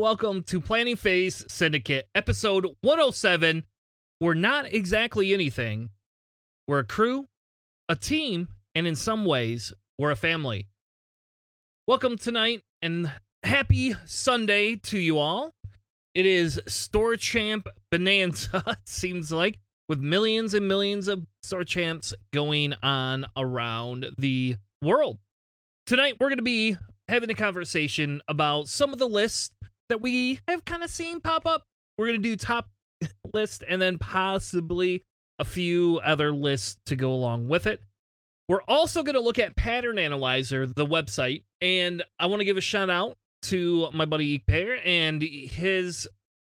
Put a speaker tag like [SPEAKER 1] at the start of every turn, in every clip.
[SPEAKER 1] Welcome, to Planning Phase Syndicate, episode 107. We're not exactly anything. We're a crew, a team, and in some ways, we're a family. Welcome tonight and happy Sunday to you all. It is Store Champ Bonanza, it seems like, with millions and millions of Store Champs going on around the world. Tonight, we're going to be having a conversation about some of the lists that we have kind of seen pop up. We're going to do top list and then possibly a few other lists to go along with it. We're also going to look at Pattern Analyzer, the website, and I want to give a shout out to my buddy Pair and his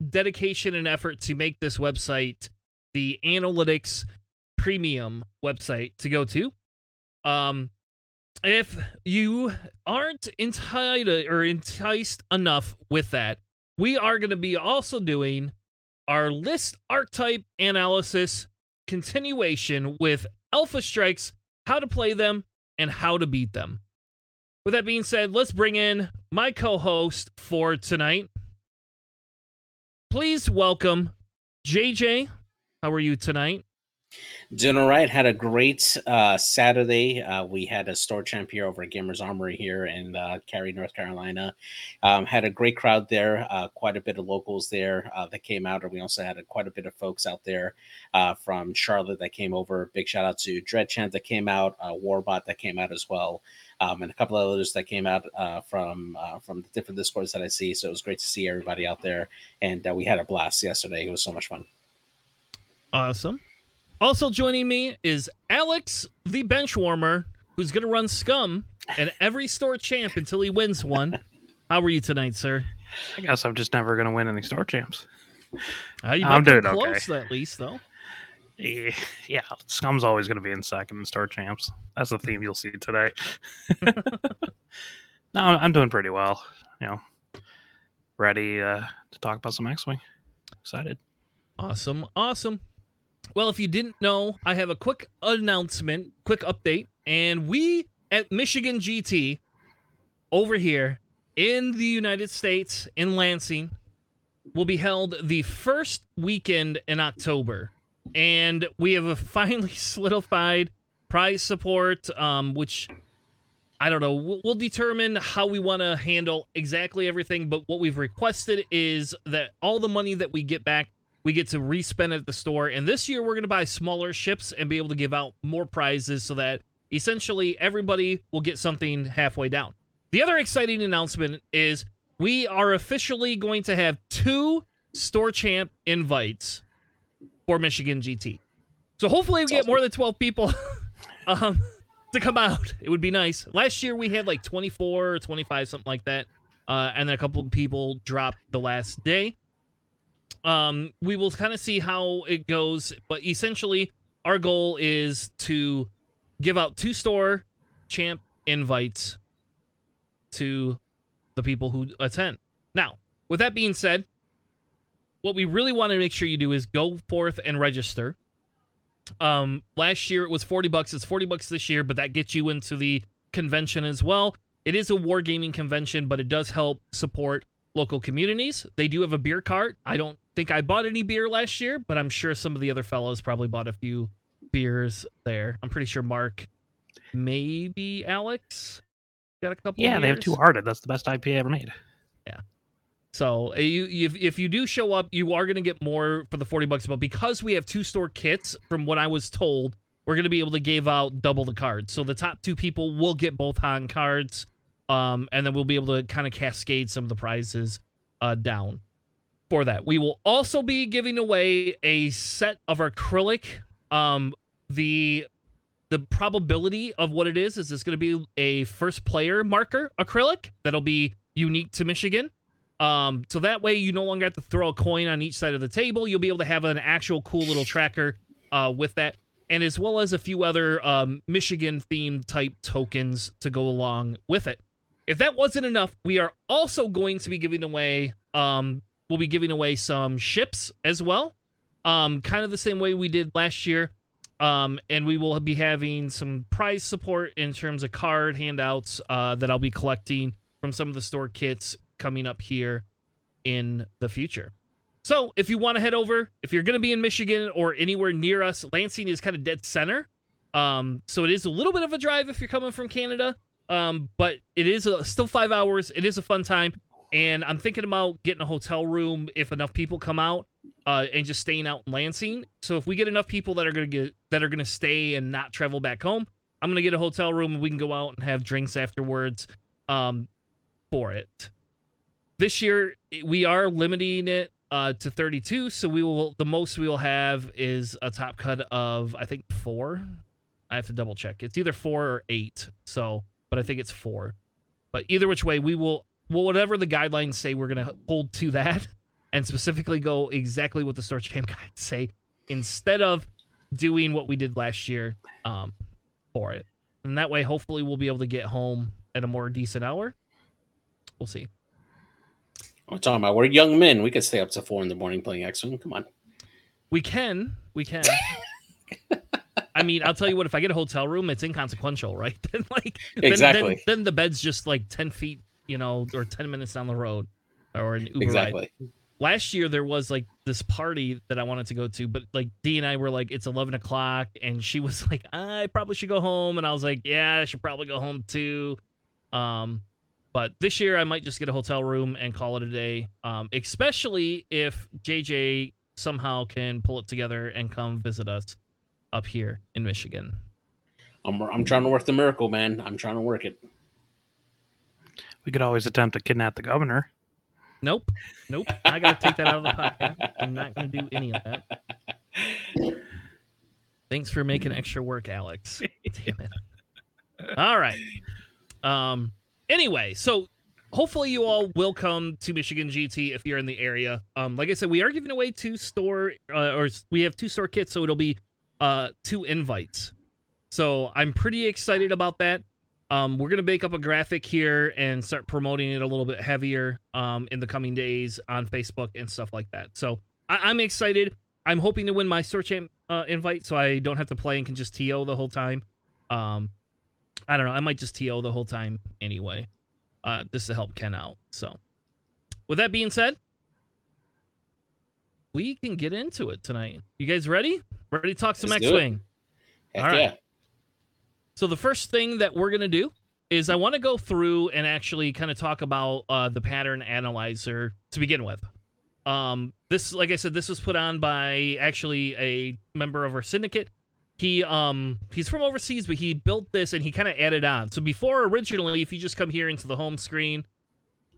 [SPEAKER 1] dedication and effort to make this website the analytics premium website to go to. Um, if you aren't enticed or enticed enough with that, we are going to be also doing our list archetype analysis continuation with Alpha Strikes, how to play them, and how to beat them. With that being said, let's bring in my co host for tonight. Please welcome JJ. How are you tonight?
[SPEAKER 2] Doing all right. Had a great uh, Saturday. Uh, we had a store champ here over at Gamers Armory here in uh, Cary, North Carolina. Um, had a great crowd there. Uh, quite a bit of locals there uh, that came out. And we also had a, quite a bit of folks out there uh, from Charlotte that came over. Big shout out to Dread Champ that came out, Warbot that came out as well. Um, and a couple of others that came out uh, from uh, from the different discords that I see. So it was great to see everybody out there, and uh, we had a blast yesterday. It was so much fun.
[SPEAKER 1] Awesome. Also joining me is Alex, the bench warmer, who's going to run Scum and every store champ until he wins one. How are you tonight, sir?
[SPEAKER 3] I guess I'm just never going to win any store champs.
[SPEAKER 1] Uh, you
[SPEAKER 3] I'm doing
[SPEAKER 1] close
[SPEAKER 3] okay.
[SPEAKER 1] at least, though.
[SPEAKER 3] Eh, Yeah, Scum's always going to be in second in store champs. That's the theme you'll see today. no, I'm doing pretty well. You know, ready uh, to talk about some X Wing. Excited.
[SPEAKER 1] Awesome. Awesome. Well, if you didn't know, I have a quick announcement, quick update. And we at Michigan GT over here in the United States, in Lansing, will be held the first weekend in October. And we have a finally solidified prize support, um, which I don't know. We'll, we'll determine how we want to handle exactly everything. But what we've requested is that all the money that we get back we get to respend at the store. And this year, we're going to buy smaller ships and be able to give out more prizes so that essentially everybody will get something halfway down. The other exciting announcement is we are officially going to have two store champ invites for Michigan GT. So hopefully, we get more than 12 people um, to come out. It would be nice. Last year, we had like 24 or 25, something like that. Uh, and then a couple of people dropped the last day um we will kind of see how it goes but essentially our goal is to give out two store champ invites to the people who attend. Now with that being said what we really want to make sure you do is go forth and register. Um last year it was 40 bucks. It's 40 bucks this year but that gets you into the convention as well. It is a wargaming convention but it does help support local communities. They do have a beer cart. I don't think I bought any beer last year, but I'm sure some of the other fellows probably bought a few beers there. I'm pretty sure Mark, maybe Alex, got a couple.
[SPEAKER 3] Yeah, they have two hearted. That's the best IPA ever made. Yeah.
[SPEAKER 1] So uh, you, if if you do show up, you are going to get more for the forty bucks. But because we have two store kits, from what I was told, we're going to be able to give out double the cards. So the top two people will get both Han cards, um, and then we'll be able to kind of cascade some of the prizes uh, down for that. We will also be giving away a set of acrylic. Um, the the probability of what it is is it's going to be a first player marker acrylic that'll be unique to Michigan. Um, so that way you no longer have to throw a coin on each side of the table. You'll be able to have an actual cool little tracker uh, with that, and as well as a few other um, Michigan themed type tokens to go along with it. If that wasn't enough, we are also going to be giving away. Um, we'll be giving away some ships as well, um, kind of the same way we did last year. Um, and we will be having some prize support in terms of card handouts uh, that I'll be collecting from some of the store kits coming up here in the future. So if you want to head over, if you're going to be in Michigan or anywhere near us, Lansing is kind of dead center. Um, so it is a little bit of a drive if you're coming from Canada. Um, but it is a, still five hours. It is a fun time, and I'm thinking about getting a hotel room if enough people come out, uh, and just staying out in Lansing. So if we get enough people that are gonna get that are gonna stay and not travel back home, I'm gonna get a hotel room and we can go out and have drinks afterwards. Um, for it. This year we are limiting it uh, to 32, so we will the most we will have is a top cut of I think four. I have to double check. It's either four or eight. So, but I think it's four. But either which way, we will whatever the guidelines say, we're gonna hold to that and specifically go exactly what the store champ guides say instead of doing what we did last year um, for it. And that way, hopefully, we'll be able to get home at a more decent hour. We'll see.
[SPEAKER 2] I'm talking about we're young men. We could stay up to four in the morning playing X Wing. Come on.
[SPEAKER 1] We can. We can. I mean, I'll tell you what. If I get a hotel room, it's inconsequential, right? then, like, then-
[SPEAKER 2] Exactly.
[SPEAKER 1] Then, then the bed's just like ten feet, you know, or ten minutes down the road, or an Uber ride. Last year there was like this party that I wanted to go to, but like D and I were like, it's eleven o'clock, and she was like, I probably should go home, and I was like, yeah, I should probably go home too. Um, but this year I might just get a hotel room and call it a day. Um, especially if JJ somehow can pull it together and come visit us up here in Michigan.
[SPEAKER 2] I'm, I'm trying to work the miracle, man. I'm trying to work it.
[SPEAKER 3] We could always attempt to kidnap the governor.
[SPEAKER 1] Nope, nope. I gotta take that out of the podcast. I'm not gonna do any of that. Thanks for making extra work, Alex. Damn it. All right. Um. Anyway, so hopefully you all will come to Michigan GT if you're in the area. Um. Like I said, we are giving away two store, uh, or we have two store kits, so it'll be uh two invites. So I'm pretty excited about that. Um, we're gonna make up a graphic here and start promoting it a little bit heavier um, in the coming days on Facebook and stuff like that. So I- I'm excited. I'm hoping to win my search Champ uh, invite, so I don't have to play and can just TO the whole time. Um, I don't know. I might just TO the whole time anyway, uh, just to help Ken out. So, with that being said, we can get into it tonight. You guys ready? Ready to talk some
[SPEAKER 2] Let's
[SPEAKER 1] X Wing? All right.
[SPEAKER 2] yeah.
[SPEAKER 1] So the first thing that we're gonna do is I want to go through and actually kind of talk about uh, the pattern analyzer to begin with. Um, this, like I said, this was put on by actually a member of our syndicate. He um he's from overseas, but he built this and he kind of added on. So before originally, if you just come here into the home screen,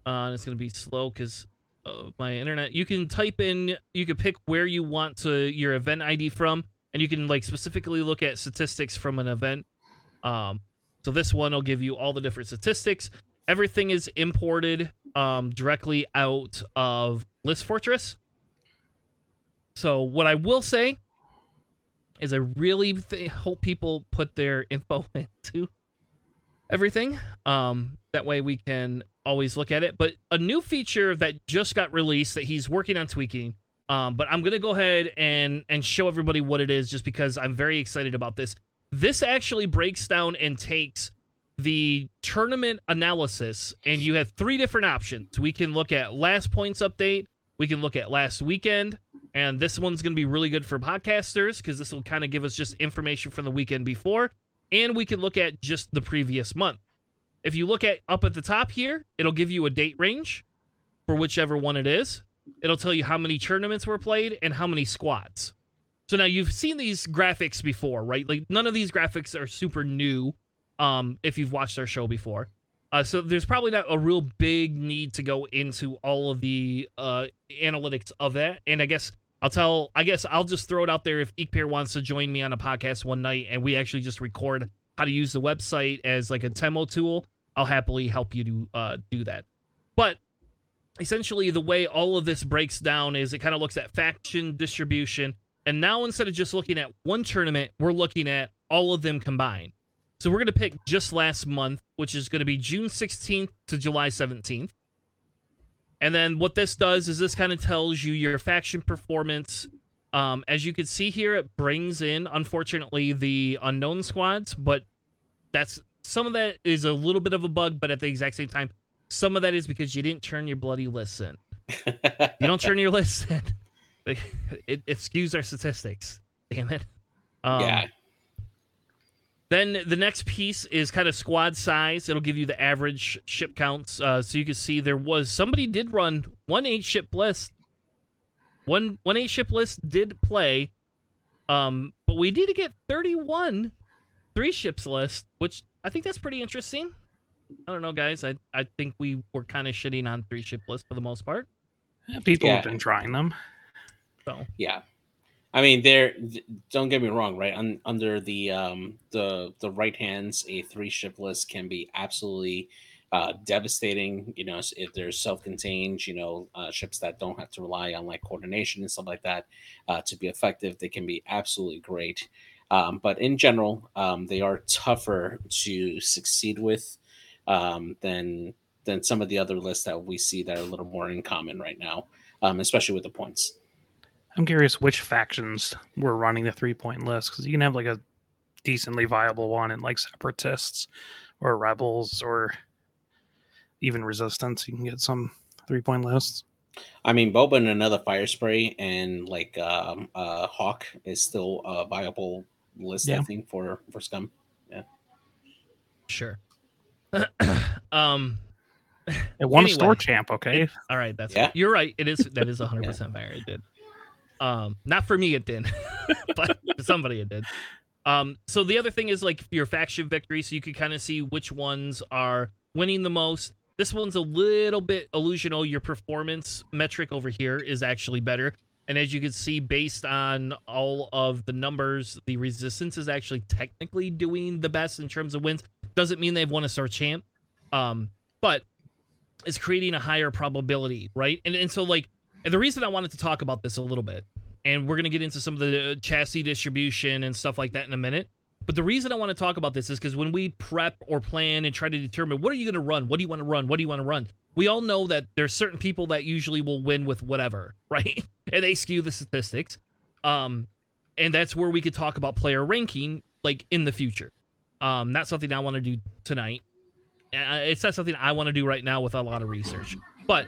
[SPEAKER 1] uh, it's gonna be slow because my internet. You can type in, you can pick where you want to your event ID from, and you can like specifically look at statistics from an event. Um, so this one will give you all the different statistics. Everything is imported um, directly out of List Fortress. So what I will say is I really th- hope people put their info into everything. Um, that way we can always look at it. But a new feature that just got released that he's working on tweaking. Um, but I'm gonna go ahead and and show everybody what it is, just because I'm very excited about this. This actually breaks down and takes the tournament analysis, and you have three different options. We can look at last points update, we can look at last weekend, and this one's going to be really good for podcasters because this will kind of give us just information from the weekend before, and we can look at just the previous month. If you look at up at the top here, it'll give you a date range for whichever one it is. It'll tell you how many tournaments were played and how many squads. So now you've seen these graphics before, right? Like none of these graphics are super new um if you've watched our show before. Uh, so there's probably not a real big need to go into all of the uh analytics of that. And I guess I'll tell I guess I'll just throw it out there if Ekpair wants to join me on a podcast one night and we actually just record how to use the website as like a demo tool, I'll happily help you to uh do that. But essentially the way all of this breaks down is it kind of looks at faction distribution and now instead of just looking at one tournament we're looking at all of them combined so we're going to pick just last month which is going to be june 16th to july 17th and then what this does is this kind of tells you your faction performance um, as you can see here it brings in unfortunately the unknown squads but that's some of that is a little bit of a bug but at the exact same time some of that is because you didn't turn your bloody lists in. You don't turn your lists in. It, it, it skews our statistics. Damn it. Um,
[SPEAKER 2] yeah.
[SPEAKER 1] Then the next piece is kind of squad size. It'll give you the average ship counts. Uh, so you can see there was somebody did run one eight ship list. One one eight ship list did play. Um, but we need to get 31 three ships list, which I think that's pretty interesting. I don't know, guys. I I think we were kind of shitting on three ship list for the most part.
[SPEAKER 3] Yeah, people have been trying them.
[SPEAKER 1] So
[SPEAKER 2] Yeah. I mean, there. Don't get me wrong, right? Un, under the um, the the right hands, a three ship list can be absolutely uh, devastating. You know, if there's self-contained, you know, uh, ships that don't have to rely on like coordination and stuff like that uh, to be effective, they can be absolutely great. Um, but in general, um, they are tougher to succeed with um, than than some of the other lists that we see that are a little more in common right now, um, especially with the points.
[SPEAKER 3] I'm curious which factions were running the three point list because you can have like a decently viable one in like separatists or rebels or even resistance. You can get some three point lists.
[SPEAKER 2] I mean, Boba and another fire spray and like um, uh, Hawk is still a viable list, I think, for for Scum.
[SPEAKER 1] Yeah, sure. um.
[SPEAKER 3] It won a store champ, okay?
[SPEAKER 1] All right, that's
[SPEAKER 2] Yeah.
[SPEAKER 1] you're right. It is that is 100 percent fair. It did. Um, not for me, it did, but somebody it did. Um, so the other thing is like your faction victory, so you can kind of see which ones are winning the most. This one's a little bit illusional. Your performance metric over here is actually better, and as you can see, based on all of the numbers, the resistance is actually technically doing the best in terms of wins. Doesn't mean they've won a store champ, um, but it's creating a higher probability, right? And and so like and the reason I wanted to talk about this a little bit, and we're gonna get into some of the chassis distribution and stuff like that in a minute. But the reason I want to talk about this is because when we prep or plan and try to determine what are you going to run, what do you want to run, what do you want to run, we all know that there's certain people that usually will win with whatever, right? and they skew the statistics. Um, and that's where we could talk about player ranking, like in the future. Um, not something I want to do tonight. Uh, it's not something I want to do right now with a lot of research. But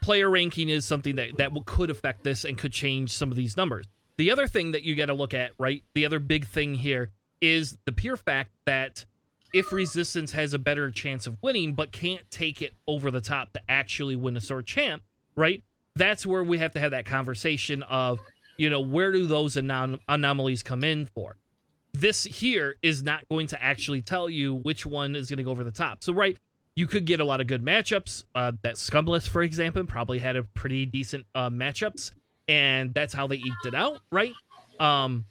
[SPEAKER 1] player ranking is something that that will- could affect this and could change some of these numbers. The other thing that you got to look at, right? The other big thing here is the pure fact that if resistance has a better chance of winning but can't take it over the top to actually win a store champ, right? That's where we have to have that conversation of, you know, where do those anom- anomalies come in for? This here is not going to actually tell you which one is going to go over the top. So, right, you could get a lot of good matchups. Uh, that Scum list, for example, probably had a pretty decent uh, matchups, and that's how they eked it out, right? Um,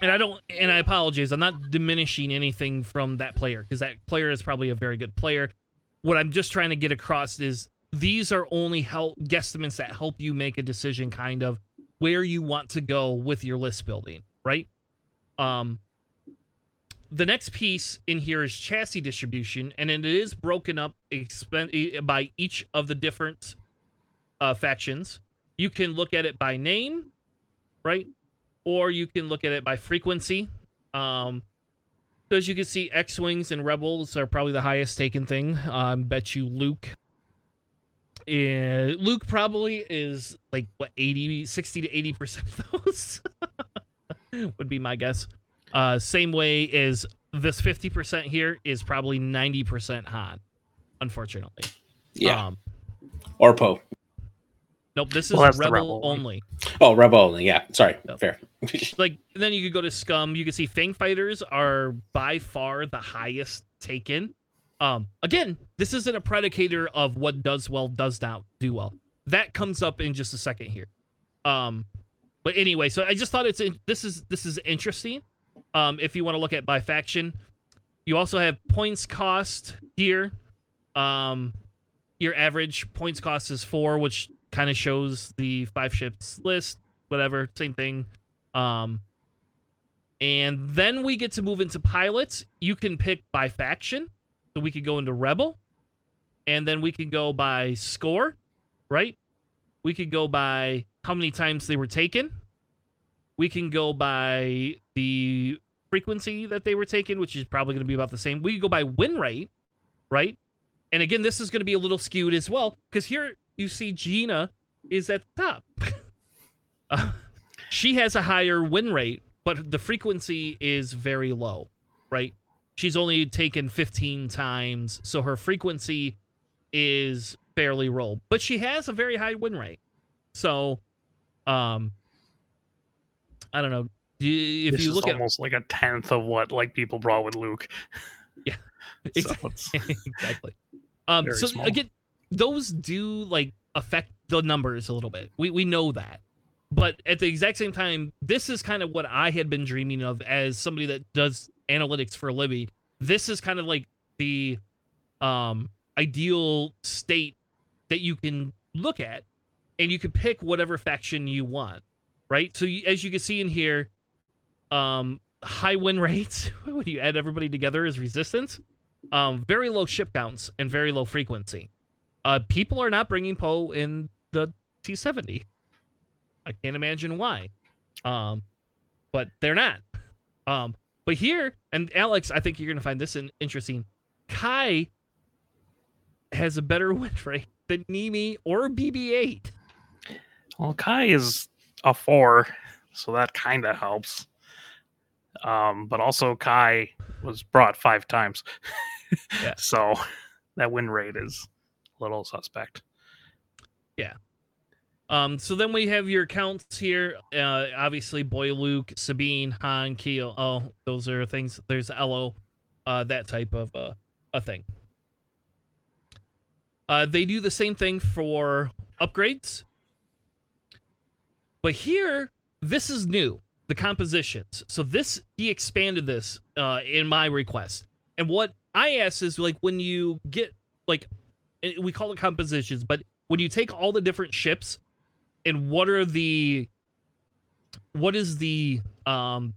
[SPEAKER 1] and I don't, and I apologize. I'm not diminishing anything from that player because that player is probably a very good player. What I'm just trying to get across is these are only help guesstimates that help you make a decision, kind of where you want to go with your list building, right? Um, the next piece in here is chassis distribution, and it is broken up expen- by each of the different uh, factions. You can look at it by name, right? Or you can look at it by frequency. Um, so as you can see, X-wings and Rebels are probably the highest taken thing. Um, bet you Luke. Uh, Luke probably is like what 80, 60 to 80 percent of those would be my guess. Uh, same way as this 50% here is probably 90% Han, unfortunately.
[SPEAKER 2] Yeah,
[SPEAKER 1] Um,
[SPEAKER 2] or Poe.
[SPEAKER 1] nope, this is
[SPEAKER 3] Well,
[SPEAKER 1] Rebel,
[SPEAKER 3] Rebel
[SPEAKER 1] only.
[SPEAKER 2] Oh, Rebel only. Yeah, sorry,
[SPEAKER 1] Yep.
[SPEAKER 2] fair.
[SPEAKER 1] Like, then you could go to Scum. You can see Fang Fighters are by far the highest taken. Um, again, this isn't a predicator of what does well, does not do well. That comes up in just a second here. Um, but anyway, so I just thought it's in, this is this is interesting. Um, if you want to look at by faction, you also have points cost here. Um, your average points cost is four, which kind of shows the five ships list. Whatever, same thing. Um, and then we get to move into pilots. You can pick by faction. So we could go into Rebel. And then we can go by score, right? We could go by how many times they were taken. We can go by the frequency that they were taken, which is probably going to be about the same. We go by win rate, right? and again, this is going to be a little skewed as well because here you see Gina is at the top. uh, she has a higher win rate, but the frequency is very low, right? She's only taken 15 times, so her frequency is fairly low, but she has a very high win rate. So, um, I don't know. If
[SPEAKER 3] this
[SPEAKER 1] you
[SPEAKER 3] is
[SPEAKER 1] look at
[SPEAKER 3] almost like a tenth of what like people brought with Luke.
[SPEAKER 1] Yeah.
[SPEAKER 3] So
[SPEAKER 1] exactly. Um, so
[SPEAKER 3] small.
[SPEAKER 1] again, those do like affect the numbers a little bit. We we know that, but at the exact same time, this is kind of what I had been dreaming of as somebody that does analytics for a living. This is kind of like the um ideal state that you can look at, and you can pick whatever faction you want, right? So you, as you can see in here, um, high win rates when you add everybody together is resistance um, very low ship counts and very low frequency. Uh, people are not bringing Poe in the T70. I can't imagine why. Um, but they're not. Um, but here, and Alex, I think you're going to find this in, interesting. Kai has a better win rate than Nimi or BB-8.
[SPEAKER 3] Well, Kai is a four, so that kind of helps. Um, but also Kai was brought five times,
[SPEAKER 1] Yeah.
[SPEAKER 3] so that win rate is a little suspect. Yeah.
[SPEAKER 1] Um, so then we have your counts here. Uh, obviously, Boy Luke, Sabine, Han, Keel. Oh, those are things. There's Elo, uh, that type of uh, a thing. Uh, they do the same thing for upgrades, but here this is new. The compositions. So this he expanded this uh, in my request, and what I asked is like when you get like eh, we call it compositions, but when you take all the different ships and what are the what is the um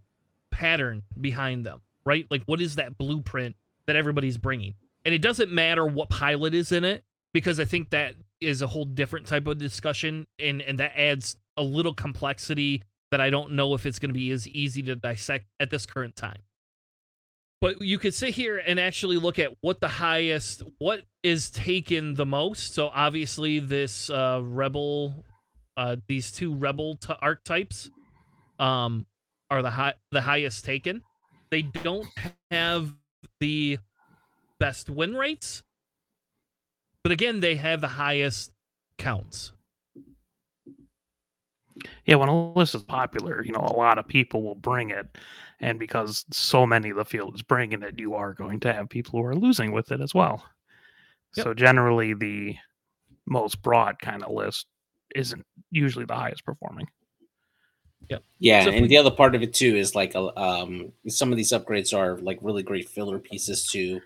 [SPEAKER 1] pattern behind them right? Like what is that blueprint that everybody's bringing? And it doesn't matter what pilot is in it because i think that is a whole different type of discussion and and that adds a little complexity that i don't know if it's going to be as easy to dissect at this current time. But you could sit here and actually look at what the highest what is taken the most. So obviously this uh rebel uh these two rebel t- archetypes um are the high the highest taken. They don't have the best win rates but again they have the highest counts
[SPEAKER 3] Yeah, when a list is popular, you know, a lot of people will bring it. And because so many of the field is bringing it, you are going to have people who are losing with it as well.
[SPEAKER 1] Yep.
[SPEAKER 3] So generally, the most broad kind of list isn't usually the highest performing.
[SPEAKER 2] Yeah,
[SPEAKER 1] So if
[SPEAKER 2] and
[SPEAKER 1] we-
[SPEAKER 2] the other part of it too is like a- um, some of these upgrades are like really great filler pieces too.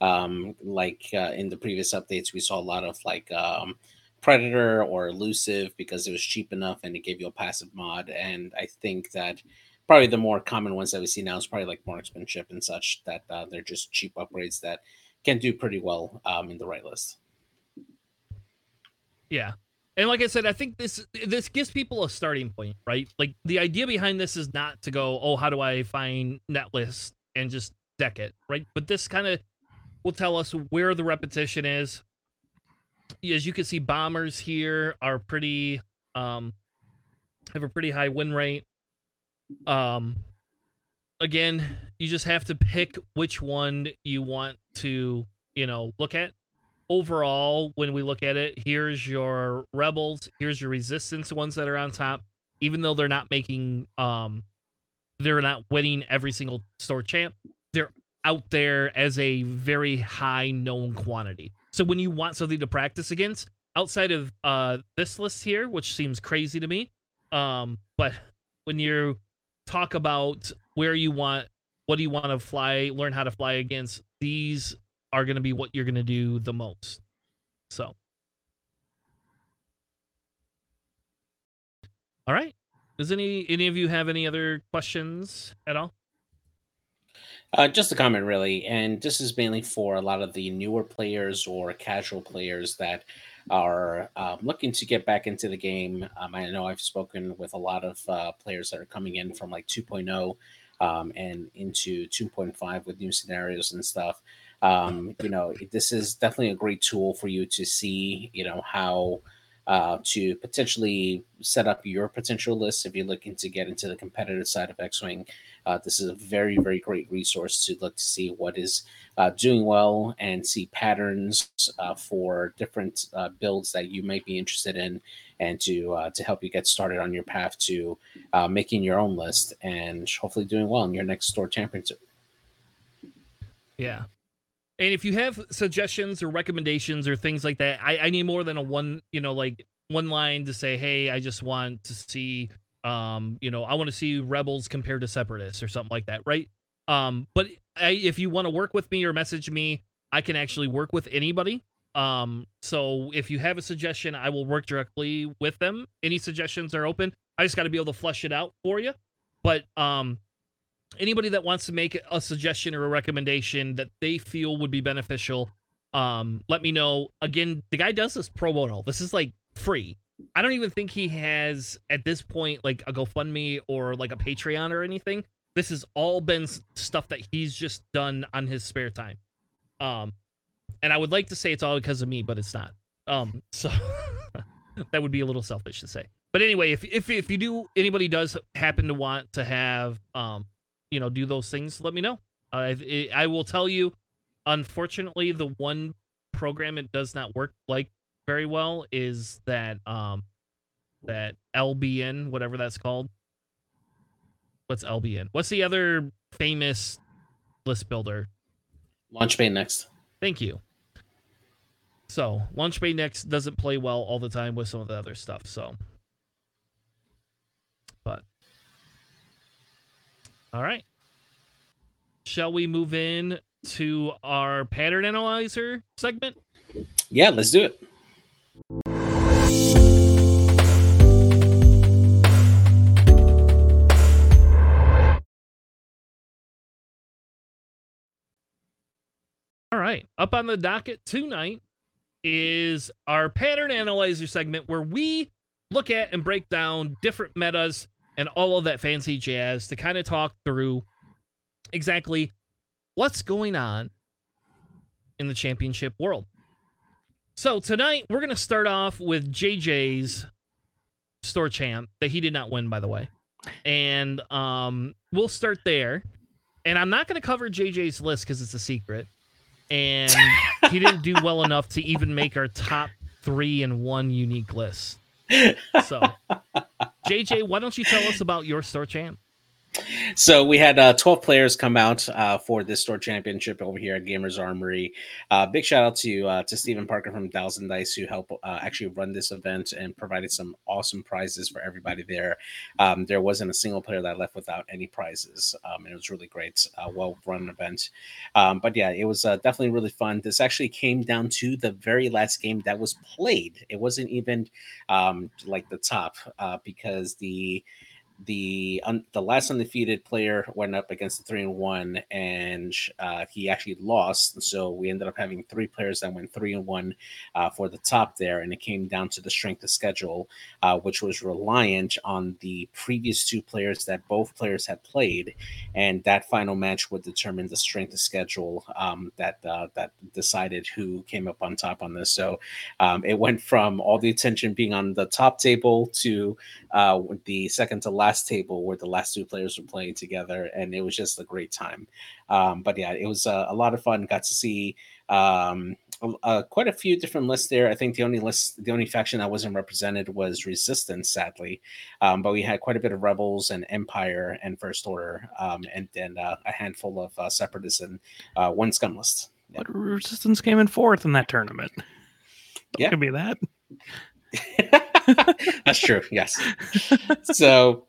[SPEAKER 2] Um, like uh, in the previous updates, we saw a lot of like um, Predator or Elusive because it was cheap enough and it gave you a passive mod. And I think that probably the more common ones that we see now is probably like more marksmanship and such that uh, they're just cheap upgrades that can do pretty well um, in the right list.
[SPEAKER 1] Yeah. And like I said, I think this this gives people a starting point, right? Like the idea behind this is not to go, oh, how do I find net list and just deck it, right? But this kind of will tell us where the repetition is. As you can see, bombers here are pretty um have a pretty high win rate. Um again, you just have to pick which one you want to, you know, look at overall, when we look at it, here's your rebels, here's your resistance ones that are on top. Even though they're not making, um, they're not winning every single store champ, they're out there as a very high known quantity. So when you want something to practice against, outside of uh this list here, which seems crazy to me, um, but when you talk about where you want, what do you want to fly, learn how to fly against these are going to be what you're going to do the most. So, all right. Does any any of you have any other questions at all?
[SPEAKER 2] Uh, just a comment, really, and this is mainly for a lot of the newer players or casual players that are um, looking to get back into the game. Um, I know I've spoken with a lot of uh, players that are coming in from like 2.0 um, and into 2.5 with new scenarios and stuff. um, you know, this is definitely a great tool for you to see, you know, how uh, to potentially set up your potential list if you're looking to get into the competitive side of X-wing. Uh, this is a very, very great resource to look to see what is uh, doing well and see patterns uh, for different uh, builds that you might be interested in, and to uh, to help you get started on your path to making your own list and hopefully doing well in your next store championship.
[SPEAKER 1] Yeah, and if you have suggestions or recommendations or things like that, I, I need more than a one, you know, like one line to say, hey, I just want to see, um, you know, I want to see rebels compared to separatists or something like that, right? Um, but I, if you want to work with me or message me, I can actually work with anybody. Um, so if you have a suggestion, I will work directly with them. Any suggestions are open. I just got to be able to flesh it out for you. But um, anybody that wants to make a suggestion or a recommendation that they feel would be beneficial, um, let me know. Again, the guy does this pro bono. This is like free. I don't even think he has at this point like a GoFundMe or like a Patreon or anything. This has all been stuff that he's just done on his spare time. Um, and I would like to say it's all because of me, but it's not. Um, so that would be a little selfish to say. But anyway, if if if you do anybody does happen to want to have um you know do those things, let me know. Uh, I, I will tell you. Unfortunately, the one program it does not work like very well is that um that LBN, whatever that's called. What's LBN? What's the other famous list builder?
[SPEAKER 2] Launchbay next.
[SPEAKER 1] Thank you. So Launchbay next doesn't play well all the time with some of the other stuff. So, but all right. Shall we move in to our pattern analyzer segment?
[SPEAKER 2] Yeah, let's do it.
[SPEAKER 1] All right. Up on the docket tonight is our pattern analyzer segment where we look at and break down different metas and all of that fancy jazz to kind of talk through exactly what's going on in the championship world. So tonight we're going to start off with JJ's store champ that he did not win by the way. And um we'll start there. And I'm not going to cover JJ's list cuz it's a secret. And he didn't do well enough to even make our top 3 in one unique list. So JJ, why don't you tell us about your store champ?
[SPEAKER 2] So we had uh, 12 players come out uh, for this store championship over here at Gamers Armory. Uh, big shout out to uh, to Stephen Parker from Thousand Dice who helped uh, actually run this event and provided some awesome prizes for everybody there. Um, there wasn't a single player that left without any prizes, um, and it was really great, uh, well run event. Um, but yeah, it was definitely really fun. This actually came down to the very last game that was played. It wasn't even um, like the top because the the un, the last undefeated player went up against the three and one, and uh, he actually lost. And so we ended up having three players that went three and one uh, for the top there, and it came down to the strength of schedule, uh, which was reliant on the previous two players that both players had played, and that final match would determine the strength of schedule um, that uh, that decided who came up on top on this. So um, it went from all the attention being on the top table to uh, the second to last table where the last two players were playing together, and it was just a great time. Um, but yeah, it was uh, a lot of fun. Got to see um, uh, quite a few different lists there. I think the only list, the only faction that wasn't represented was Resistance, sadly. Um, but we had quite a bit of Rebels and Empire and First Order, um, and then uh, a handful of uh, Separatists and uh, one Scum list.
[SPEAKER 3] Yeah. But Resistance came in fourth in that tournament. yeah, could be that.
[SPEAKER 2] That's true. Yes. So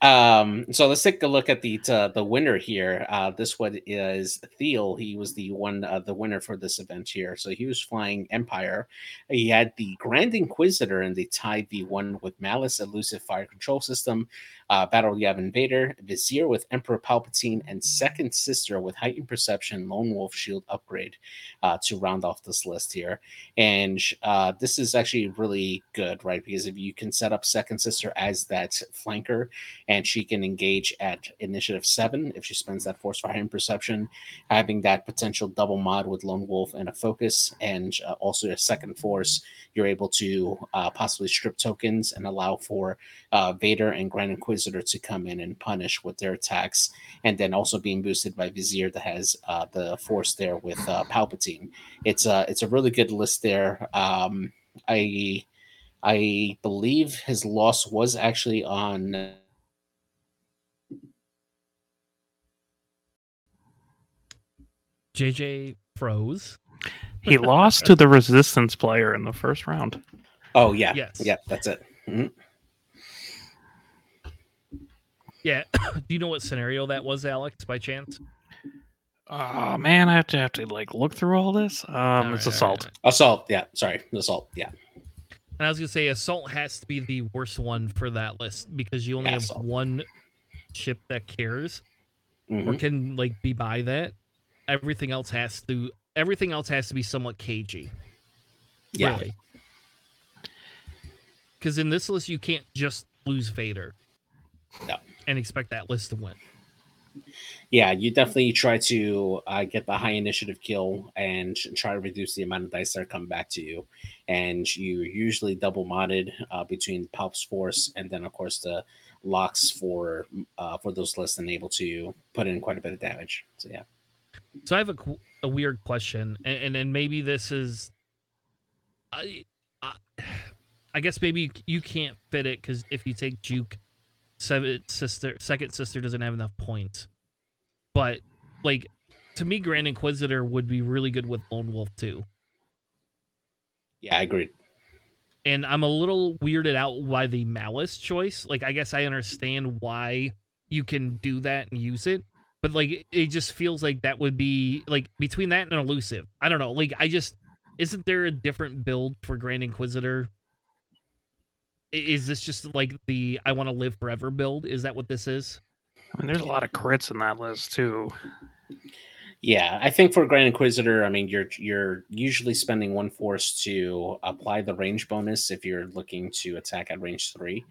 [SPEAKER 2] um, so let's take a look at the uh, the winner here. Uh, this one is Thiel. He was the one uh, the winner for this event here. So he was flying Empire. He had the Grand Inquisitor and the tie V1 with Malice Elusive Fire Control System uh, Battle Yavin Vader, Vizier with Emperor Palpatine, and Second Sister with Heightened Perception Lone Wolf Shield upgrade uh, to round off this list here. And uh, this is actually really good, right? Because if you can set up Second Sister as that flanker, and she can engage at initiative seven if she spends that force fire and perception, having that potential double mod with Lone Wolf and a focus, and uh, also a second force. You're able to uh, possibly strip tokens and allow for uh, Vader and Grand Inquisitor to come in and punish with their attacks, and then also being boosted by Vizier that has uh, the force there with uh, Palpatine. It's a it's a really good list there. Um, I I believe his loss was actually on.
[SPEAKER 1] JJ froze.
[SPEAKER 3] He lost to the resistance player in the first round.
[SPEAKER 2] Oh yeah,
[SPEAKER 1] Yes.
[SPEAKER 2] yeah, that's it. Mhm.
[SPEAKER 1] Yeah. Do you know what scenario that was, Alex, by chance?
[SPEAKER 3] Oh man, I have to have to like look through all this. Um,
[SPEAKER 1] All
[SPEAKER 3] it's
[SPEAKER 1] right,
[SPEAKER 3] assault.
[SPEAKER 1] right.
[SPEAKER 2] Assault, yeah, sorry, assault, yeah,
[SPEAKER 1] And I was gonna say assault has to be the worst one for that list because you only
[SPEAKER 2] Yeah,
[SPEAKER 1] have
[SPEAKER 2] assault.
[SPEAKER 1] one ship that cares or
[SPEAKER 2] Mhm.
[SPEAKER 1] can like be by that. Everything else has to everything else has to be somewhat cagey.
[SPEAKER 2] yeah,
[SPEAKER 1] Really. Because in this list you can't just lose Vader.
[SPEAKER 2] No.
[SPEAKER 1] And expect that list to win.
[SPEAKER 2] yeah. You definitely try to uh, get the high initiative kill and try to reduce the amount of dice that are coming back to you, and you usually double modded uh, between Palp's force and then of course the locks for uh, for those lists and able to put in quite a bit of damage. So yeah.
[SPEAKER 1] So I have a, qu- a weird question, and, and and maybe this is, I, I, I guess maybe you can't fit it because if you take Juke, seven sister, second sister doesn't have enough points, but like to me, Grand Inquisitor would be really good with Lone Wolf too,
[SPEAKER 2] Yeah, I agree.
[SPEAKER 1] and I'm a little weirded out by the Malice choice. Like I guess I understand why you can do that and use it, but like it- it just feels like that would be like between that and elusive. I don't know. Like I just isn't there a different build for Grand Inquisitor? I- Is this just like the I want to live forever build? Is that what this is?
[SPEAKER 3] I mean, there's a lot of crits in that list too.
[SPEAKER 2] Yeah, I think for Grand Inquisitor, I mean, you're you're usually spending one force to apply the range bonus if you're looking to attack at range three,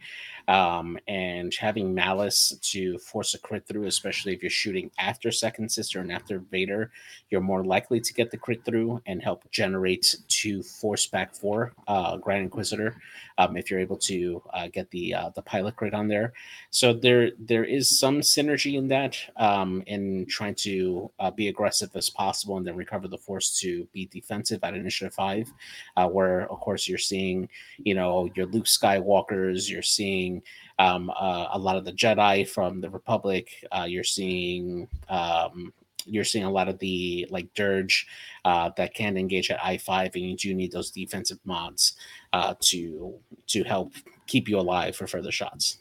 [SPEAKER 2] um, and having Malice to force a crit through, especially if you're shooting after Second Sister and after Vader, you're more likely to get the crit through and help generate two force back for uh, Grand Inquisitor um, if you're able to uh, get the uh, the pilot crit on there. So there there is some synergy in that um, in trying to uh, be aggressive as possible and then recover the force to be defensive at initiative five, uh, where of course you're seeing you know your Luke Skywalkers, you're seeing um, uh, a lot of the Jedi from the Republic, uh, you're seeing. Um, you're seeing a lot of the like dirge uh, that can engage at I five, and you do need those defensive mods uh, to to help keep you alive for further shots.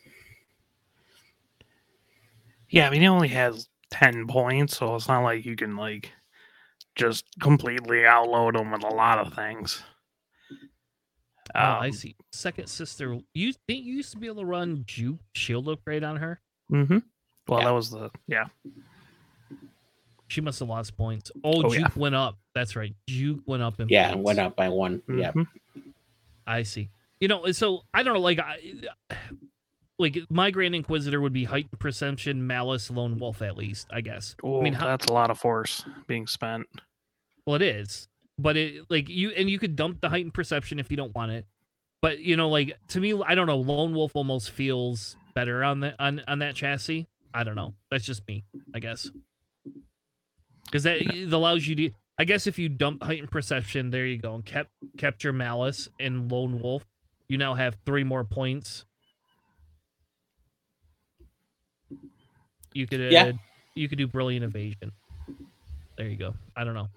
[SPEAKER 3] Yeah, I mean, he only has ten points, so it's not like you can like just completely outload him with a lot of things.
[SPEAKER 1] Oh, I
[SPEAKER 3] Um,
[SPEAKER 1] see. Second sister, you think you used to be able to run Juke shield upgrade on her?
[SPEAKER 3] mhm. Well,
[SPEAKER 2] Yeah.
[SPEAKER 3] that was the yeah.
[SPEAKER 1] She must have lost points. Oh,
[SPEAKER 3] Oh,
[SPEAKER 1] Juke
[SPEAKER 3] yeah.
[SPEAKER 1] went up. That's right. Juke went up in
[SPEAKER 2] Yeah,
[SPEAKER 1] points.
[SPEAKER 2] went up by one. Yeah.
[SPEAKER 3] mhm.
[SPEAKER 1] I see. You know, so I don't know, like, I, like my Grand Inquisitor would be heightened perception, malice, lone wolf, at least. I guess.
[SPEAKER 3] Oh,
[SPEAKER 1] I mean, how,
[SPEAKER 3] that's a lot of force being spent.
[SPEAKER 1] well, it is, but it like you and you could dump the heightened perception if you don't want it. But you know, like to me, I don't know. Lone wolf almost feels better on the on on that chassis. I don't know. That's just me, I guess. Because that it allows you to. I guess if you dump heightened perception, there you go, and kept kept your malice and lone wolf, you now have three more points. You could uh,
[SPEAKER 2] Yeah.
[SPEAKER 1] you could do brilliant evasion. There you go. I don't know.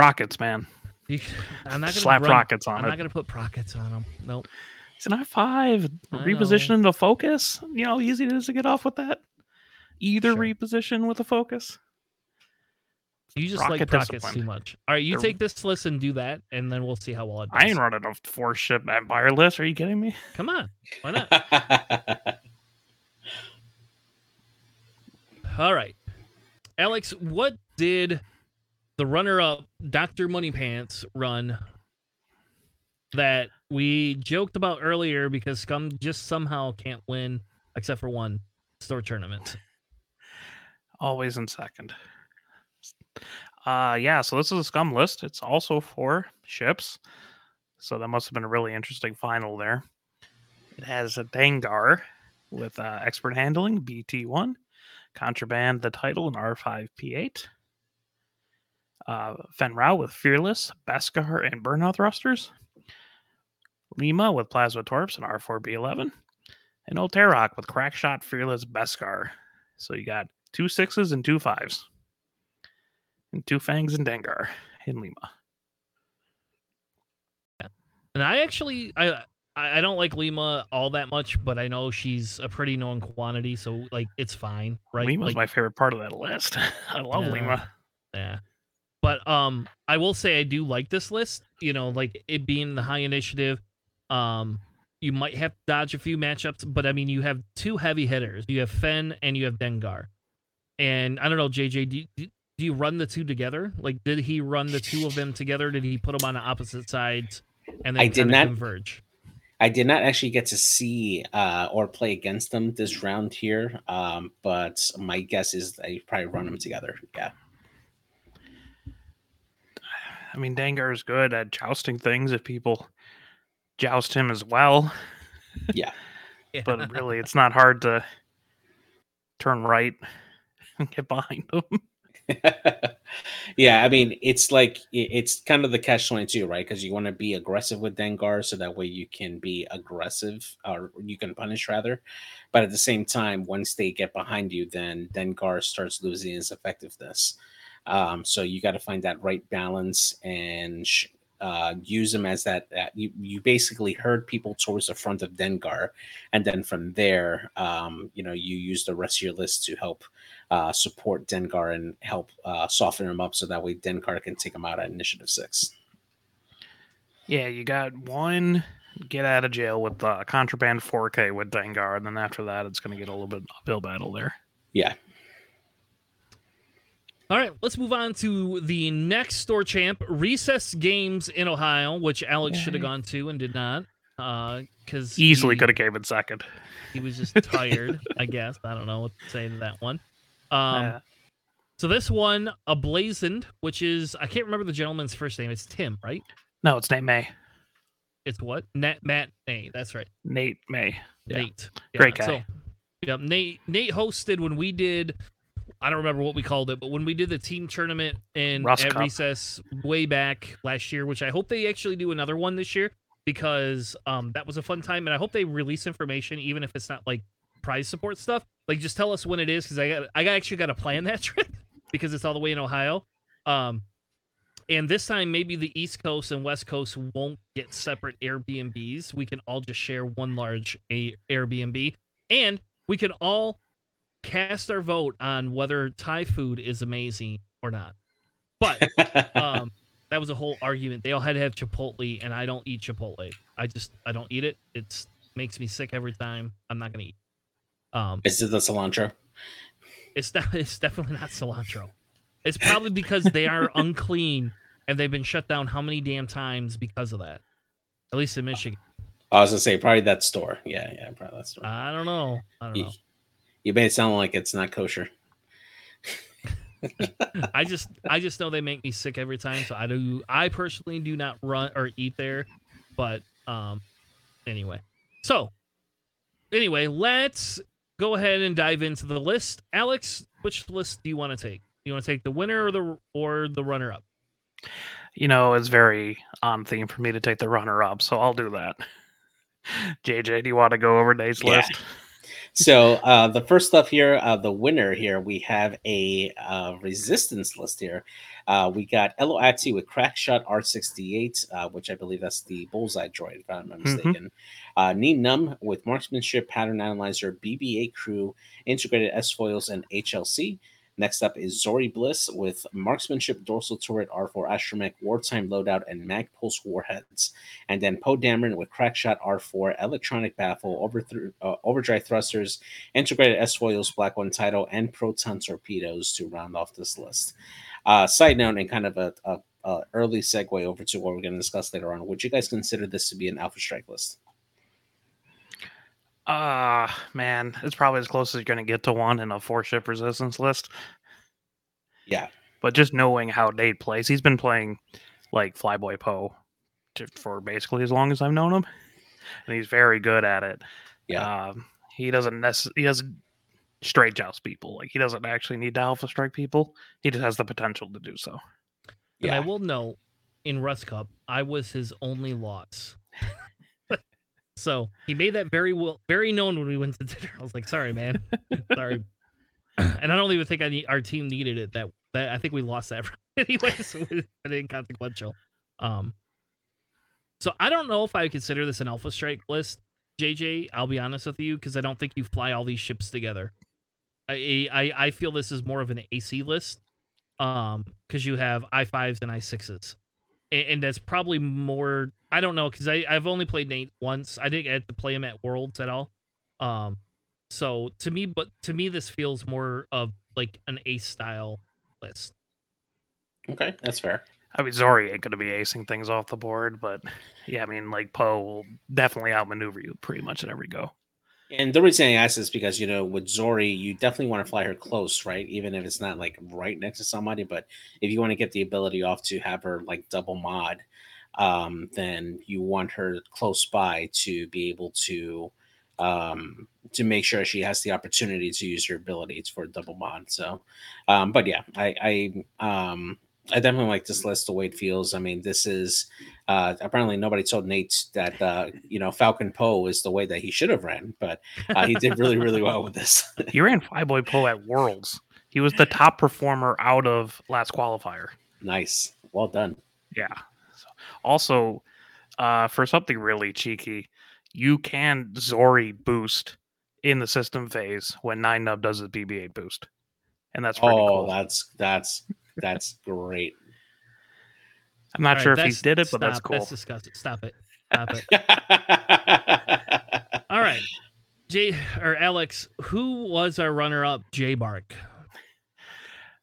[SPEAKER 3] Rockets, man.
[SPEAKER 1] You, I'm not gonna
[SPEAKER 3] Slap
[SPEAKER 1] run-
[SPEAKER 3] rockets on him.
[SPEAKER 1] I'm
[SPEAKER 3] it.
[SPEAKER 1] not gonna put rockets on them. Nope.
[SPEAKER 3] It's an I five.
[SPEAKER 1] I
[SPEAKER 3] Reposition into focus. You know, how easy it is to get off with that. Either
[SPEAKER 1] Sure.
[SPEAKER 3] reposition with a focus.
[SPEAKER 1] You just like rockets
[SPEAKER 3] discipline.
[SPEAKER 1] too much. All right, you
[SPEAKER 3] They're-
[SPEAKER 1] take this list and do that, and then we'll see how well it does.
[SPEAKER 3] I ain't running a four ship Empire list. Are you kidding me?
[SPEAKER 1] Come on, why not? All right, Alex, what did the runner-up Doctor Moneypants run that we joked about earlier because Scum just somehow can't win except for one store tournament.
[SPEAKER 3] Always in second. Uh yeah, so this is a scum list. It's also for ships. So that must have been a really interesting final there. It has a Dengar with uh, expert handling, BT1, contraband, the title, and R5P8. Uh, Fenn Rau with Fearless, Beskar, and Burnout thrusters. Lima with Plasma Torps and R4B11. And Old Teroch with Crackshot, Fearless, Beskar. So you got two sixes and two fives. And two fangs and Dengar in Lima.
[SPEAKER 1] And I actually I I don't like Lima all that much, but I know she's a pretty known quantity, so like it's fine, right?
[SPEAKER 3] Lima's
[SPEAKER 1] like,
[SPEAKER 3] my favorite part of that list. I love
[SPEAKER 1] Yeah.
[SPEAKER 3] Lima.
[SPEAKER 1] Yeah. But um I will say I do like this list, you know, like it being the high initiative. Um you might have to dodge a few matchups, but I mean you have two heavy hitters. You have Fen and you have Dengar. And I don't know, JJ, do, do, do you run the two together? Like did he run the two of them together? Did he put them on the opposite sides and then
[SPEAKER 2] I did not
[SPEAKER 1] converge?
[SPEAKER 2] I did not actually get to see uh, or play against them this round here, um, but my guess is they probably run them together. Yeah,
[SPEAKER 3] I mean, Dengar is good at jousting things if people joust him as well.
[SPEAKER 1] Yeah.
[SPEAKER 3] But really, it's not hard to turn right and get behind him.
[SPEAKER 2] yeah. I mean, it's like it's kind of the catch twenty two, right? Because you want to be aggressive with Dengar, so that way you can be aggressive, or you can punish rather. But at the same time, once they get behind you, then Dengar starts losing his effectiveness. Um, so you got to find that right balance and sh- uh, use them as that, that you, you basically herd people towards the front of Dengar, and then from there, um, you know, you use the rest of your list to help uh, support Dengar and help uh, soften him up, so that way Dengar can take him out at initiative six.
[SPEAKER 3] Yeah, you got one get out of jail with uh, contraband 4K with Dengar, and then after that, it's going to get a little bit uphill battle there.
[SPEAKER 2] Yeah,
[SPEAKER 1] All right, let's move on to the next store champ, Recess Games in Ohio, which Alex should have gone to and did not. Because
[SPEAKER 3] Easily could have came in second.
[SPEAKER 1] he was just tired, I guess. I don't know what to say to that one. Um,
[SPEAKER 3] Uh,
[SPEAKER 1] so this one, a blazoned, which is I can't remember the gentleman's first name. It's Tim, right?
[SPEAKER 3] no, it's Nate May.
[SPEAKER 1] It's what? Nat Matt Nay. That's right.
[SPEAKER 3] Nate May. Yeah.
[SPEAKER 1] Nate.
[SPEAKER 3] Great guy.
[SPEAKER 1] So, yeah, Nate. Nate hosted when we did. I don't remember what we called it, but when we did the team tournament in
[SPEAKER 3] Rust
[SPEAKER 1] at
[SPEAKER 3] Cup.
[SPEAKER 1] recess way back last year, which I hope they actually do another one this year because um that was a fun time, and I hope they release information even if it's not like prize support stuff. Like just tell us when it is because I got I got actually got to plan that trip because it's all the way in Ohio. Um, and this time maybe the East Coast and West Coast won't get separate Airbnbs. We can all just share one large a Airbnb, and we can all cast our vote on whether Thai food is amazing or not. But um, that was a whole argument. They all had to have Chipotle, and I don't eat Chipotle. I just I don't eat it. It's makes me sick every time. I'm not gonna eat. Um,
[SPEAKER 2] is it the cilantro?
[SPEAKER 1] it's not. It's definitely not cilantro. It's probably because they are unclean and they've been shut down how many damn times because of that. At least in Michigan.
[SPEAKER 2] I was gonna say probably that store. Yeah, yeah, probably that store.
[SPEAKER 1] I don't know. I don't know.
[SPEAKER 2] You made it sound like it's not kosher.
[SPEAKER 1] I just I just know they make me sick every time. So I do I personally do not run or eat there. But um anyway. So anyway, let's go ahead and dive into the list. Alex, which list do you want to take? You want to take the winner or the or the runner up?
[SPEAKER 3] You know, it's very on theme for me to take the runner up, so I'll do that. JJ, do you want to go over Nate's
[SPEAKER 2] Yeah.
[SPEAKER 3] list?
[SPEAKER 2] So uh, the first stuff here, uh, the winner here, we have a uh, resistance list here. Uh, we got Ello Asty with Crackshot R68, uh, which I believe that's the bullseye droid, if I'm not
[SPEAKER 3] Mhm.
[SPEAKER 2] mistaken. Uh, Nien Nunb with Marksmanship, Pattern Analyzer, BB-8 Crew, Integrated S foils, and HLC. Next up is Zori Bliss with Marksmanship, Dorsal Turret, R4 Astromech, Wartime Loadout, and Mag Pulse Warheads. And then Poe Dameron with Crackshot R4, Electronic Baffle, uh, Overdrive Thrusters, Integrated S foils, Black One Title, and Proton Torpedoes to round off this list. Uh, side note, and kind of a, a, a early segue over to what we're going to discuss later on. Would you guys consider this to be an Alpha Strike list?
[SPEAKER 3] Ah, man, it's probably as close as you're going to get to one in a four ship resistance list.
[SPEAKER 2] Yeah.
[SPEAKER 3] But just knowing how Nate plays, he's been playing like Flyboy Poe for basically as long as I've known him, and he's very good at it.
[SPEAKER 2] Yeah.
[SPEAKER 3] Um, he doesn't necess- he doesn't straight joust people. Like he doesn't actually need to alpha strike people. He just has the potential to do so.
[SPEAKER 1] And I will note in Rust Cup, I was his only loss. so he made that very well, very known when we went to dinner. I was like, sorry, man. sorry. And I don't even think I need, our team needed it. That, that I think we lost that anyway. So it was inconsequential. Um, so I don't know if I would consider this an Alpha Strike list, JJ. I'll be honest with you because I don't think you fly all these ships together. I I, I feel this is more of an AC list um because you have i5s and i6s and, and that's probably more i don't know because i've only played nate once i didn't get to play him at worlds at all um so to me but to me this feels more of like an ace style list
[SPEAKER 2] Okay, that's fair.
[SPEAKER 3] I mean, Zori ain't going to be acing things off the board, but yeah, I mean, like Poe will definitely outmaneuver you pretty much at every go.
[SPEAKER 2] And the reason I ask is because you know with Zori, you definitely want to fly her close, right? Even if it's not like right next to somebody, but if you want to get the ability off to have her like double mod, um, then you want her close by to be able to um to make sure she has the opportunity to use her abilities for double mod. So um, but yeah, I I um I definitely like this list the way it feels. I mean, this is uh, apparently nobody told Nate that uh, you know Falcon Poe is the way that he should have ran, but uh, he did really really well with this.
[SPEAKER 3] He ran Flyboy Poe at Worlds. He was the top performer out of last qualifier.
[SPEAKER 2] nice, well done.
[SPEAKER 3] Yeah. So, also, uh, for something really cheeky, you can Zori boost in the system phase when Nien Nunb does his BB-8 boost, and that's pretty
[SPEAKER 2] Oh,
[SPEAKER 3] cool.
[SPEAKER 2] that's that's that's great.
[SPEAKER 3] I'm not
[SPEAKER 1] All
[SPEAKER 3] sure
[SPEAKER 1] right,
[SPEAKER 3] if he did it, but that's
[SPEAKER 1] stop,
[SPEAKER 3] cool.
[SPEAKER 1] that's disgusting stop it stop it all right jay or alex who was our runner-up j bark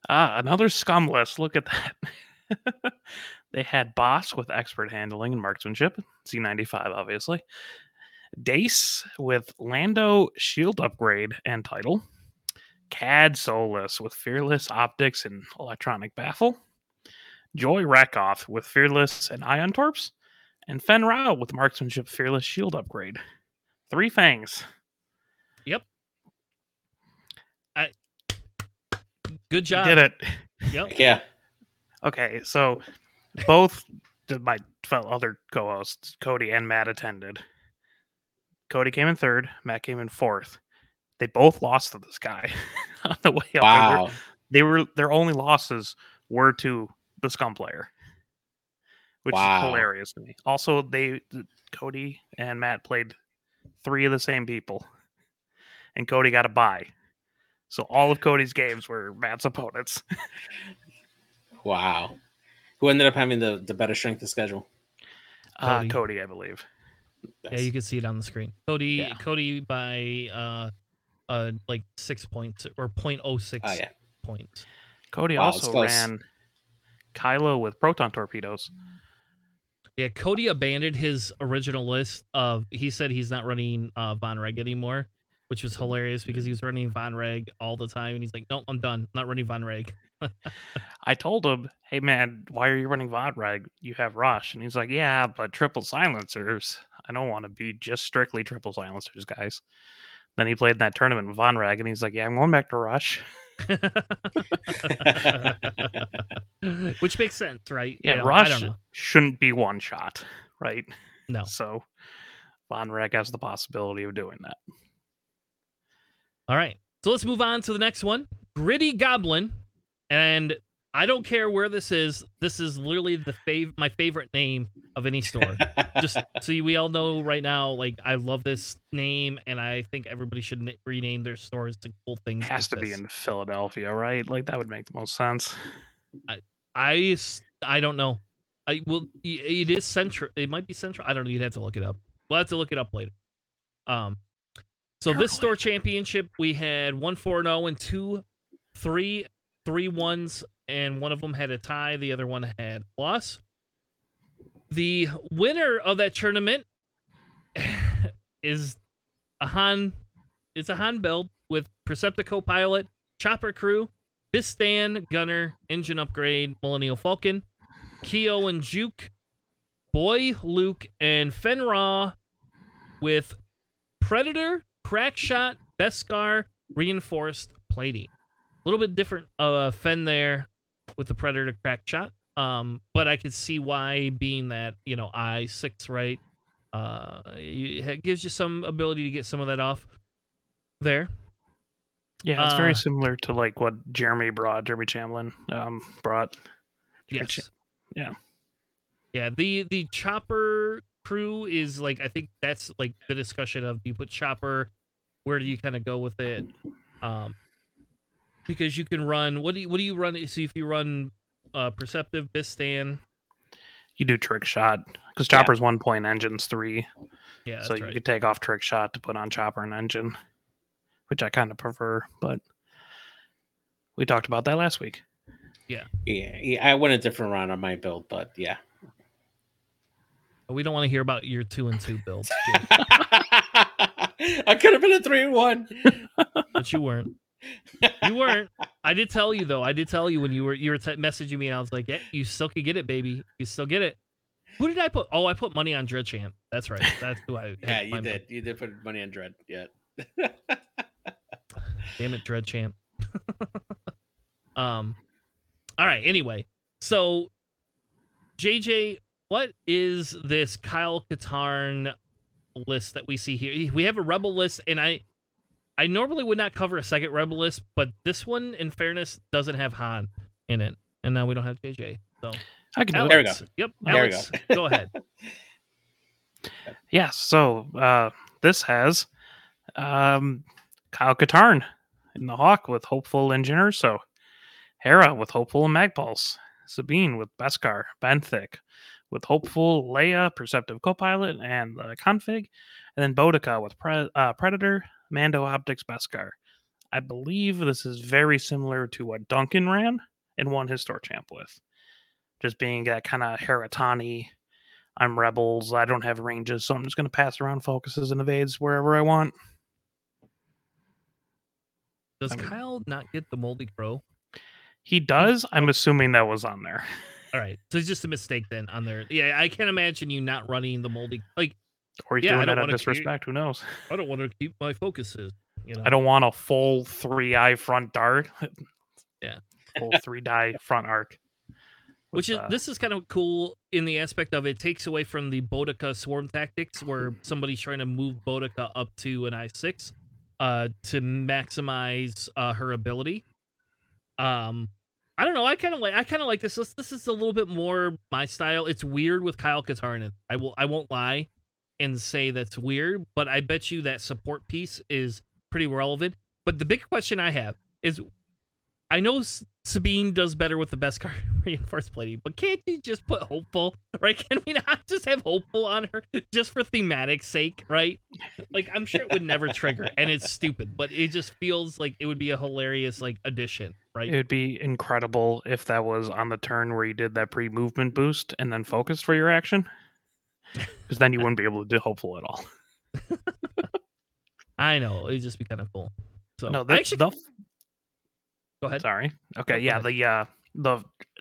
[SPEAKER 3] Ah, another scum list. Look at that. they had Bossk with expert handling and marksmanship, C95, obviously. Dace with Lando shield upgrade and title. Kad Solus with fearless optics and electronic baffle. Joy Rekkoff with fearless and ion torps. And Fenn Rau with marksmanship fearless shield upgrade. Three fangs. Yep.
[SPEAKER 1] Good
[SPEAKER 3] You
[SPEAKER 1] job
[SPEAKER 3] Did it.
[SPEAKER 1] yep
[SPEAKER 2] yeah,
[SPEAKER 3] Okay, so both my fellow other co-hosts, Cody and Matt, attended. Cody came in third. Matt came in fourth. They both lost to this guy on the way up. They were-
[SPEAKER 2] wow.
[SPEAKER 3] They were, their only losses were to the scum player, which
[SPEAKER 2] Wow.
[SPEAKER 3] is hilarious to me. Also, they Cody and Matt played three of the same people, and Cody got a bye. So all of Cody's games were Matt's opponents.
[SPEAKER 2] Wow. Who ended up having the, the better strength of schedule?
[SPEAKER 3] Uh,
[SPEAKER 1] Cody.
[SPEAKER 3] Cody, I believe.
[SPEAKER 1] Yeah, you can see it on the screen. Cody,
[SPEAKER 2] Yeah.
[SPEAKER 1] Cody by uh, uh, like six points or 0.06
[SPEAKER 2] Oh yeah.
[SPEAKER 1] points.
[SPEAKER 3] Cody
[SPEAKER 2] Wow,
[SPEAKER 3] also ran Kylo with proton torpedoes.
[SPEAKER 1] Yeah, Cody abandoned his original list of. He said he's not running uh, Vonreg anymore, which was hilarious because he was running Vonreg all the time, and he's like, "Nope, I'm done. I'm not running Vonreg."
[SPEAKER 3] I told him, "Hey man, why are you running Vonreg? You have Rush." And he's like, "Yeah, but triple silencers. I don't want to be just strictly triple silencers, guys." Then he played in that tournament with Vonreg, and he's like, "Yeah, I'm going back to Rush."
[SPEAKER 1] which makes sense, right?
[SPEAKER 3] Yeah,
[SPEAKER 1] You know,
[SPEAKER 3] Rush shouldn't be one shot, right?
[SPEAKER 1] No.
[SPEAKER 3] So Vonreg has the possibility of doing that.
[SPEAKER 1] All right. So let's move on to the next one. Gritty Goblin. And I don't care where this is. This is literally the fav- my favorite name of any store. Just so you- we all know right now, like I love this name, and I think everybody should na- rename their stores to cool things.
[SPEAKER 3] It has to
[SPEAKER 1] like
[SPEAKER 3] be in Philadelphia, right? Like that would make the most sense.
[SPEAKER 1] I I don't know. I will. It is central. It might be central. I don't know. You'd have to look it up. We'll have to look it up later. Um. So this store championship, we had one four zero and two, three three ones, and one of them had a tie. The other one had loss. The winner of that tournament is a Han. It's a Han build with Perceptive copilot, chopper crew, Bistan gunner, engine upgrade, Millennium Falcon, Keo and Juke, Boy Luke, and Fenn Rau with Predator, Crackshot, Beskar, reinforced plating. A little bit different uh Fen there with the Predator Crackshot. Um, but I could see why being that, you know, I six, right? Uh it gives you some ability to get some of that off there.
[SPEAKER 3] Yeah, it's
[SPEAKER 1] Uh,
[SPEAKER 3] very similar to like what Jeremy brought, Jeremy Chamlin um, brought.
[SPEAKER 1] Yes.
[SPEAKER 3] Yeah.
[SPEAKER 1] Yeah. The the chopper crew is like I think that's like the discussion of do you put chopper, where do you kind of go with it? Um because you can run what do you what do you run see if you run uh perceptive bistan
[SPEAKER 3] You do trick shot because
[SPEAKER 2] Yeah.
[SPEAKER 3] Chopper's one point, engine's three.
[SPEAKER 1] yeah
[SPEAKER 3] so you
[SPEAKER 1] right.
[SPEAKER 3] could take off trick shot to put on Chopper and engine, which I kind of prefer. But we talked about that last week.
[SPEAKER 2] Yeah, yeah, I went a different route on my build, but yeah.
[SPEAKER 1] we don't want to hear about your two and two builds
[SPEAKER 2] I could have been a three and one.
[SPEAKER 1] but you weren't you weren't i did tell you though i did tell you when you were you were t- messaging me and i was like yeah you still could get it baby you still get it who did i put oh i put money on dread champ that's right that's who i
[SPEAKER 2] Yeah, you did. You did put money on Dread. Yeah.
[SPEAKER 1] Damn it, Dread Champ. um, all right. Anyway, so JJ, what is this Kyle Katarn list that we see here? We have a Rebel list, and I, I normally would not cover a second Rebel list, but this one, in fairness, doesn't have Han in it, and now we don't have JJ. So
[SPEAKER 3] I can do it.
[SPEAKER 2] There we go.
[SPEAKER 1] Alex, Yep,
[SPEAKER 2] There we
[SPEAKER 1] Alex, go ahead.
[SPEAKER 3] Yeah, so uh, this has um, Kyle Katarn in the Hawk with Hopeful Engineer. So Hera with Hopeful and Magpulse. Sabine with Beskar, Benthic with Hopeful, Leia, Perceptive Copilot, and the config. And then Bodica with Pre- uh, Predator, Mando Optics, Beskar. I believe this is very similar to what Duncan ran and won his store champ with. Just being that kind of Heratani I'm rebels. I don't have ranges, so I'm just going to pass around focuses and evades wherever I want.
[SPEAKER 1] Does
[SPEAKER 3] I mean-
[SPEAKER 1] Kyle not get the Moldy Crow?
[SPEAKER 3] He does. I'm assuming that was on there.
[SPEAKER 1] All right, so it's just a mistake then on there. Yeah, I can't imagine you not running the Moldy. Like,
[SPEAKER 3] Or he's
[SPEAKER 1] Yeah,
[SPEAKER 3] doing that out of disrespect. Who knows?
[SPEAKER 1] I don't want to keep my focuses. You know,
[SPEAKER 3] I don't want a full three eye front dart.
[SPEAKER 1] Yeah.
[SPEAKER 3] Full three die front arc.
[SPEAKER 1] Which is
[SPEAKER 3] uh,
[SPEAKER 1] this is kind of cool in the aspect of it takes away from the Bodica swarm tactics where somebody's trying to move Bodica up to an I six uh to maximize uh her ability. Um I don't know, I kind of like I kind of like this. this. This is a little bit more my style. It's weird with Kyle Katarnan. I will I won't lie and say that's weird, but I bet you that support piece is pretty relevant. But the big question I have is I know Sabine does better with the Beskar reinforced plating, but can't you just put hopeful, right? Can we not just have hopeful on her just for thematic sake, right? Like I'm sure it would never trigger, and it's stupid, but it just feels like it would be a hilarious like addition, right?
[SPEAKER 3] It would be incredible if that was on the turn where you did that pre movement boost and then focused for your action. Because then you wouldn't be able to do hopeful at all.
[SPEAKER 1] I know it'd just be kind of cool. So
[SPEAKER 3] no,
[SPEAKER 1] I
[SPEAKER 3] the,
[SPEAKER 1] actually
[SPEAKER 3] the
[SPEAKER 1] go ahead.
[SPEAKER 3] Sorry. Okay,
[SPEAKER 1] go
[SPEAKER 3] yeah,
[SPEAKER 1] ahead.
[SPEAKER 3] the uh the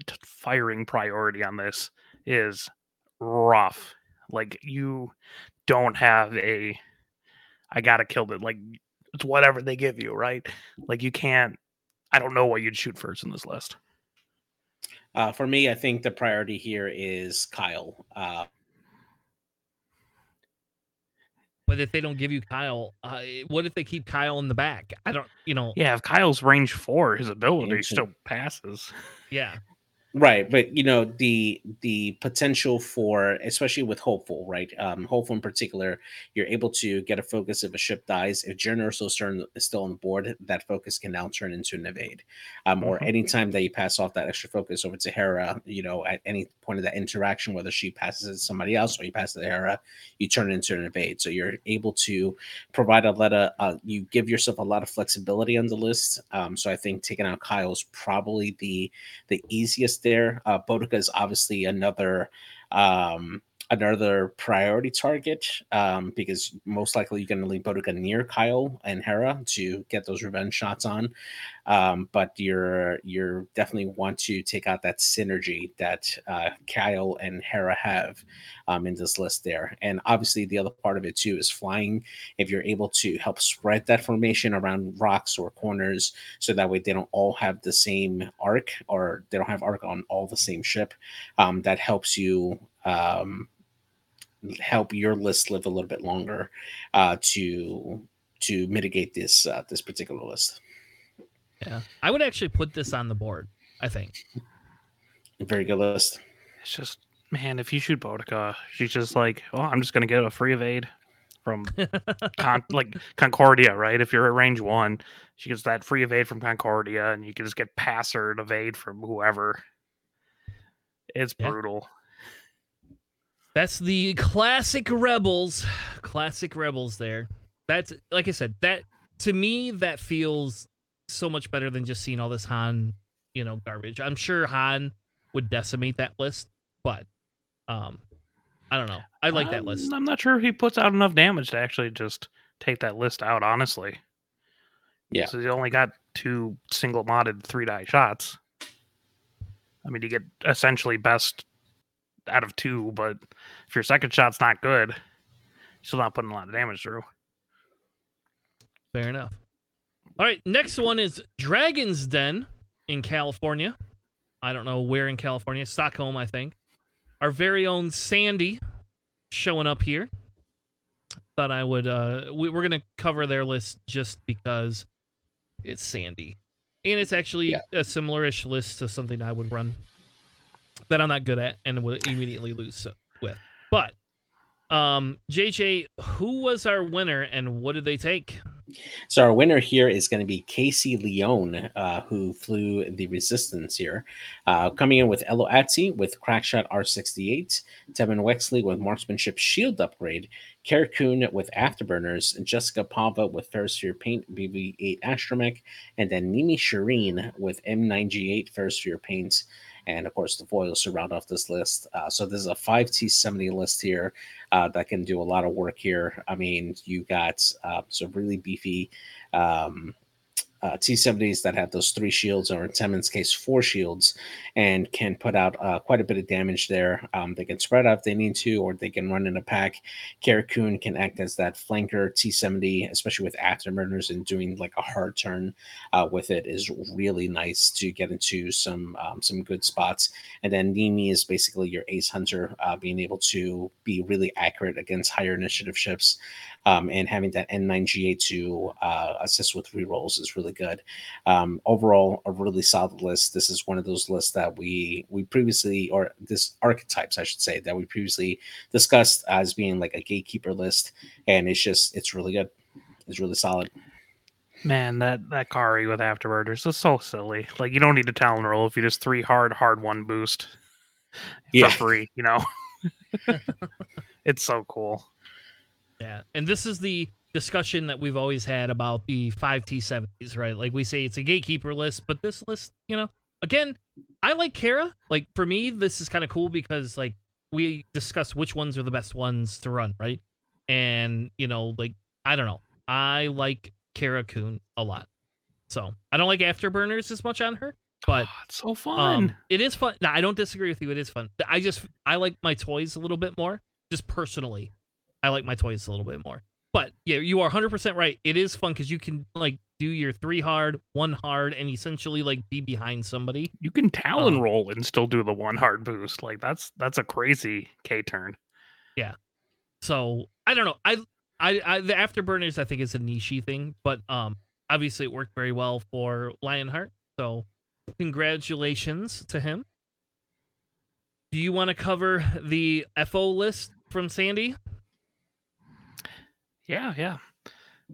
[SPEAKER 3] t- firing priority on this is rough. Like you don't have a I got to kill it like it's whatever they give you, right? Like you can't I don't know what you'd shoot first in this list.
[SPEAKER 2] Uh, for me, I think the priority here is Kyle. Uh,
[SPEAKER 1] But if they don't give you Kyle, uh, what if they keep Kyle in the back? I don't, you know,
[SPEAKER 3] Yeah, if Kyle's range 4, his ability
[SPEAKER 2] Okay.
[SPEAKER 3] still passes.
[SPEAKER 1] yeah.
[SPEAKER 2] Right, but you know the the potential for especially with hopeful, right? Um, hopeful in particular, you're able to get a focus if a ship dies. If Generoso Stern is still on board, that focus can now turn into an evade. Um, or
[SPEAKER 3] Mhm.
[SPEAKER 2] anytime that you pass off that extra focus over to Hera, you know, at any point of that interaction, whether she passes it to somebody else or you pass it to Hera, you turn it into an evade. So you're able to provide a lot of uh, you give yourself a lot of flexibility on the list. Um, so I think taking out Kyle is probably the the easiest there. Uh, Bodica is obviously another um, another priority target um, because most likely you're going to leave Bodica near Kyle and Hera to get those revenge shots on. Um, but you're you're definitely want to take out that synergy that uh, Kyle and Hera have um, in this list there. And obviously the other part of it too is flying. If you're able to help spread that formation around rocks or corners, so that way they don't all have the same arc or they don't have arc on all the same ship, um, that helps you um, help your list live a little bit longer uh, to to mitigate this uh, this particular list.
[SPEAKER 1] Yeah, I would actually put this on the board. I think
[SPEAKER 2] very good list.
[SPEAKER 3] It's just man, if you shoot Bodica, she's just like, oh, I'm just gonna get a free evade from Con- like Concordia, right? If you're at range one, she gets that free evade from Concordia, and you can just get pass her and evade from whoever. It's
[SPEAKER 1] Yeah.
[SPEAKER 3] brutal.
[SPEAKER 1] That's the classic rebels. Classic rebels there. That's like I said, that to me that feels so much better than just seeing all this Han, you know, garbage. I'm sure Han would decimate that list, but um I don't know. I like that
[SPEAKER 3] Um,
[SPEAKER 1] list.
[SPEAKER 3] I'm not sure if he puts out enough damage to actually just take that list out, honestly.
[SPEAKER 2] Yeah.
[SPEAKER 3] So he only got two single modded three die shots. I mean, you get essentially best out of two, but if your second shot's not good, you're still not putting a lot of damage through.
[SPEAKER 1] Fair enough. All right, next one is Dragon's Den in California. I don't know where in California, Stockholm, I think. Our very own Sandy showing up here. Thought I would uh we, we're gonna cover their list just because it's Sandy. And it's actually
[SPEAKER 2] Yeah.
[SPEAKER 1] a similar-ish list to something I would run that I'm not good at and would immediately lose with. But um JJ, who was our winner and what did they take?
[SPEAKER 2] So our winner here is going to be Casey Leone, uh, who flew the Resistance here, uh, coming in with Ello Asty with Crackshot R68, Temmin Wexley with Marksmanship Shield Upgrade, Karé Kun with Afterburners, Jessica Pava with Ferrosphere Paint BB8 Astromech, and then Nimi Chireen with M98 Ferrosphere Paints. And of course, the foils to round off this list. Uh, so there's a 5T70 list here uh, that can do a lot of work here. I mean, you got uh, some really beefy um, uh, T70s that have those three shields, or in Temmin's case, four shields, and can put out uh, quite a bit of damage there. Um, they can spread out if they need to, or they can run in a pack. Karé Kun can act as that flanker T70, especially with afterburners and doing like a hard turn uh, with it is really nice to get into some um, some good spots. And then Nimi is basically your ace hunter, uh, being able to be really accurate against higher initiative ships, um, and having that N9GA2 uh, assist with rerolls is really good. Um, overall, a really solid list. This is one of those lists that we we previously, or this archetypes, I should say, that we previously discussed as being like a gatekeeper list, and it's just it's really good. It's really solid.
[SPEAKER 3] Man, that that Kari with afterburners is so silly. Like you don't need a talon roll if you just three hard hard one boost
[SPEAKER 2] Yeah.
[SPEAKER 3] for free. You know, it's so cool.
[SPEAKER 1] Yeah, and this is the discussion that we've always had about the five T seventies, right? Like we say it's a gatekeeper list, but this list, you know, again, I like Kara. Like for me, this is kind of cool because like we discuss which ones are the best ones to run, right? And you know, like I don't know, I like Karé Kun a lot. So I don't like afterburners as much on her, but
[SPEAKER 3] Oh, it's so fun.
[SPEAKER 1] um, it is fun. No, I don't disagree with you. It is fun. I just I like my toys a little bit more. Just personally, I like my toys a little bit more. But yeah, you are 100 percent right. It is fun because you can like do your three hard, one hard, and essentially like be behind somebody.
[SPEAKER 3] you can talon
[SPEAKER 1] um,
[SPEAKER 3] roll and still do the one hard boost. Like that's that's a crazy K turn. Yeah.
[SPEAKER 1] So I don't know. I I, I the afterburners I think is a nichey thing, but um obviously it worked very well for Lionheart. So congratulations to him. Do you want to cover the FO list from Sandy?
[SPEAKER 3] Yeah, yeah.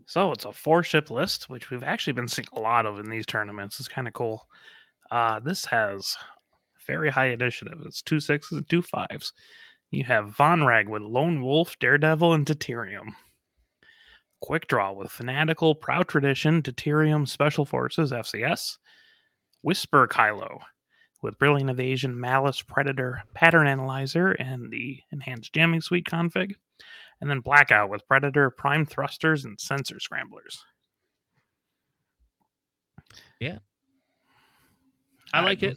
[SPEAKER 3] So it's a four ship list, which we've actually been seeing a lot of in these tournaments. It's kind of cool. Uh, this has very high initiative. It's two sixes and two fives. You have Vonreg with Lone Wolf, Daredevil, and Deuterium. Quick Draw with Fanatical, Proud Tradition, Deuterium, Special Forces, FCS. Whisper Kylo with Brilliant Evasion, Malice, Predator, Pattern Analyzer, and the Enhanced Jamming Suite config. And then Blackout with Predator, Prime Thrusters, and Sensor Scramblers. Yeah.
[SPEAKER 1] I like it.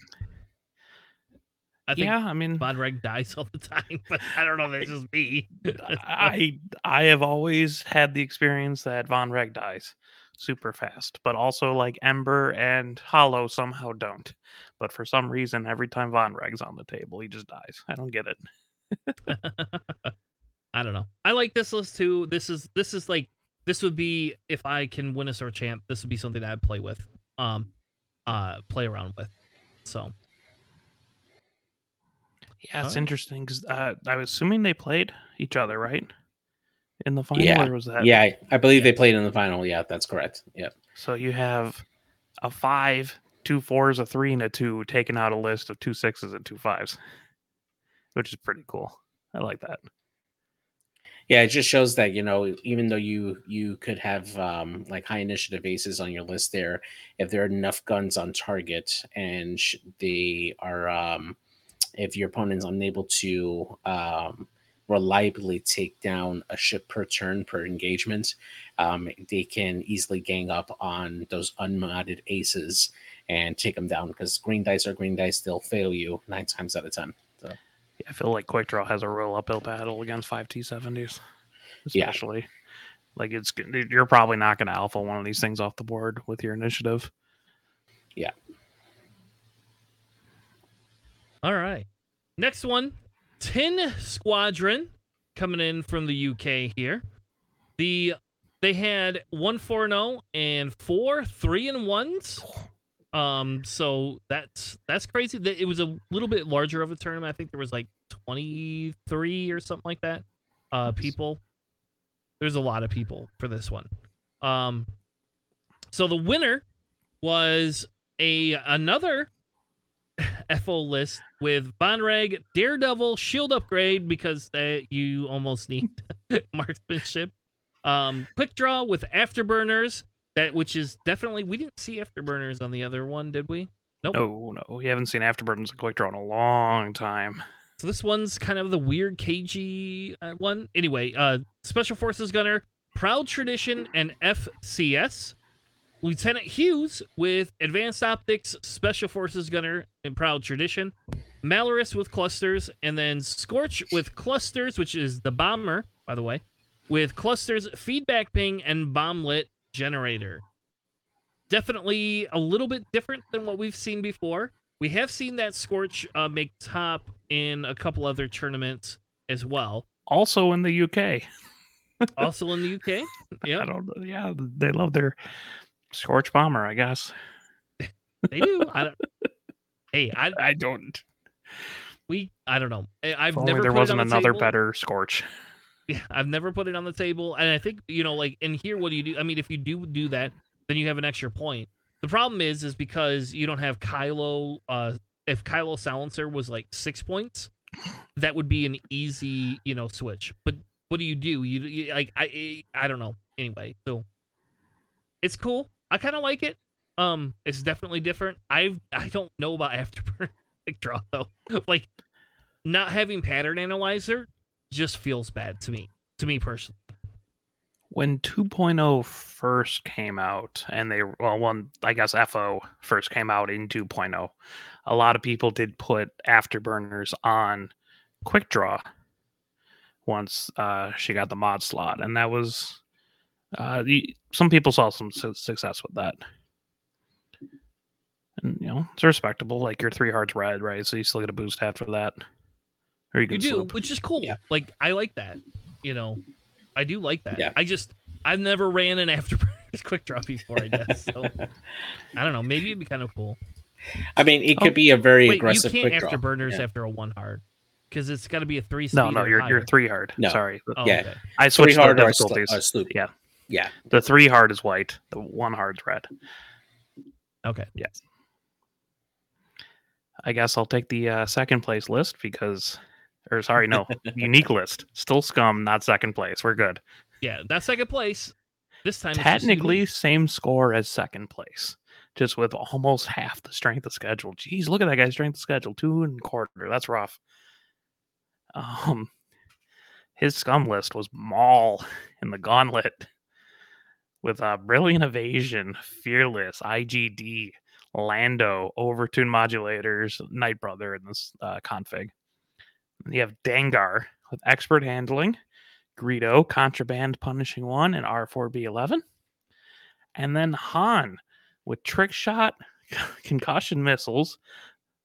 [SPEAKER 1] I think
[SPEAKER 3] yeah, I mean,
[SPEAKER 1] Vonreg dies all the time, but I don't know. That's just me.
[SPEAKER 3] I I have always had the experience that Vonreg dies super fast, but also like Ember and Hollow somehow don't. But for some reason, every time Vonreg's on the table, he just dies. I don't get it.
[SPEAKER 1] I don't know. I like this list too. This is this is like this would be if I can win a Store Champ. This would be something that I'd play with, um, uh, play around with. So
[SPEAKER 3] Yeah, it's
[SPEAKER 1] Alright.
[SPEAKER 3] interesting because uh, I was assuming they played each other, right? In the final,
[SPEAKER 2] Yeah,
[SPEAKER 3] or was that?
[SPEAKER 2] Yeah, I- I believe they played in the final. Yeah, that's correct. Yeah.
[SPEAKER 3] So you have a five, two fours, a three, and a two taking out a list of two sixes and two fives, which is pretty cool. I like that.
[SPEAKER 2] Yeah, it just shows that you know, even though you you could have um, like high initiative aces on your list there, if there are enough guns on target and sh- they are, um, if your opponent's unable to um, reliably take down a ship per turn per engagement, um, they can easily gang up on those unmodded aces and take them down because green dice are green dice; they'll fail you nine times out of ten. So
[SPEAKER 3] Yeah, I feel like Quick Draw has a real uphill battle against five T seventies,
[SPEAKER 2] Yeah.
[SPEAKER 3] especially. Like it's you're probably not going to alpha one of these things off the board with your initiative. Yeah.
[SPEAKER 1] All right. Next one, Tin Squadron coming in from the UK here. The they had one four zero oh and four three and ones. Um, so that's that's crazy. That it was a little bit larger of a tournament. I think there was like twenty three or something like that. Uh, people. There's a lot of people for this one. Um, so the winner was a another FO list with Vonreg, Daredevil, Shield Upgrade because you almost need marksmanship. Um, quick Draw with Afterburners, that which is definitely we didn't see Afterburners on the other one, did we? Nope.
[SPEAKER 3] No, no, we haven't seen Afterburners and Draw in a long time.
[SPEAKER 1] So this one's kind of the weird KG uh, one. Anyway, uh, Special Forces Gunner, Proud Tradition, and FCS. Lieutenant LeHuse with Advanced Optics, Special Forces Gunner, and Proud Tradition. Malarus with Clusters, and then Scorch with Clusters, which is the Bomber, by the way, with Clusters, Feedback Ping, and Bomblet Generator. Definitely a little bit different than what we've seen before. We have seen that Scorch uh, make top in a couple other tournaments as well.
[SPEAKER 3] Also in the UK.
[SPEAKER 1] Also in the UK.
[SPEAKER 3] I
[SPEAKER 1] Yeah.
[SPEAKER 3] Yeah, they love their Scorch Bomber, I guess.
[SPEAKER 1] they do. I don't, hey, I
[SPEAKER 3] I don't.
[SPEAKER 1] we I don't know. I've never
[SPEAKER 3] there wasn't
[SPEAKER 1] the
[SPEAKER 3] another
[SPEAKER 1] table.
[SPEAKER 3] better Scorch.
[SPEAKER 1] Yeah, I've never put it on the table, and I think you know, like, in here, what do you do? I mean, if you do do that, then you have an extra point. The problem is, is because you don't have Kylo. Uh, if Kylo Silencer was like six points, that would be an easy, you know, switch. But what do you do? You, you like, I, I don't know. Anyway, so it's cool. I kind of like it. Um, it's definitely different. I've I don't know about Afterburn Quick Draw though. like, not having Pattern Analyzer just feels bad to me. To me personally.
[SPEAKER 3] When 2.0 first came out, and they, well, one, I guess FO first came out in 2.0, a lot of people did put afterburners on Quick Draw once uh, she got the mod slot. And that was, uh, the, some people saw some su- success with that. And, you know, it's respectable. Like your three hearts red, right? So you still get a boost after that. Or you
[SPEAKER 1] You do,
[SPEAKER 3] sloop.
[SPEAKER 1] which is cool.
[SPEAKER 2] Yeah.
[SPEAKER 1] Like I like that. You know, I do like that.
[SPEAKER 2] Yeah.
[SPEAKER 1] I just I've never ran an afterburners Quick Draw before. I guess so. I don't know. Maybe it'd be kind of cool.
[SPEAKER 2] I mean, it
[SPEAKER 3] Oh,
[SPEAKER 2] could be a very
[SPEAKER 1] Wait, you can't
[SPEAKER 2] quick draw.
[SPEAKER 1] afterburners
[SPEAKER 2] Yeah.
[SPEAKER 1] after a one hard because it's got to be a three.
[SPEAKER 3] No, no, you're, you're three hard.
[SPEAKER 2] No.
[SPEAKER 3] Sorry.
[SPEAKER 1] Oh,
[SPEAKER 2] yeah.
[SPEAKER 1] okay.
[SPEAKER 3] I switched the
[SPEAKER 2] hard or, slo-
[SPEAKER 3] difficulties.
[SPEAKER 2] or sloop.
[SPEAKER 3] Yeah.
[SPEAKER 2] Yeah.
[SPEAKER 3] The three hard is white. The one hard's red.
[SPEAKER 1] Okay.
[SPEAKER 3] Yes. I guess I'll take the uh, second place list because, or sorry, no, unique list. Still scum, not second place. We're good.
[SPEAKER 1] Yeah, that's second place. This time,
[SPEAKER 3] Technically, same score as second place. just with almost half the strength of schedule. Jeez, look at that guy's strength of schedule, two and quarter. That's rough. Um, his scum list was Maul in the Gauntlet with uh, Brilliant Evasion, Fearless, IGD, Lando, Overtune Modulators, Night Brother in this uh, config. You have Dengar with Expert Handling, Greedo, Contraband Punishing One, and R4B11. And then Han with Trick Shot, Concussion Missiles,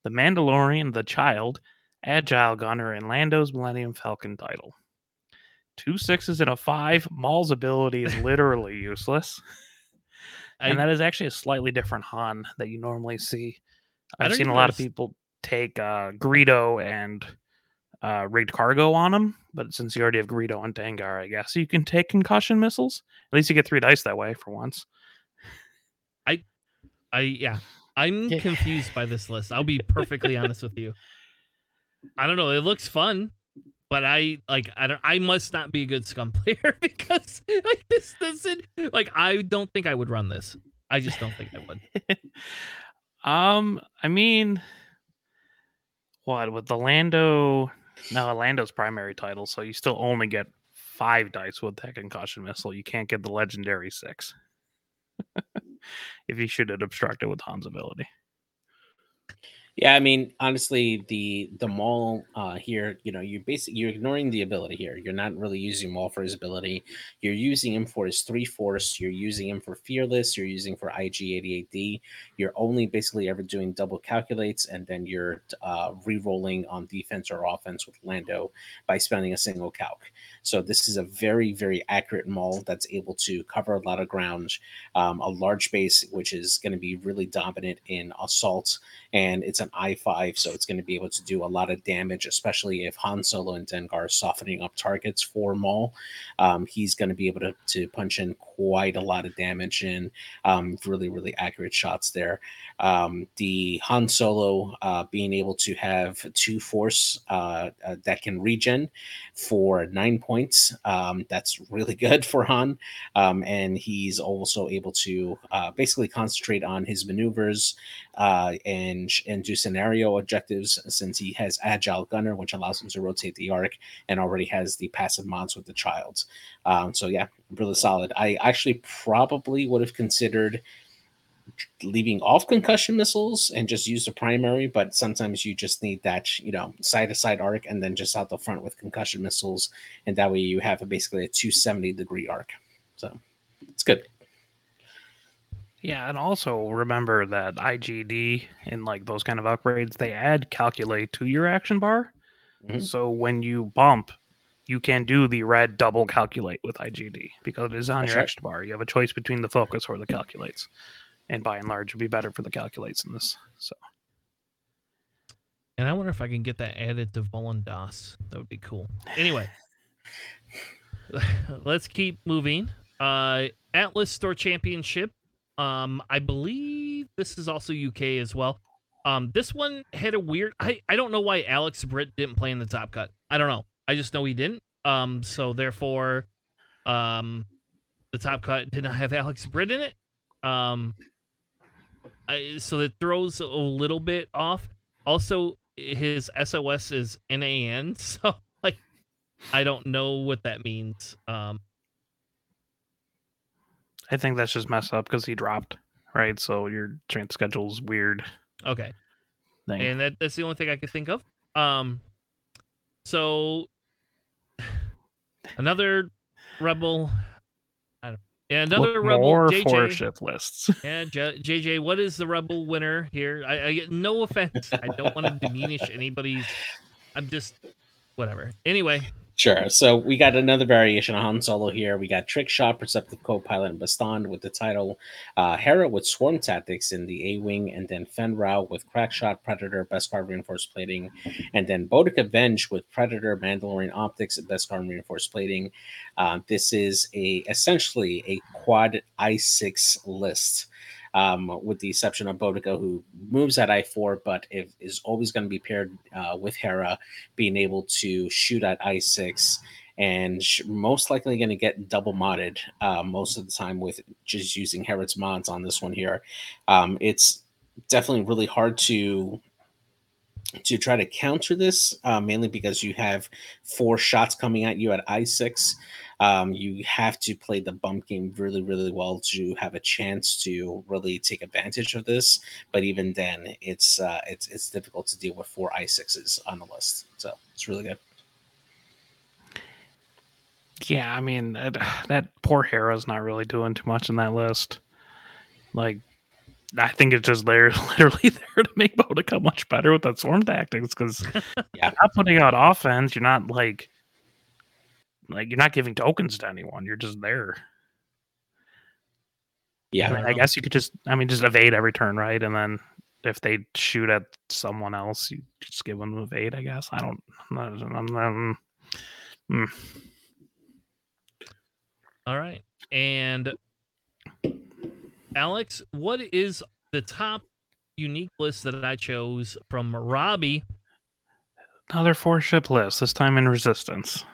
[SPEAKER 3] The Mandalorian, The Child, Agile Gunner, and Lando's Millennium Falcon title. Two sixes and a five. Maul's ability is literally useless. And
[SPEAKER 1] I-
[SPEAKER 3] that is actually a slightly different Han that you normally see. I've seen a lot of people take uh, Greedo and uh, rigged cargo on him, but since you already have Greedo and Dengar, I guess you can take concussion missiles. At least you get three dice that way for once.
[SPEAKER 1] I, I yeah, I'm
[SPEAKER 3] Yeah.
[SPEAKER 1] confused by this list. I'll be perfectly honest with you. I don't know. It looks fun, but I like I don't. I must not be a good scum player because like this doesn't like I don't think I would run this. I just don't think I would.
[SPEAKER 3] um, I mean, what with the Lando? No, Lando's primary title, so you still only get five dice with that concussion missile. You can't get the legendary six if you shoot it obstructed with Han's ability.
[SPEAKER 2] Yeah, I mean, honestly, the the Maul uh, here, you know, you basically you're ignoring the ability here. You're not really using Maul for his ability. You're using him for his three force. You're using him for fearless. You're using for IG88D. You're only basically ever doing double calculates, and then you're uh, re-rolling on defense or offense with Lando by spending a single calc. So this is a very very accurate Maul that's able to cover a lot of ground, um, a large base, which is going to be really dominant in assault and it's an i5, so it's going to be able to do a lot of damage, especially if Han Solo and Dengar are softening up targets for Maul. Um, he's going to be able to, to punch in quite a lot of damage and um, really, really accurate shots there. Um, the Han Solo uh, being able to have two force uh, uh, that can regen for nine points, um, that's really good for Han. Um, and he's also able to uh, basically concentrate on his maneuvers uh, and and do scenario objectives since he has agile gunner, which allows him to rotate the arc, and already has the passive mods with the child. Um, so yeah, really solid. I actually probably would have considered leaving off concussion missiles and just use the primary, but sometimes you just need that you know side to side arc and then just out the front with concussion missiles, and that way you have a, basically a 270 degree arc. So it's good.
[SPEAKER 3] Yeah, and also remember that IGD and like those kind of upgrades, they add calculate to your action bar.
[SPEAKER 2] Mhm.
[SPEAKER 3] So when you bump, you can do the red double calculate with IGD because it is on
[SPEAKER 2] That's
[SPEAKER 3] your
[SPEAKER 2] right.
[SPEAKER 3] action bar. You have a choice between the focus or the calculates. And by and large, it'd be better for the calculates in this. So
[SPEAKER 1] And I wonder if I can get that added to Volan Das. That would be cool. Anyway, let's keep moving. Uh, Atlas Store Championship. Um, I believe this is also UK as well. Um, this one had a weird. I I don't know why Alex Britt didn't play in the top cut. I don't know. I just know he didn't. Um, so therefore, um, the top cut did not have Alex Britt in it. Um, I, so that throws a little bit off. Also, his SOS is NAN, so like I don't know what that means. Um,
[SPEAKER 3] I think that's just messed up because he dropped, right? So your strength schedule's weird
[SPEAKER 1] okay.
[SPEAKER 3] thing.
[SPEAKER 1] and that, that's the only thing I could think of. Um, so another rebel. Yeah, another
[SPEAKER 3] Look
[SPEAKER 1] rebel.
[SPEAKER 3] more
[SPEAKER 1] JJ.
[SPEAKER 3] four ship lists.
[SPEAKER 1] Yeah, J- JJ. What is the rebel winner here? I, I get no offense. I don't want to diminish anybody's. I'm just whatever. Anyway,
[SPEAKER 2] Sure. So we got another variation of Han Solo here. We got Trick Shot, Perceptive Co-Pilot, and Bistan with the title. Uh, Hera with Swarm Tactics in the A-Wing, and then Fenn Rau with Crack Shot, Predator, Beskar Reinforced Plating, and then Bodica Venge with Predator, Mandalorian Optics, and Beskar Reinforced Plating. Uh, this is a essentially a quad I-6 list. Um, with the exception of Bodica, who moves at I4, but if, is always going to be paired uh, with Hera, being able to shoot at I6 and sh- most likely going to get double modded uh, most of the time with just using Harrod's mods on this one here. Um, it's definitely really hard to to try to counter this, uh, mainly because you have four shots coming at you at I6. Um, you have to play the bump game really, really well to have a chance to really take advantage of this. But even then, it's uh, it's it's difficult to deal with four I6s on the list. So it's really good.
[SPEAKER 3] Yeah, I mean that, that poor Hera's not really doing too much in that list. Like I think it's just there, literally there to make Bodica much better with that swarm tactics. Because
[SPEAKER 2] Yeah.
[SPEAKER 3] not putting out offense, you're not like, like you're not giving tokens to anyone. You're just there. I,
[SPEAKER 2] Yeah,
[SPEAKER 3] mean, I guess you could just, I mean, just evade every turn, right? And then if they shoot at someone else, you just give them evade. I guess I don't. I'm, I'm, I'm, hmm.
[SPEAKER 1] All right. And Alex, what is the top unique list that I chose from Robbie?
[SPEAKER 3] Another four ship list, this time in resistance.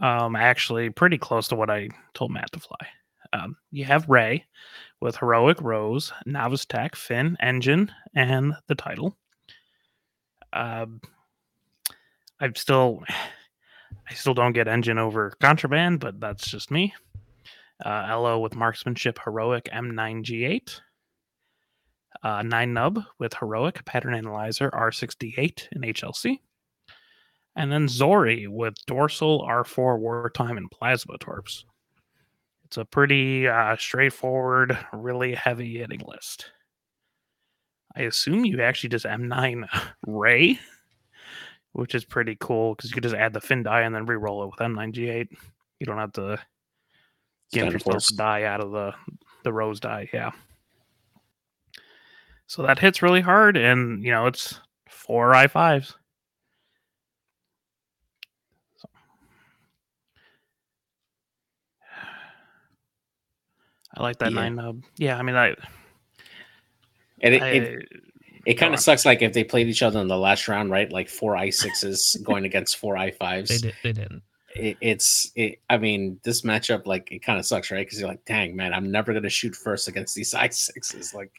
[SPEAKER 3] Um, actually, pretty close to what I told Matt to fly. Um, you have Rey with Heroic Rose, Novice Tech, Finn, Engine, and the title. Um, I'm still, I still don't get Engine over Contraband, but that's just me. Uh, Ello with Marksmanship, Heroic, M9G8. Uh, Nien Nunb with Heroic, Pattern Analyzer, R68, and HLC. And then Zari with Dorsal, R4, Wartime, and Plasma Torps. It's a pretty uh, straightforward, really heavy hitting list. I assume you actually just M9 Rey, which is pretty cool because you could just add the Finn die and then re-roll it with M9G8. You don't have to
[SPEAKER 2] get
[SPEAKER 3] yourself die out of the the rose die. Yeah. So that hits really hard, and you know it's four I fives. I like that
[SPEAKER 2] Yeah.
[SPEAKER 3] Nien Nunb. Yeah, I mean, I,
[SPEAKER 2] and it,
[SPEAKER 3] I
[SPEAKER 2] it, it kind of sucks. Like if they played each other in the last round, right? Like four I sixes going against four I
[SPEAKER 1] They
[SPEAKER 2] fives.
[SPEAKER 1] did. They didn't.
[SPEAKER 2] It, it's it. I mean, this matchup like it kind of sucks, right? Because you're like, dang man, I'm never gonna shoot first against these I sixes. Like,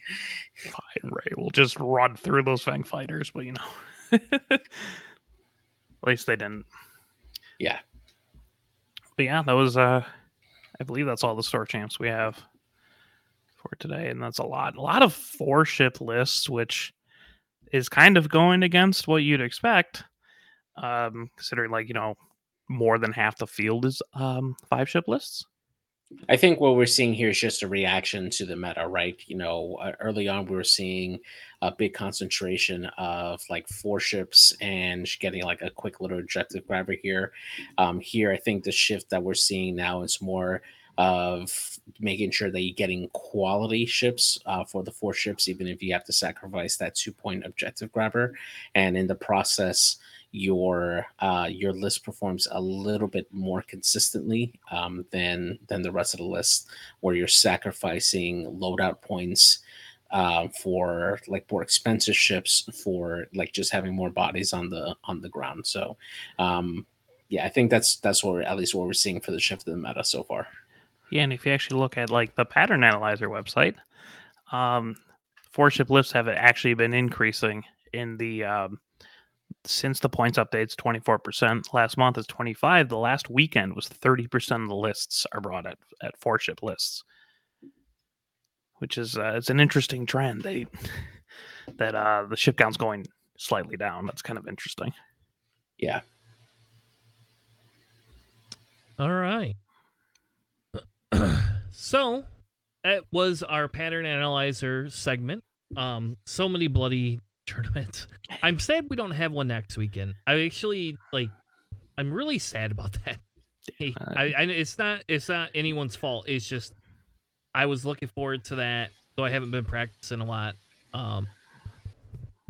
[SPEAKER 3] fine, Rey will just run through those Fang fighters, but you know, at least they didn't.
[SPEAKER 2] yeah,
[SPEAKER 3] But yeah, that was uh I believe that's all the store champs we have for today, and that's a lot. A lot of four ship lists, which is kind of going against what you'd expect. Um, considering like, you know, more than half the field is um five ship lists.
[SPEAKER 2] I think what we're seeing here is just a reaction to the meta, right? You know, uh, early on we were seeing a big concentration of like four ships and getting like a quick little objective grabber here. Um, here, I think the shift that we're seeing now is more of making sure that you're getting quality ships uh, for the four ships, even if you have to sacrifice that two point objective grabber. And in the process, your uh, your list performs a little bit more consistently um, than than the rest of the list, where you're sacrificing loadout points uh, for like more expensive ships for like just having more bodies on the on the ground. So, um, yeah, I think that's that's what at least what we're seeing for the shift of the meta so far.
[SPEAKER 3] Yeah, and if you actually look at like the pattern analyzer website, um, four ship lists have actually been increasing in the um, since the points updates 24%. Last month is 25. The last weekend was 30% of the lists are brought at at four ship lists, which is uh, it's an interesting trend. They that uh, the ship count's going slightly down. That's kind of interesting.
[SPEAKER 2] Yeah,
[SPEAKER 1] All right. so that was our pattern analyzer segment. Um, so many bloody tournaments. I'm sad we don't have one next weekend. I actually like. I'm really sad about that. I, I, it's not. It's not anyone's fault. It's just I was looking forward to that, though I haven't been practicing a lot. Um,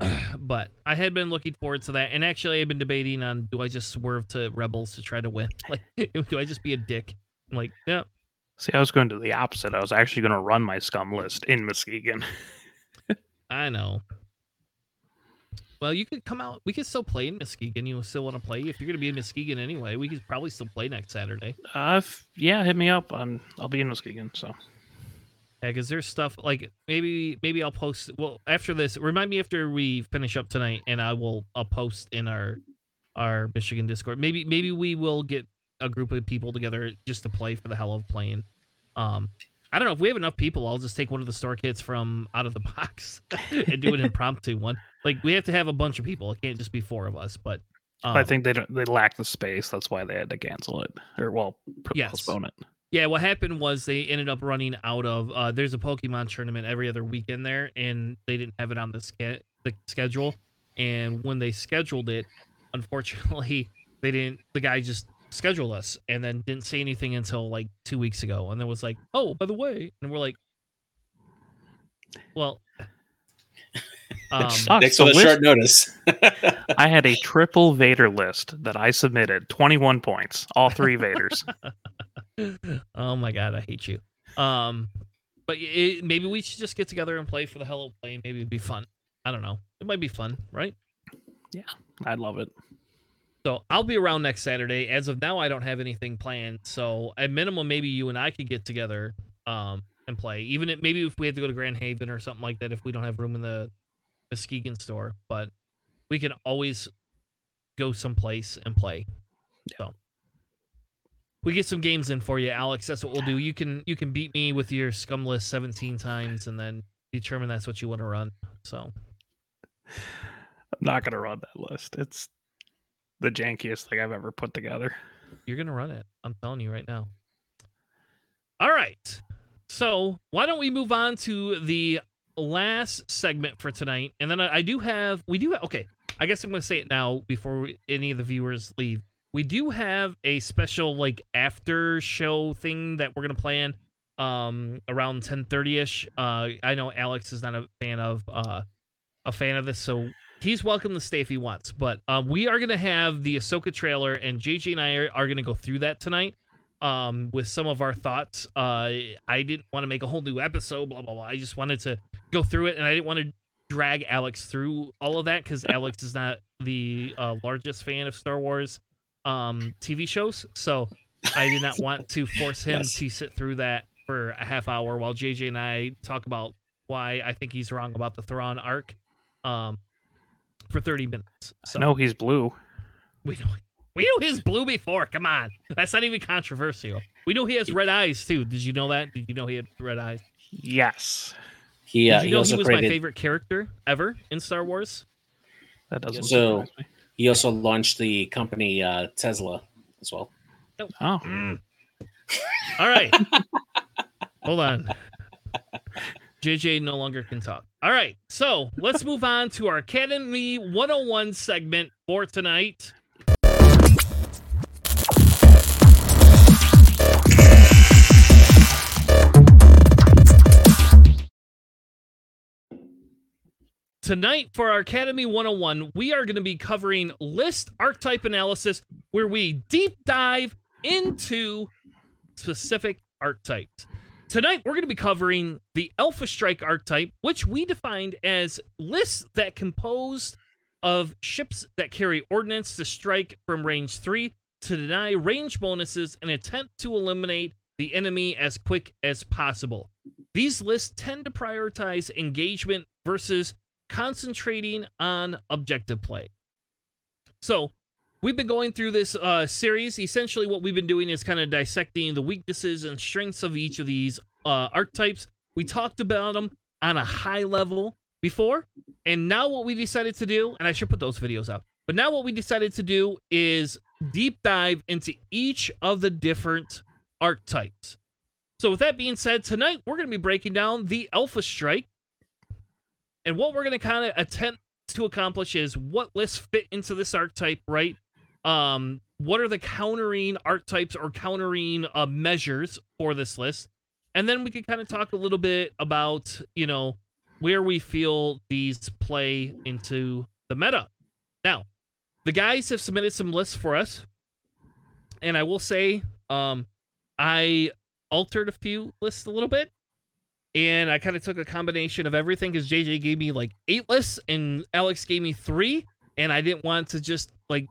[SPEAKER 1] but I had been looking forward to that, and actually, I've been debating on do I just swerve to rebels to try to win? Like, do I just be a dick? I'm like, yeah,
[SPEAKER 3] See, I was going to the opposite. I was actually going to run my scum list in Muskegon.
[SPEAKER 1] I know. Well, you could come out. We could still play in Muskegon. You still want to play? If you're going to be in Muskegon anyway, we could probably still play next Saturday.
[SPEAKER 3] Uh, if, yeah, hit me up. I'm, I'll be in Muskegon. So
[SPEAKER 1] Yeah, because there's stuff like maybe maybe I'll post. Well, after this, remind me after we finish up tonight, and I will I'll post in our our Michigan Discord. Maybe maybe we will get a group of people together just to play for the hell of playing. Um, I don't know if we have enough people. I'll just take one of the store kits from out of the box and do an impromptu one. Like we have to have a bunch of people. It can't just be four of us. But um,
[SPEAKER 3] I think they don't, they lack the space. That's why they had to cancel it or well
[SPEAKER 1] Yes.
[SPEAKER 3] postpone it.
[SPEAKER 1] Yeah, what happened was they ended up running out of. Uh, there's a Pokemon tournament every other weekend there, and they didn't have it on the, ske- the schedule. And when they scheduled it, unfortunately, they didn't. The guy just scheduled us and then didn't say anything until like two weeks ago, and then was like, "Oh, by the way," and we're like, "Well." Um,
[SPEAKER 3] sucks.
[SPEAKER 2] Next
[SPEAKER 3] the
[SPEAKER 2] on a short notice.
[SPEAKER 3] I had a triple Vader list that I submitted, 21 points, all three Vaders.
[SPEAKER 1] oh my god, I hate you. Um, but it, maybe we should just get together and play for the hell of playing. Maybe it'd be fun. I don't know. It might be fun, right?
[SPEAKER 3] Yeah, I'd love it.
[SPEAKER 1] So I'll be around next Saturday. As of now, I don't have anything planned. So at minimum, maybe you and I could get together um and play. Even if maybe if we had to go to Grand Haven or something like that, if we don't have room in the Muskegon store, but we can always go someplace and play. So we get some games in for you, Alex. That's what we'll do. You can you can beat me with your scum list 17 times and then determine that's what you want to run. So
[SPEAKER 3] I'm not going to run that list. It's the jankiest thing I've ever put together.
[SPEAKER 1] You're gonna run it. I'm telling you right now. All right. So why don't we move on to the last segment for tonight? And then I, I do have we do have okay. I guess I'm gonna say it now before we, any of the viewers leave. We do have a special like after show thing that we're gonna plan um around 10:30 ish. Uh, I know Alex is not a fan of uh a fan of this, so he's welcome to stay if he wants. But um, we are gonna have the Ahsoka trailer, and JJ and I are, are gonna go through that tonight. Um, with some of our thoughts. Uh, I didn't want to make a whole new episode, blah blah blah. I just wanted to go through it, and I didn't want to drag Alex through all of that because Alex is not the uh, largest fan of Star Wars um TV shows. So I did not want to force him
[SPEAKER 2] Yes.
[SPEAKER 1] to sit through that for a half hour while JJ and I talk about why I think he's wrong about the Thrawn arc. Um, for 30 minutes. So
[SPEAKER 3] No, he's blue.
[SPEAKER 1] we know we knew his blue before. Come on. That's not even controversial. We know he has red eyes too. Did you know that? Did you know he had red eyes?
[SPEAKER 3] Yes.
[SPEAKER 2] he, uh,
[SPEAKER 1] Did you know he
[SPEAKER 2] also
[SPEAKER 1] was my favorite character ever in Star Wars?
[SPEAKER 3] That doesn't
[SPEAKER 2] So-
[SPEAKER 3] surprise me.
[SPEAKER 2] He also launched the company uh, Tesla as well.
[SPEAKER 3] Oh,
[SPEAKER 1] All right. Hold on. JJ no longer can talk. All right. So let's move on to our Academy 101 segment for tonight. Tonight for our Academy 101, we are going to be covering list archetype analysis where we deep dive into specific archetypes. Tonight, we're going to be covering the Alpha Strike archetype, which we defined as lists that composed of ships that carry ordnance to strike from range 3 to deny range bonuses and attempt to eliminate the enemy as quick as possible. These lists tend to prioritize engagement versus concentrating on objective play. So, we've been going through this uh, series. Essentially, what we've been doing is kind of dissecting the weaknesses and strengths of each of these uh, archetypes. We talked about them on a high level before, and now what we decided to do, and I should put those videos out, but now what we decided to do is deep dive into each of the different archetypes. So, with that being said, tonight we're going to be breaking down the Alpha Strike. And what we're going to kind of attempt to accomplish is what lists fit into this archetype, right? Um, what are the countering archetypes or countering uh, measures for this list? And then we can kind of talk a little bit about, you know, where we feel these play into the meta. Now, the guys have submitted some lists for us. And I will say, um, I altered a few lists a little bit. and I kind of took a combination of everything because JJ gave me like eight lists and Alex gave me three, and I didn't want to just like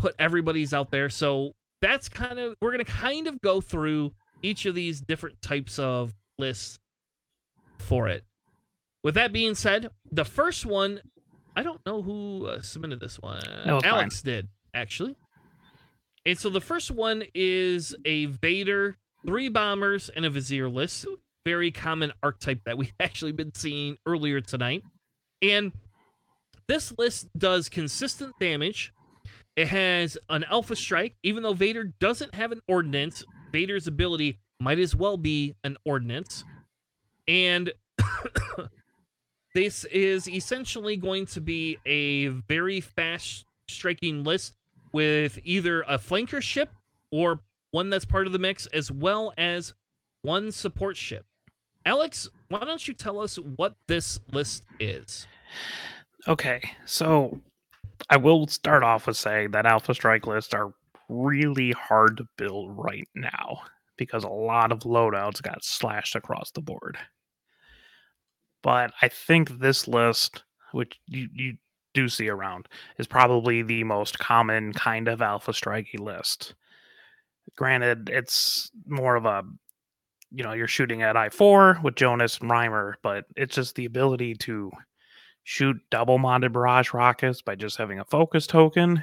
[SPEAKER 1] put everybody's out there. So that's kind of we're gonna kind of go through each of these different types of lists for it. With that being said, the first one, I don't know who uh, submitted this one.
[SPEAKER 3] was fine.
[SPEAKER 1] Alex did actually. And so the first one is a Vader, three bombers, and a Vizier list. Very common archetype that we've actually been seeing earlier tonight. And this list does consistent damage. It has an Alpha Strike. Even though Vader doesn't have an ordinance, Vader's ability might as well be an ordinance. And this is essentially going to be a very fast striking list with either a flanker ship or one that's part of the mix, as well as one support ship. Alex, why don't you tell us what this list is?
[SPEAKER 3] Okay, so I will start off with saying that Alpha Strike lists are really hard to build right now because a lot of loadouts got slashed across the board. But I think this list, which you, you do see around, is probably the most common kind of Alpha Strikey list. Granted, it's more of a you know, you're shooting at I4 with Jonus and Rhymer, but it's just the ability to shoot double modded barrage rockets by just having a focus token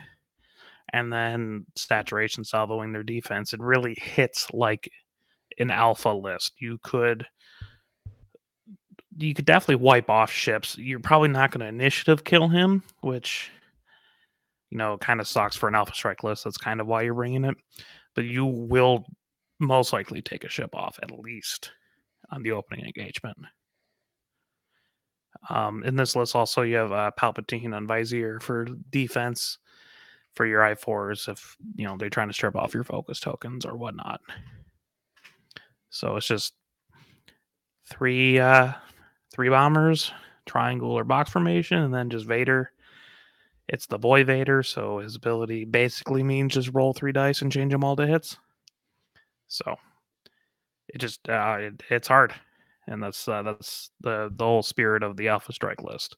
[SPEAKER 3] and then saturation salvoing their defense. It really hits like an alpha list. You could you could definitely wipe off ships. You're probably not going to initiative kill him, which you know kind of sucks for an alpha strike list. That's kind of why you're bringing it. But you will most likely take a ship off at least on the opening engagement. Um, in this list, also you have uh, Palpatine on Vizier for defense for your I4s if you know they're trying to strip off your focus tokens or whatnot. So it's just three uh three bombers, triangle or box formation, and then just Vader. It's the boy Vader, so his ability basically means just roll three dice and change them all to hits. So it just uh, it, it's hard, and that's uh, that's the the whole spirit of the Alpha Strike list.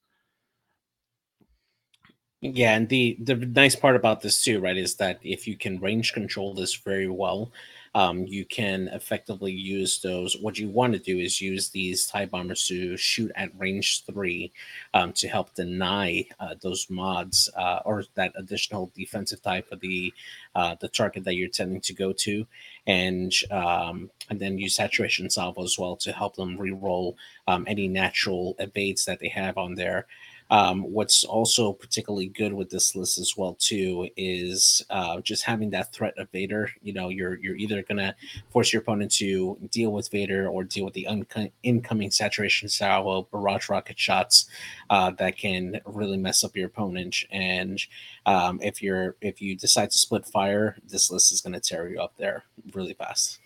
[SPEAKER 2] Yeah, and the the nice part about this too, right, is that if you can range control this very well, um, you can effectively use those. What you want to do is use these TIE bombers to shoot at range three um, to help deny uh, those mods uh, or that additional defensive type of the uh, the target that you're tending to go to, and um, and then use saturation salvo as well to help them re-roll um, any natural evades that they have on there. Um, what's also particularly good with this list as well too is uh, just having that threat of Vader. You know, you're you're either gonna force your opponent to deal with Vader or deal with the unco- incoming saturation salvo barrage rocket shots uh, that can really mess up your opponent. And um, if you're if you decide to split fire, this list is gonna tear you up there really fast.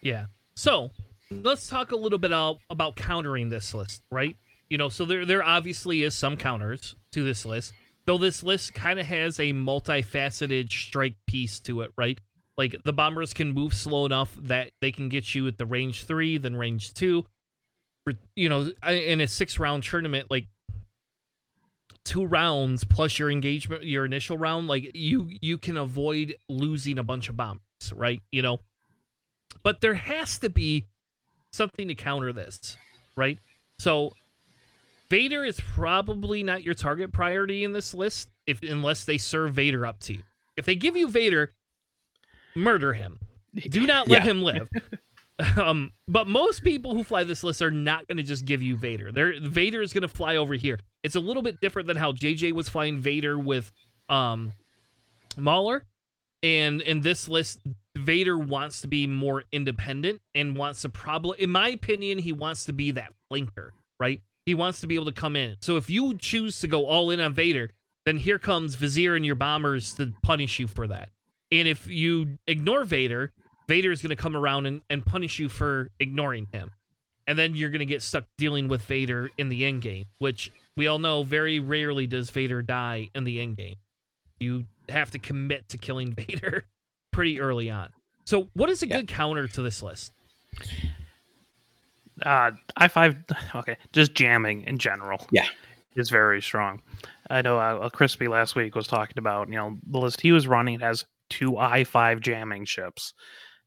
[SPEAKER 1] Yeah. So let's talk a little bit about, about countering this list, right? You know, so there there obviously is some counters to this list, though this list kind of has a multifaceted strike piece to it, right? Like the bombers can move slow enough that they can get you at the range three, then range two. You know, in a six round tournament, like two rounds plus your engagement, your initial round, like you you can avoid losing a bunch of bombers, right? You know, but there has to be something to counter this, right? So Vader is probably not your target priority in this list, if unless they serve Vader up to you. If they give you Vader, murder him. Do not let
[SPEAKER 3] Yeah.
[SPEAKER 1] him live. um, but most people who fly this list are not going to just give you Vader. They're, Vader is going to fly over here. It's a little bit different than how JJ was flying Vader with um, Mauler. And in this list, Vader wants to be more independent and wants to probably, in my opinion, he wants to be that flanker, right? He wants to be able to come in. So if you choose to go all in on Vader, then here comes Vizier and your bombers to punish you for that. And if you ignore Vader, Vader is going to come around and, and punish you for ignoring him. And then you're going to get stuck dealing with Vader in the end game, which we all know very rarely does Vader die in the end game. You have to commit to killing Vader pretty early on. So, what is a
[SPEAKER 2] Yeah.
[SPEAKER 1] good counter to this list?
[SPEAKER 3] Uh, I five. Okay, just jamming in general.
[SPEAKER 2] Yeah.
[SPEAKER 3] is very strong. I know uh, Crispy last week was talking about you know the list he was running has two i five jamming ships,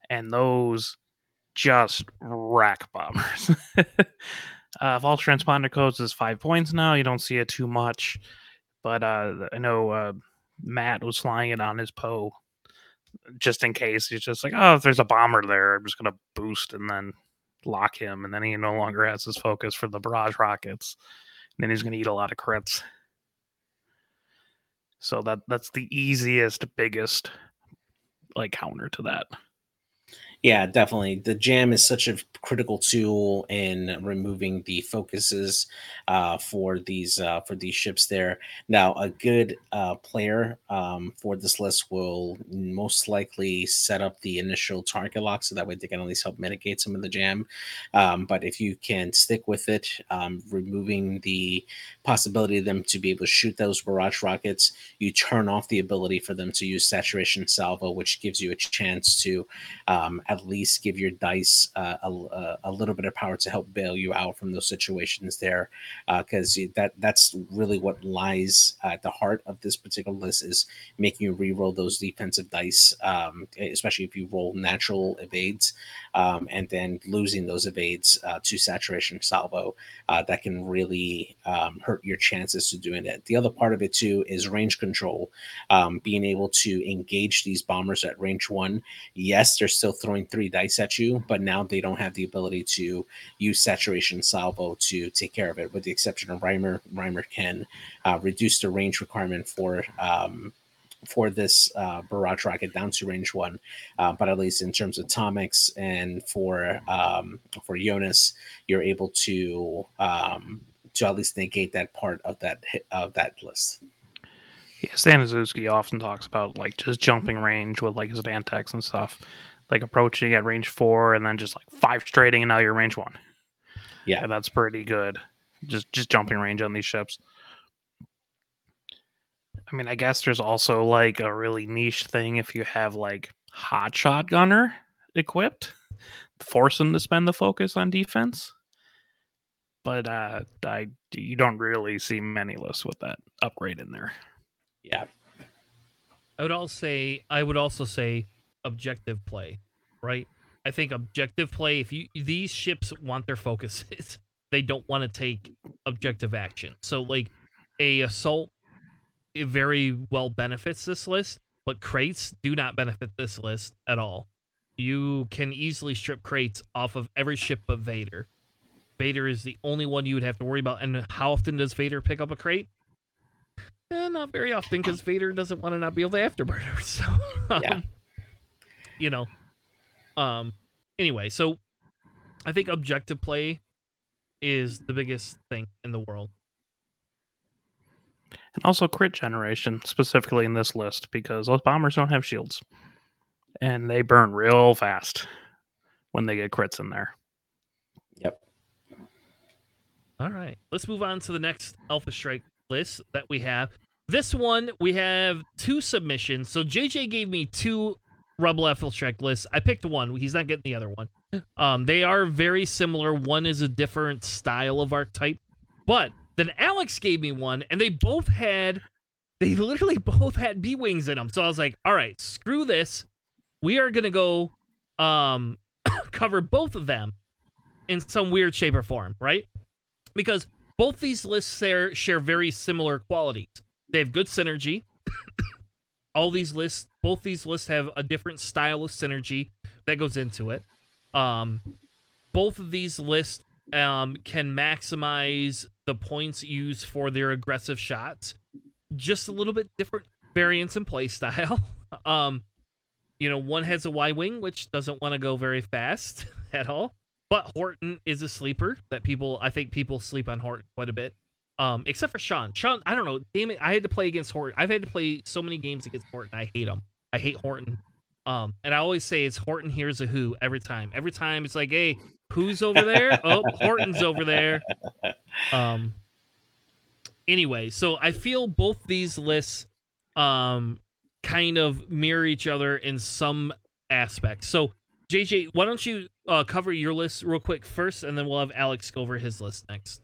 [SPEAKER 3] and those just rack bombers. uh, false transponder codes is five points now. You don't see it too much, but uh, I know uh, Matt was flying it on his Poe just in case. He's just like, oh, if there's a bomber there, I'm just gonna boost and then lock him, and then he no longer has his focus for the barrage rockets. And then he's gonna eat a lot of crits. So that that's the easiest, biggest like counter to that.
[SPEAKER 2] Yeah, definitely. The jam is such a critical tool in removing the focuses uh, for these uh, for these ships. There now, a good uh, player um, for this list will most likely set up the initial target lock, so that way they can at least help mitigate some of the jam. Um, but if you can stick with it, um, removing the possibility of them to be able to shoot those barrage rockets, you turn off the ability for them to use saturation salvo, which gives you a chance to um, at least give your dice uh, a, a, little bit of power to help bail you out from those situations there, because uh, that that's really what lies at the heart of this particular list is making you re-roll those defensive dice, um, especially if you roll natural evades, um, and then losing those evades uh, to saturation salvo, uh, that can really um, hurt your chances to doing it. The other part of it too is range control, um, being able to engage these bombers at range one. Yes, they're still throwing three dice at you, but now they don't have the ability to use saturation salvo to take care of it, with the exception of Rhymer. Rhymer can uh, reduce the range requirement for um, for this uh, barrage rocket down to range one, uh, but at least in terms of atomics and for um, for Jonus, you're able to um, to at least negate that part of that of that list.
[SPEAKER 3] Yeah, Staniszewski often talks about like just jumping range with like his Vantex and stuff like approaching at range four and then just like five straighting and now you're range one. Yeah, and that's pretty good. Just just jumping range on these ships. I mean, I guess there's also like a really niche thing if you have like hot shot gunner equipped, force them to spend the focus on defense. But uh I you don't really see many lists with that upgrade in there.
[SPEAKER 2] Yeah.
[SPEAKER 1] I would also say I would also say objective play, right? I think objective play. If you these ships want their focuses, they don't want to take objective action. So like a assault, it very well benefits this list, but crates do not benefit this list at all. You can easily strip crates off of every ship but Vader. Vader is the only one you would have to worry about. And how often does Vader pick up a crate? Eh, not very often because Vader doesn't want to not be able to afterburner. So um, yeah you know. Um anyway, so I think objective play is the biggest thing in the world.
[SPEAKER 3] And also crit generation, specifically in this list, because those bombers don't have shields. And they burn real fast when they get crits in there.
[SPEAKER 2] Yep.
[SPEAKER 1] All right. Let's move on to the next Alpha Strike list that we have. This one, we have two submissions. So JJ gave me two Rebel Alpha Strike list. I picked one. He's not getting the other one. Um, they are very similar. One is a different style of archetype, but then Alex gave me one, and they both had, they literally both had B wings in them. So I was like, all right, screw this. We are gonna go, um, cover both of them in some weird shape or form, right? Because both these lists share share very similar qualities. They have good synergy. all these lists, both these lists have a different style of synergy that goes into it. Um, both of these lists um, can maximize the points used for their aggressive shots. Just a little bit different variance in play style. um, you know, one has a Y wing, which doesn't want to go very fast at all. But Horton is a sleeper that people, I think people sleep on Horton quite a bit. Um, except for Sean. Sean, I don't know. Damn it, I had to play against Horton. I've had to play so many games against Horton. I hate him. I hate Horton. Um, and I always say it's Horton here's a who every time. Every time it's like, hey, who's over there? oh, Horton's over there. Um. Anyway, so I feel both these lists, um, kind of mirror each other in some aspects. So JJ, why don't you uh, cover your list real quick first, and then we'll have Alex go over his list next.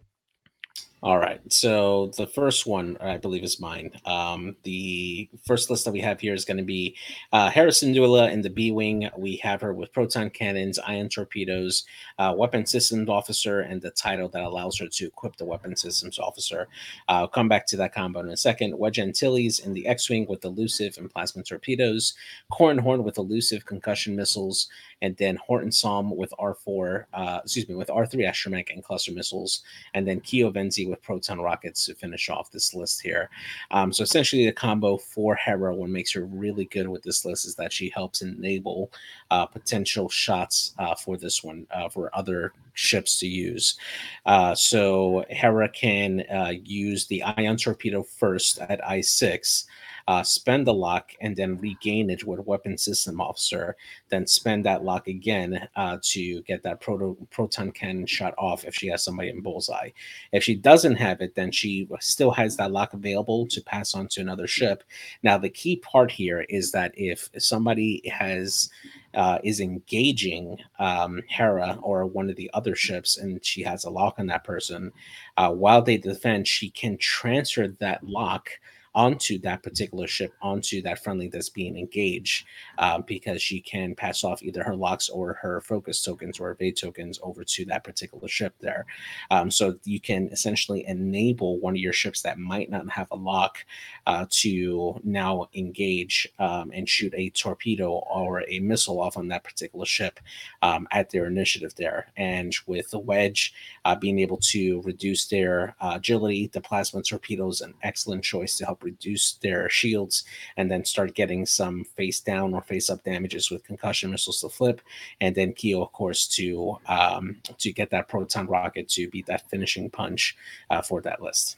[SPEAKER 2] All right. So the first one, I believe, is mine. Um, the first list that we have here is going to be uh, Hera Syndulla in the B Wing. We have her with proton cannons, ion torpedoes, uh, weapon systems officer, and the title that allows her to equip the weapon systems officer. Uh, I'll come back to that combo in a second. Wedge Antilles in the X Wing with elusive and plasma torpedoes, Corran Horn with elusive concussion missiles, and then Horton with R4, uh, excuse me, with R3 astromech and cluster missiles, and then Keo Venzi with proton rockets to finish off this list here. Um, so essentially, the combo for Hera, what makes her really good with this list is that she helps enable uh, potential shots uh, for this one uh, for other ships to use. Uh, so Hera can uh, use the ion torpedo first at I six uh, spend the lock and then regain it with weapon system officer, then spend that lock again uh, to get that proto- proton cannon shot off if she has somebody in bullseye. If she doesn't have it, then she still has that lock available to pass on to another ship. Now, the key part here is that if somebody has uh, is engaging um, Hera or one of the other ships, and she has a lock on that person, uh, while they defend, she can transfer that lock onto that particular ship, onto that friendly that's being engaged, uh, because she can pass off either her locks or her focus tokens or evade tokens over to that particular ship there. Um, so you can essentially enable one of your ships that might not have a lock uh, to now engage um, and shoot a torpedo or a missile off on that particular ship um, at their initiative there. And with the wedge uh, being able to reduce their uh, agility, the plasma torpedo is an excellent choice to help reduce their shields and then start getting some face down or face up damages with concussion missiles to flip, and then Keo, of course, to um, to get that proton rocket to beat that finishing punch uh, for that list.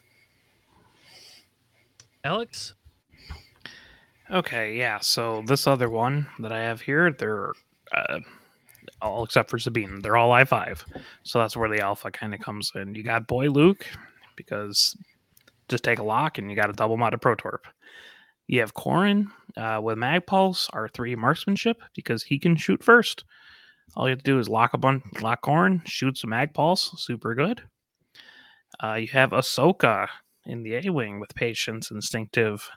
[SPEAKER 1] Alex.
[SPEAKER 3] Okay, yeah. So this other one that I have here, they're uh, all except for Sabine. They're all I five, so that's where the alpha kind of comes in. You got Boy Luke because just take a lock and you got a double modded Protorp. You have Corran uh, with Mag Pulse, R3 marksmanship because he can shoot first. All you have to do is lock a bunch, lock Corran, shoots a Mag Pulse, super good. Uh, you have Ahsoka in the A Wing with Patience, Instinctive,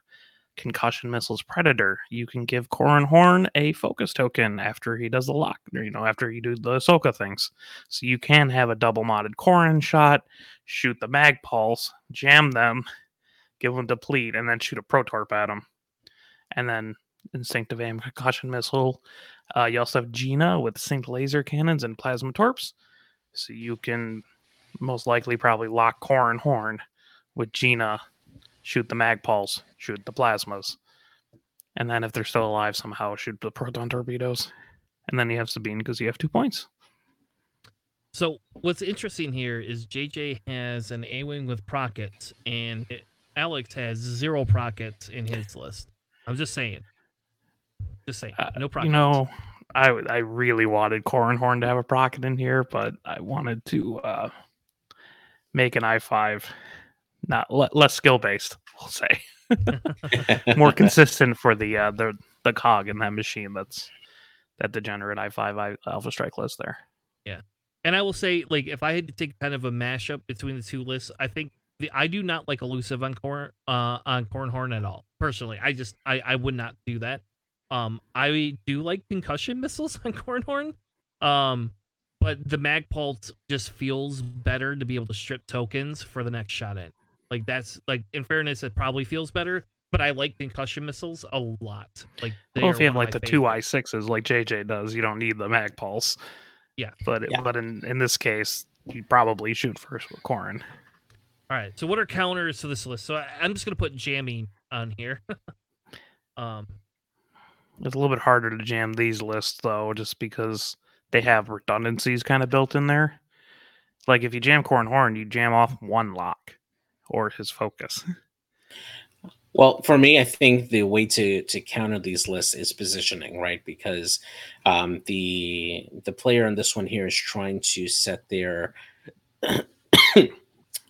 [SPEAKER 3] concussion missiles predator. You can give Corran Horn a focus token after he does the lock or, you know after you do the Ahsoka things. So you can have a double modded Corran shot shoot the mag pulse jam them give them deplete and then shoot a protorp at them and then instinctive aim concussion missile. Uh, you also have Gina with synced laser cannons and plasma torps. So you can most likely probably lock Corran Horn with Gina shoot the mag pulse, shoot the plasmas, and then if they're still alive, somehow shoot the proton torpedoes, and then you have Sabine because you have two points.
[SPEAKER 1] So what's interesting here is JJ has an A wing with prockets, and it, Alex has zero prockets in his list. I'm just saying, just saying,
[SPEAKER 3] Uh,
[SPEAKER 1] no prockets.
[SPEAKER 3] You know, I I really wanted Corran Horn to have a procket in here, but I wanted to uh, make an I five not le- less skill based. We'll say more consistent for the uh, the the cog in that machine. That's that degenerate I five I Alpha Strike list there.
[SPEAKER 1] Yeah, and I will say, like, if I had to take kind of a mashup between the two lists, I think the I do not like elusive on corn uh on Cornhorn at all. Personally, I just I I would not do that. Um, I do like concussion missiles on Cornhorn. Um, but the mag pulse just feels better to be able to strip tokens for the next shot in. Like that's like in fairness, it probably feels better. But I like concussion missiles a lot. Like they
[SPEAKER 3] Well, if you have like the two. I sixes like JJ does, you don't need the mag pulse.
[SPEAKER 1] Yeah.
[SPEAKER 3] But
[SPEAKER 2] Yeah.
[SPEAKER 3] but in in this case, you probably shoot first with Corran.
[SPEAKER 1] All right. So what are counters to this list? So I, I'm just gonna put jamming on here. um,
[SPEAKER 3] It's a little bit harder to jam these lists though, just because they have redundancies kind of built in there. Like if you jam Corn Horn, you jam off one lock or his focus.
[SPEAKER 2] Well, for me, I think the way to to counter these lists is positioning, right? Because um, the the player in this one here is trying to set their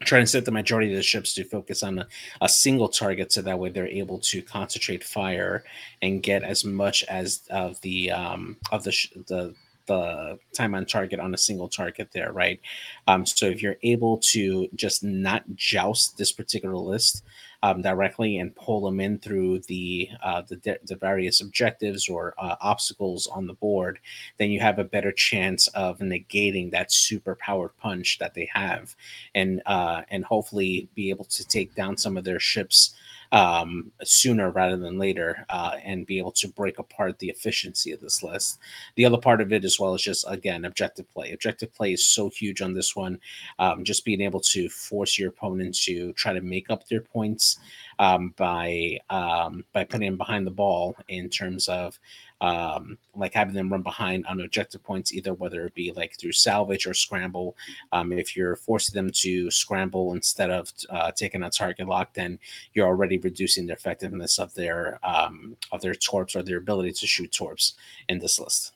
[SPEAKER 2] trying to set the majority of the ships to focus on a, a single target, so that way they're able to concentrate fire and get as much as of the um, of the sh- the the time on target on a single target there, right? Um, so if you're able to just not joust this particular list um, directly and pull them in through the uh, the, the various objectives or uh, obstacles on the board, then you have a better chance of negating that super powered punch that they have, and uh, and hopefully be able to take down some of their ships um, sooner rather than later uh, and be able to break apart the efficiency of this list. The other part of it, as well, is just again objective play. Objective play is so huge on this one. Um, just being able to force your opponent to try to make up their points um, by um, by putting them behind the ball in terms of um, like having them run behind on objective points, either whether it be like through salvage or scramble. Um, if you're forcing them to scramble instead of uh, taking a target lock, then you're already reducing the effectiveness of their um, of their torps or their ability to shoot torps in this list.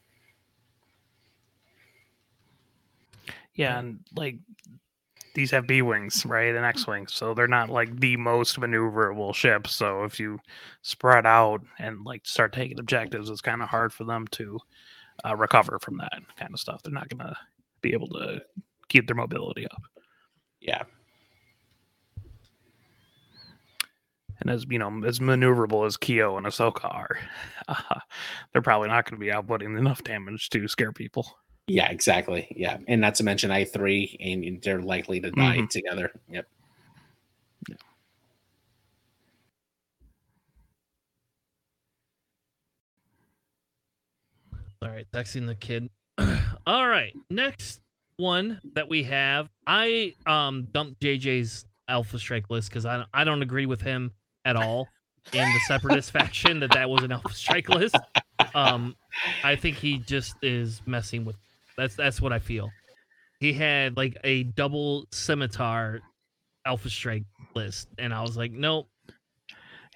[SPEAKER 3] Yeah, and like these have B wings, right, and X wings, so they're not like the most maneuverable ships. So if you spread out and like start taking objectives, it's kind of hard for them to uh, recover from that kind of stuff. They're not going to be able to keep their mobility up.
[SPEAKER 2] Yeah.
[SPEAKER 3] And as you know, as maneuverable as Keo and Ahsoka are, uh, they're probably not going to be outputting enough damage to scare people.
[SPEAKER 2] Yeah, exactly. Yeah, and not to mention I three, and they're likely to die
[SPEAKER 3] Mhm.
[SPEAKER 2] together. Yep.
[SPEAKER 1] All right, texting the kid. All right, next one that we have, I um dumped JJ's Alpha Strike list because I I don't agree with him at all in the Separatist faction that that was an Alpha Strike list. Um, I think he just is messing with. That's that's what I feel. He had like a double scimitar Alpha Strike list, and I was like, nope.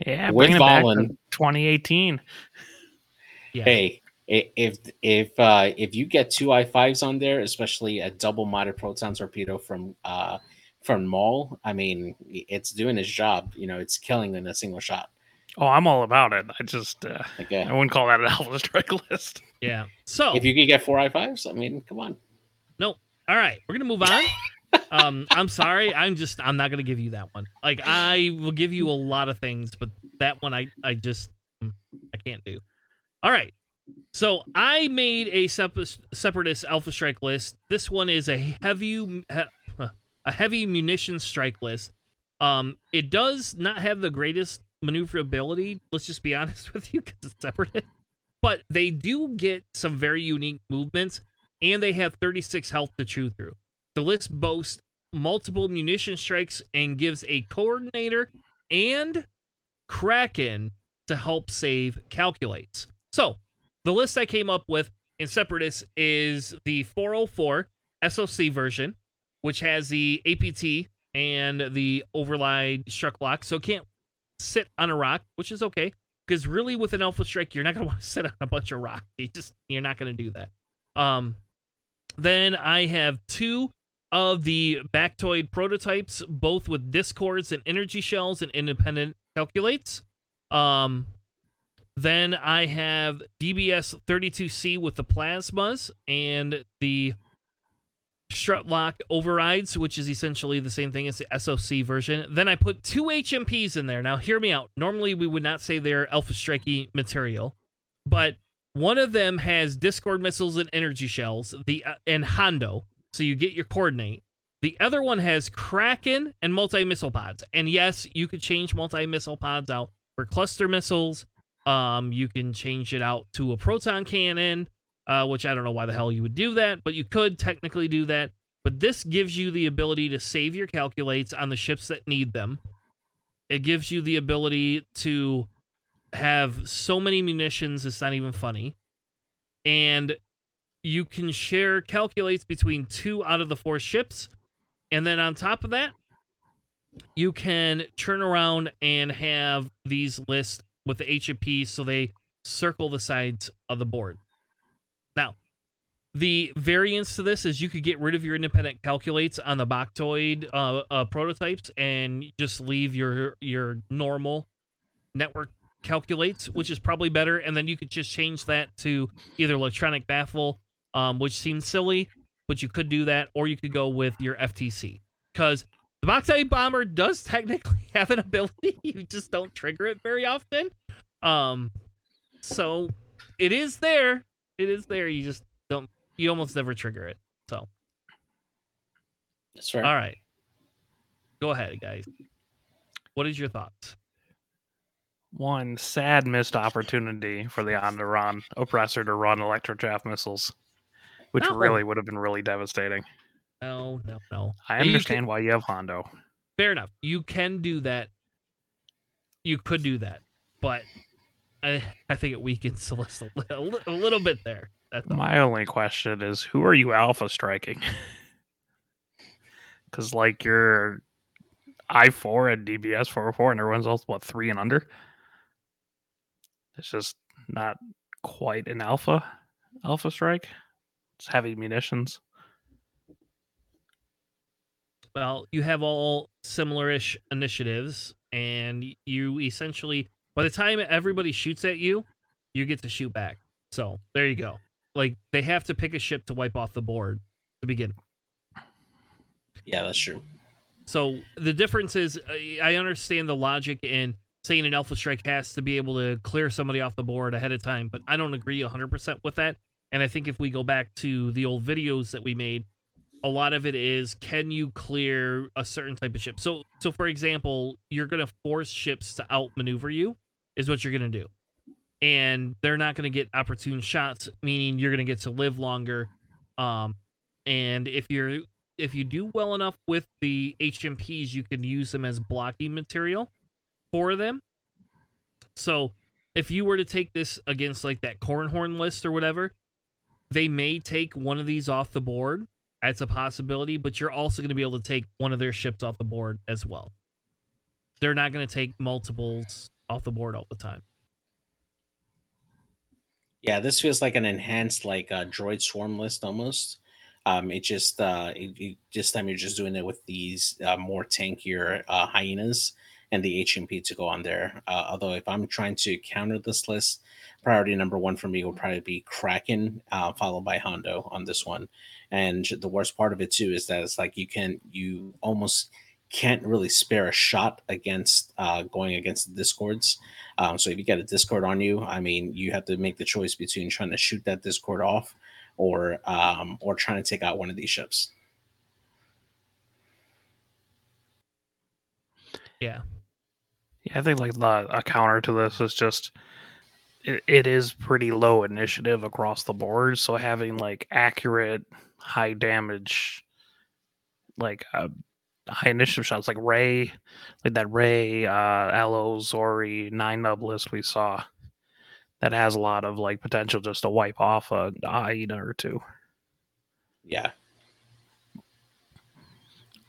[SPEAKER 3] Yeah, we're it back to 2018.
[SPEAKER 2] Hey,
[SPEAKER 1] Yeah.
[SPEAKER 2] i- if if uh if you get two i fives on there, especially a double modded proton torpedo from uh from Maul, I mean, it's doing its job. You know, it's killing in a single shot.
[SPEAKER 3] Oh, I'm all about it. I just uh,
[SPEAKER 2] Like,
[SPEAKER 3] I wouldn't call that an Alpha Strike list.
[SPEAKER 1] Yeah. So
[SPEAKER 2] if you could get four i fives, I mean, come on. No.
[SPEAKER 1] All right, we're gonna move on. um, I'm sorry, I'm just I'm not gonna give you that one. Like I will give you a lot of things, but that one I I just mm, I can't do. All right, so I made a separ- separatist alpha strike list. This one is a heavy he- a heavy munition strike list. Um, it does not have the greatest maneuverability. Let's just be honest with you, because it's separatist. But they do get some very unique movements and they have 36 health to chew through. The list boasts multiple munition strikes and gives a coordinator and Kraken to help save calculates. So, the list I came up with in Separatist is the 404 SOC version, which has the APT and the override strut lock. So, it can't sit on a rock, which is okay. Because really, with an Alpha Strike, you're not going to want to sit on a bunch of rock. You just you're not going to do that. Um, then I have two of the Baktoid prototypes, both with discords and energy shells and independent calculates. Um, then I have DBS 32C with the plasmas and the strut lock overrides, which is essentially the same thing as the SOC version. Then I put two HMPs in there. Now, hear me out. Normally, we would not say they're Alpha Strikey material, but one of them has Discord missiles and energy shells, the uh, and Hondo, so you get your coordinate. The other one has Kraken and multi missile pods, and yes, you could change multi missile pods out for cluster missiles. Um, you can change it out to a proton cannon, uh, which I don't know why the hell you would do that, but you could technically do that. But this gives you the ability to save your calculates on the ships that need them. It gives you the ability to have so many munitions, it's not even funny. And you can share calculates between two out of the four ships. And then on top of that, you can turn around and have these lists with the HMP so they circle the sides of the board. The variance to this is you could get rid of your independent calculates on the Baktoid uh, uh, prototypes and just leave your your normal network calculates, which is probably better. And then you could just change that to either electronic baffle um, which seems silly, but you could do that, or you could go with your FTC because the Boktai bomber does technically have an ability. You just don't trigger it very often. Um, so it is there. It is there. You just. You almost never trigger it. So
[SPEAKER 2] That's right.
[SPEAKER 1] all right, go ahead, guys. What is your thoughts?
[SPEAKER 3] One sad missed opportunity for the Onderon oppressor to run electrochaff missiles, which
[SPEAKER 1] No.
[SPEAKER 3] really would have been really devastating.
[SPEAKER 1] No, no, no.
[SPEAKER 3] I
[SPEAKER 1] You can-
[SPEAKER 3] understand why you have Hondo.
[SPEAKER 1] fair enough. You can do that. You could do that, but I I think it weakens Celeste a little, a little bit there. That's all.
[SPEAKER 3] My only question is, who are you alpha striking? Because like your I four and DBS four oh four, and everyone's else what three and under. It's just not quite an alpha alpha strike. It's heavy munitions.
[SPEAKER 1] Well, you have all similar-ish initiatives, and you essentially, by the time everybody shoots at you, you get to shoot back. So there you go. Like they have to pick a ship to wipe off the board to begin.
[SPEAKER 2] Yeah, that's true.
[SPEAKER 1] So the difference is, I- understand the logic in saying an alpha strike has to be able to clear somebody off the board ahead of time, but I don't agree 100% with that. And I think if we go back to the old videos that we made, a lot of it is can you clear a certain type of ship? So, so for example, you're going to force ships to outmaneuver you, is what you're going to do, and they're not going to get opportune shots, meaning you're going to get to live longer. Um, and if you're if you do well enough with the HMPs, you can use them as blocking material for them. So if you were to take this against like that cornhorn list or whatever, they may take one of these off the board. That's a possibility, but you're also going to be able to take one of their ships off the board as well. They're not going to take multiples off the board all the time.
[SPEAKER 2] Yeah, this feels like an enhanced like uh, droid swarm list almost. Um, it just uh, it, it, this time you're just doing it with these uh, more tankier uh, hyenas and the HMP to go on there. Uh, although if I'm trying to counter this list, priority number one for me will probably be Kraken, uh, followed by Hondo on this one. And the worst part of it too is that it's like you can you almost can't really spare a shot against uh, going against the discords. Um, so if you get a discord on you, I mean, you have to make the choice between trying to shoot that discord off or um, or trying to take out one of these ships.
[SPEAKER 1] Yeah.
[SPEAKER 3] Yeah, I think like the a counter to this is just it, it is pretty low initiative across the board. So having like accurate high damage, like uh, high initiative shots, like Rey, like that Rey, uh, Ello, Zari, Nien Nunb list we saw, that has a lot of like potential just to wipe off a, a hyena or two,
[SPEAKER 2] Yeah,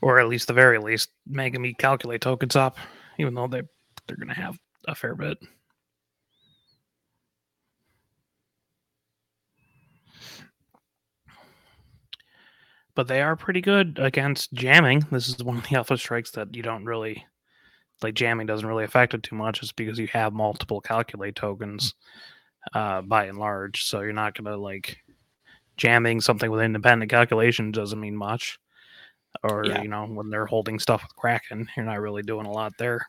[SPEAKER 3] or at least the very least making me calculate tokens up, even though they they're gonna have a fair bit. But they are pretty good against jamming. This is one of the alpha strikes that you don't really like. Jamming doesn't really affect it too much, just because you have multiple calculate tokens uh, by and large. So you're not gonna like jamming something with independent calculation doesn't mean much. Or
[SPEAKER 2] Yeah.
[SPEAKER 3] you know when they're holding stuff with Kraken, you're not really doing a lot there.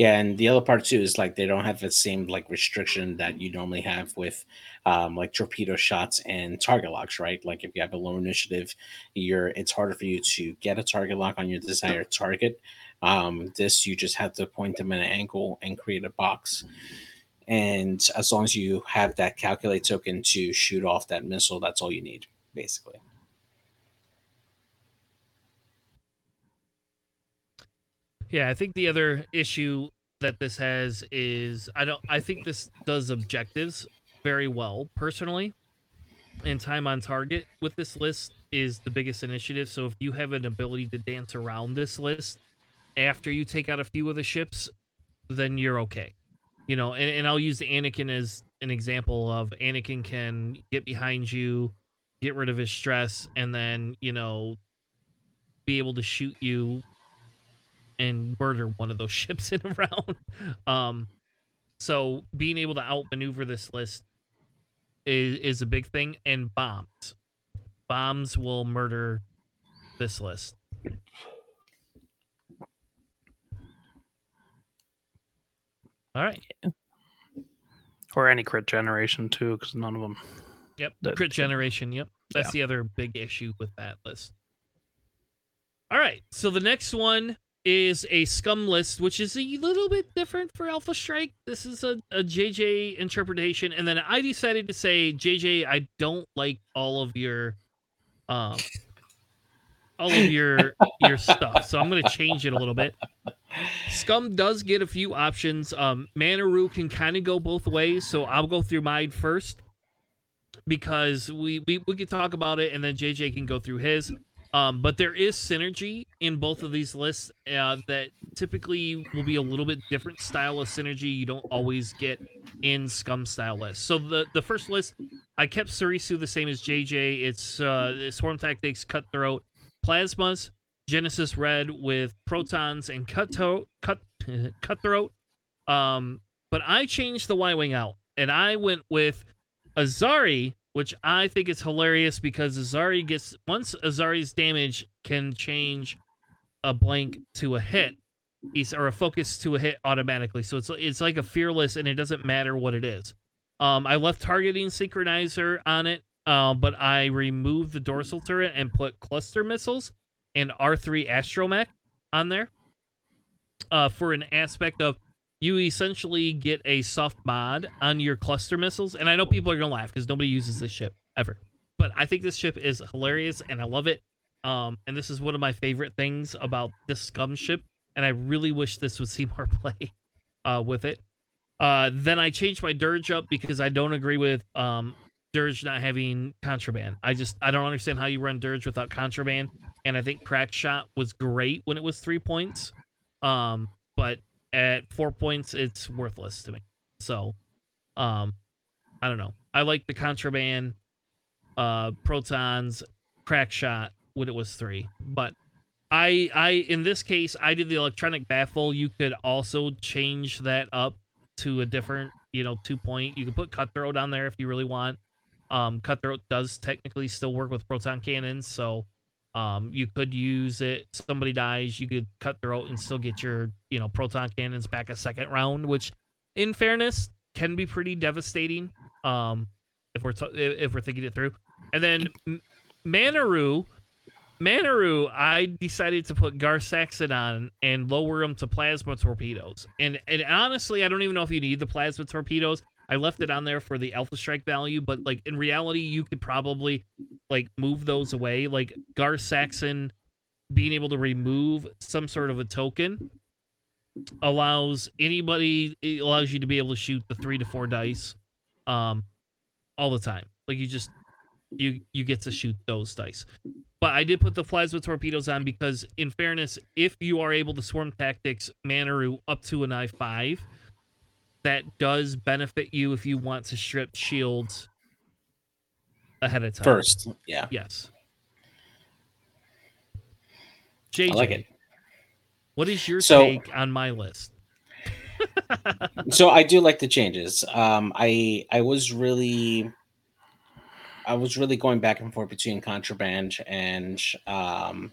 [SPEAKER 2] Yeah, and the other part too is like they don't have the same like restriction that you normally have with um, like torpedo shots and target locks, right? Like if you have a low initiative, you're it's harder for you to get a target lock on your desired target. Um, this you just have to point them at an angle and create a box. And as long as you have that calculate token to shoot off that missile, that's all you need, basically.
[SPEAKER 1] Yeah, I think the other issue that this has is I don't I think this does objectives very well personally. And time on target with this list is the biggest initiative. So if you have an ability to dance around this list after you take out a few of the ships, then you're okay. You know, and, and I'll use the Anakin as an example of Anakin can get behind you, get rid of his stress, and then, you know, be able to shoot you and murder one of those ships in a round. Um, so being able to outmaneuver this list is, is a big thing, and bombs. Bombs will murder this list. All right.
[SPEAKER 3] Or any crit generation too, because none of them.
[SPEAKER 1] Yep.
[SPEAKER 3] That-
[SPEAKER 1] Crit generation. Yep. That's
[SPEAKER 3] Yeah.
[SPEAKER 1] the other big issue with that list. All right. So the next one is a scum list, which is a little bit different for Alpha Strike. This is a, a JJ interpretation. And then I decided to say, JJ, I don't like all of your um all of your your stuff. So I'm gonna change it a little bit. Scum does get a few options. Um Manaroo can kind of go both ways, so I'll go through mine first because we, we we could talk about it and then JJ can go through his. Um, but there is synergy in both of these lists uh, that typically will be a little bit different style of synergy you don't always get in Scum style lists. So the the first list, I kept Serissu the same as JJ. It's uh, Swarm Tactics, Cutthroat, Plasmas, Genesis Red with Protons and Cutthroat. Cut, cutthroat. Um, but I changed the Y Wing out and I went with Azari, which I think is hilarious because Azari gets once Azari's damage can change a blank to a hit, he's or a focus to a hit automatically. So it's it's like a fearless, and it doesn't matter what it is. Um, I left targeting synchronizer on it, uh, but I removed the dorsal turret and put cluster missiles and R3 astromech on there. Uh, for an aspect of you essentially get a soft mod on your cluster missiles. And I know people are gonna laugh because nobody uses this ship ever. But I think this ship is hilarious and I love it. Um, and this is one of my favorite things about this scum ship. And I really wish this would see more play uh with it. Uh then I changed my dirge up because I don't agree with um dirge not having contraband. I just I don't understand how you run dirge without contraband. And I think crack shot was great when it was three points. Um, but at four points it's worthless to me. So um i don't know. I like the contraband uh protons crack shot when it was three but i i in this case i did the electronic baffle. You could also change that up to a different you know two point. You can put cutthroat on there if you really want. Um cutthroat does technically still work with proton cannons so um, you could use it. Somebody dies, you could cut throat and still get your, you know, proton cannons back a second round, which, in fairness, can be pretty devastating. Um, if we're t- if we're thinking it through, and then M- Manaroo, Manaroo, I decided to put Gar Saxon on and lower him to plasma torpedoes. And and honestly, I don't even know if you need the plasma torpedoes. I left it on there for the alpha strike value, but like in reality, you could probably like move those away. Like Gar Saxon being able to remove some sort of a token allows anybody it allows you to be able to shoot the three to four dice um all the time. Like you just you you get to shoot those dice. But I did put the plasma torpedoes on because in fairness, if you are able to swarm tactics Manaroo up to an I five, that does benefit you if you want to strip shields ahead of time.
[SPEAKER 2] First, yeah.
[SPEAKER 1] Yes. JJ,
[SPEAKER 2] I like it.
[SPEAKER 1] what is your
[SPEAKER 2] So-
[SPEAKER 1] take on my list?
[SPEAKER 2] so I do like the changes. Um, I I was really, I was really going back and forth between contraband and um,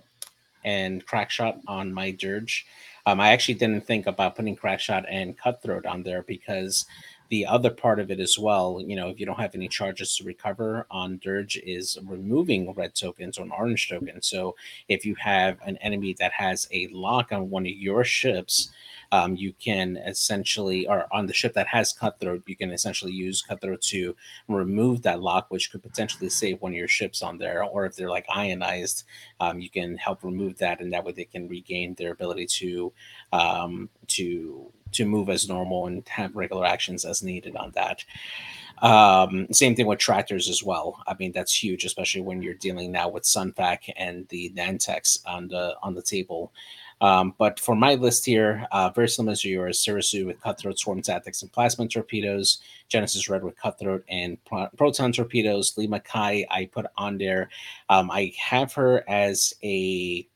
[SPEAKER 2] and crackshot on my dirge. Um, I actually didn't think about putting crackshot and cutthroat on there because the other part of it as well, you know, if you don't have any charges to recover on dirge, is removing red tokens or an orange token. So if you have an enemy that has a lock on one of your ships, um, you can essentially, or on the ship that has cutthroat, you can essentially use cutthroat to remove that lock, which could potentially save one of your ships on there. Or if they're like ionized, um, you can help remove that, and that way they can regain their ability to um, to to move as normal and have regular actions as needed on that. Um, same thing with tractors as well. I mean, that's huge, especially when you're dealing now with Sunfac and the Nantex on the on the table. Um, but for my list here, uh, very similar to yours, Serissu with Cutthroat, Swarm Tactics, and Plasma Torpedoes, Genesis Red with Cutthroat and Pro- Proton Torpedoes, Lima Kai, I put on there. Um, I have her as a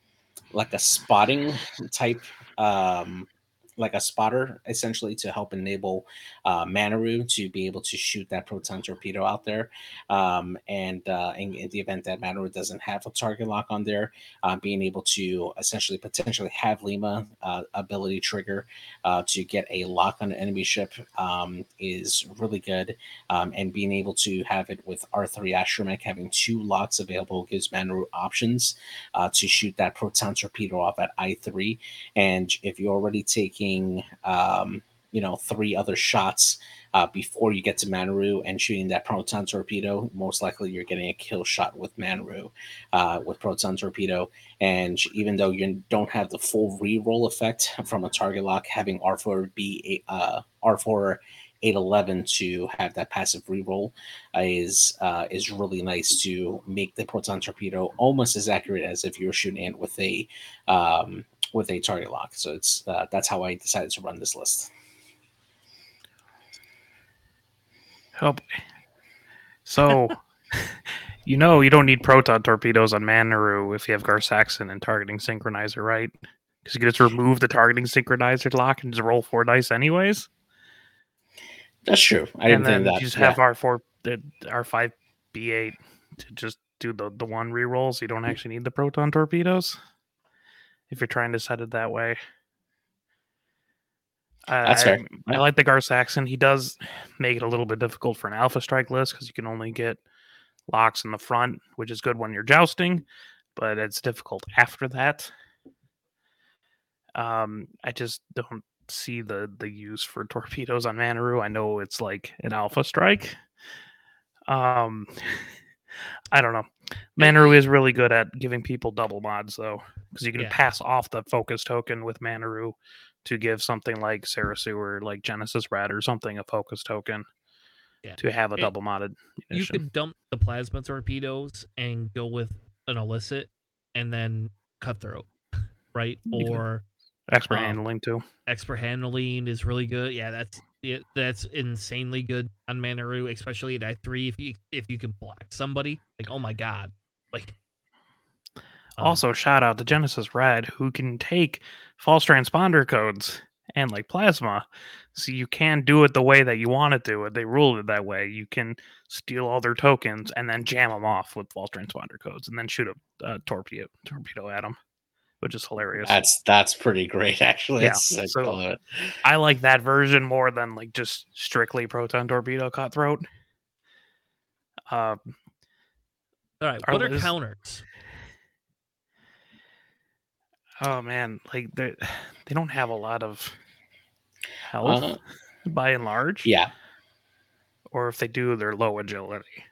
[SPEAKER 2] like a spotting type um, like a spotter essentially to help enable uh, Manaroo to be able to shoot that proton torpedo out there. Um, and uh, in, in, the event that Manaroo doesn't have a target lock on there, uh, being able to essentially potentially have Lima uh, ability trigger uh, to get a lock on an enemy ship um, is really good. Um, and being able to have it with R3 Astromech having two locks available gives Manaroo options uh, to shoot that proton torpedo off at I3. And if you're already taking, um, you know, three other shots uh, before you get to Manaroo and shooting that proton torpedo, most likely you're getting a kill shot with Manaroo uh, with proton torpedo. And even though you don't have the full re-roll effect from a target lock, having R4 be uh, R4 811 to have that passive reroll uh, is uh, is really nice to make the proton torpedo almost as accurate as if you were shooting it with a um, with a target lock. So it's uh, that's how I decided to run this list.
[SPEAKER 3] Oh, so you know you don't need proton torpedoes on Manaroo if you have Gar Saxon and targeting synchronizer, right? Because you can just remove the targeting synchronizer lock and just roll four dice anyways.
[SPEAKER 2] That's true. I didn't
[SPEAKER 3] and then
[SPEAKER 2] think that.
[SPEAKER 3] you just
[SPEAKER 2] yeah.
[SPEAKER 3] have R four, R five, B eight to just do the the one reroll, so you don't actually need the proton torpedoes. If you're trying to set it that way.
[SPEAKER 2] That's
[SPEAKER 3] I,
[SPEAKER 2] fair.
[SPEAKER 3] I like the Gar Saxon. He does make it a little bit difficult for an Alpha Strike list because you can only get locks in the front, which is good when you're jousting, but it's difficult after that. Um, I just don't see the the use for torpedoes on Manaroo. I know it's like an Alpha Strike. Um, I don't know. Manaroo is really good at giving people double mods though, because you can
[SPEAKER 1] Yeah.
[SPEAKER 3] pass off the focus token with Manaroo to give something like Serissu or like Genesis Red or something a focus token
[SPEAKER 1] Yeah.
[SPEAKER 3] to have a double modded.
[SPEAKER 1] you could dump the plasma torpedoes and go with an illicit and then cutthroat right
[SPEAKER 3] You
[SPEAKER 1] or
[SPEAKER 3] expert
[SPEAKER 1] um,
[SPEAKER 3] handling too.
[SPEAKER 1] expert handling is really good yeah that's it that's insanely good on manaroo especially at i3 if you if you can block somebody like oh my god like um,
[SPEAKER 3] Also, shout out to Genesis Red, who can take false transponder codes and like plasma. So you can do it the way that you want to do it. They ruled it that way. You can steal all their tokens and then jam them off with false transponder codes and then shoot a uh, torpedo torpedo at them, which is hilarious.
[SPEAKER 2] That's that's pretty great, actually.
[SPEAKER 3] Yeah,
[SPEAKER 2] It's- I
[SPEAKER 3] so- I like that version more than like just strictly proton torpedo cutthroat. Uh,
[SPEAKER 1] all right
[SPEAKER 3] our
[SPEAKER 1] what are
[SPEAKER 3] list-
[SPEAKER 1] counters
[SPEAKER 3] oh man, like they they don't have a lot of health
[SPEAKER 2] Uh,
[SPEAKER 3] by and large.
[SPEAKER 2] yeah,
[SPEAKER 3] or if they do, they're low agility.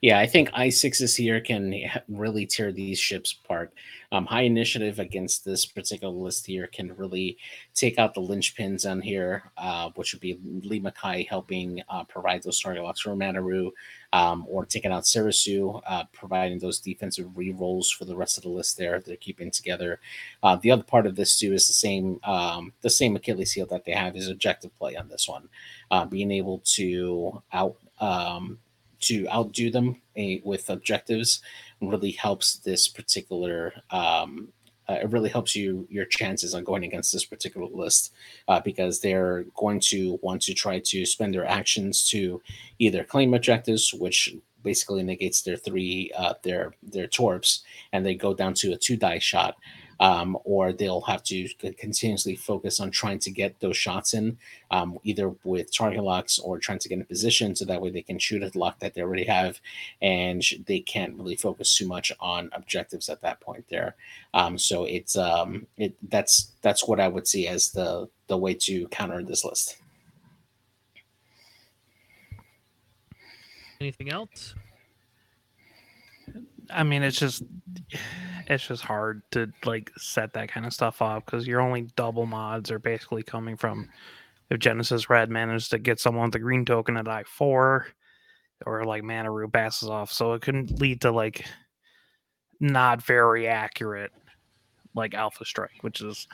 [SPEAKER 2] Yeah, I think i6s here can really tear these ships apart. Um, high initiative against this particular list here can really take out the linchpins on here, uh, which would be Lee Mackay helping uh, provide those target locks for Manaroo, um, or taking out Serissu, uh, providing those defensive rerolls for the rest of the list there. They're keeping together. Uh, the other part of this too is the same um, the same Achilles heel that they have is objective play on this one, uh, being able to out. Um, to outdo them eh, with objectives really helps this particular um, uh, it really helps you your chances on going against this particular list uh, because they're going to want to try to spend their actions to either claim objectives which basically negates their three uh, their their torps and they go down to a two die shot um, or they'll have to continuously focus on trying to get those shots in um, either with target locks or trying to get in position so that way they can shoot at the lock that they already have and they can't really focus too much on objectives at that point there. Um, so it's um, it that's that's what i would see as the the way to counter this list.
[SPEAKER 1] Anything else
[SPEAKER 3] I mean, it's just it's just hard to like set that kind of stuff up because your only double mods are basically coming from if Genesis Red managed to get someone with a green token at I four, or like Manaroo passes off, so it can lead to like not very accurate like Alpha Strike, which is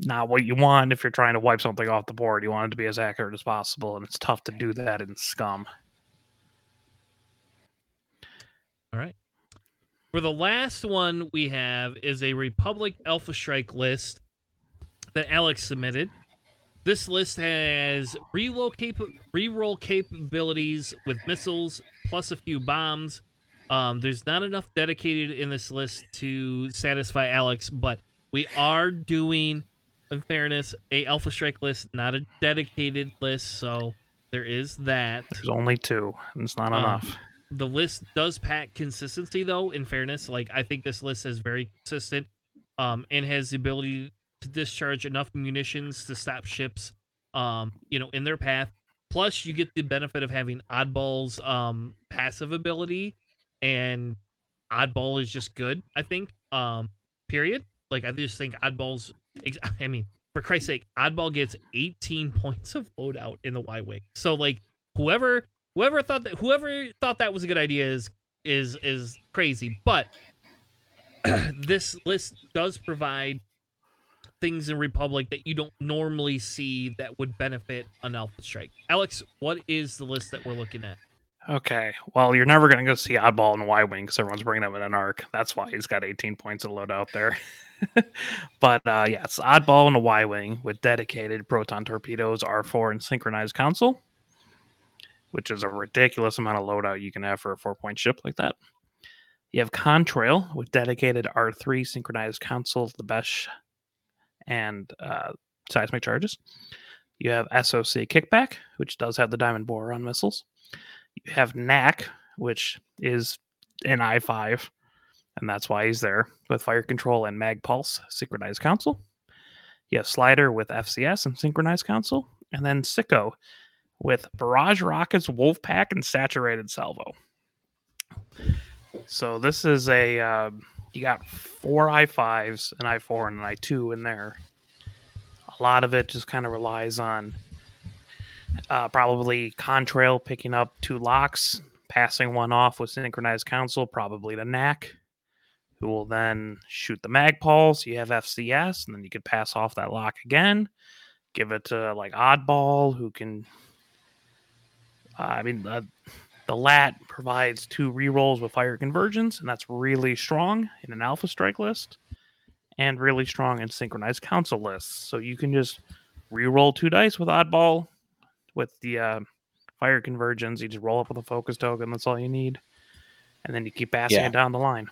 [SPEAKER 3] not what you want if you're trying to wipe something off the board. You want it to be as accurate as possible, and it's tough to do that in Scum.
[SPEAKER 1] All right. For the last one we have is a Republic Alpha Strike list. that Alex submitted. This list has reload, cap- reroll capabilities with missiles plus a few bombs. Um, there's not enough dedicated in this list to satisfy Alex, but we are doing, in fairness, a Alpha Strike list, not a dedicated list. So there is that.
[SPEAKER 3] There's only two, and it's not
[SPEAKER 1] Um,
[SPEAKER 3] enough.
[SPEAKER 1] The list does pack consistency, though. In fairness, like I think this list is very consistent, um, and has the ability to discharge enough munitions to stop ships, um, you know, in their path. Plus, you get the benefit of having Oddball's um passive ability, and Oddball is just good. I think. Um, period. Like I just think Oddball's. I mean, for Christ's sake, Oddball gets 18 points of loadout in the Y wing. So like whoever whoever thought that whoever thought that was a good idea is is is crazy. But this list does provide things in Republic that you don't normally see that would benefit an Alpha Strike. Alex, what is the list that we're looking at?
[SPEAKER 3] Okay. Well, you're never going to go see Oddball and Y Wing because everyone's bringing him in an arc. That's why he's got 18 points of load out there. but uh, yeah, it's Oddball and a Y Wing with dedicated proton torpedoes, R4, and synchronized console, which is a ridiculous amount of loadout you can have for a four point ship like that. You have Contrail with dedicated R3 synchronized console, the best, and uh, seismic charges. You have SOC Kickback, which does have the Diamond Boron missiles. You have Knack, which is an I 5, and that's why he's there with Fire Control and Mag Pulse synchronized console. You have Slider with FCS and synchronized console, and then Sicko with Barrage Rockets, Wolfpack, and Saturated Salvo. So this is a uh, you got four I fives, an I four, and an I two in there. A lot of it just kind of relies on uh, probably Contrail picking up two locks, passing one off with synchronized console, probably to Knack, who will then shoot the mag pulse. You have FCS, and then you could pass off that lock again. Give it to like Oddball, who can. Uh, I mean, uh, the lat provides two rerolls with fire convergence, and that's really strong in an alpha strike list, and really strong in synchronized console lists. So you can just reroll two dice with Oddball, with the uh, fire conversions. You just roll up with a focus token. That's all you need, and then you keep passing
[SPEAKER 2] Yeah.
[SPEAKER 3] it down the line.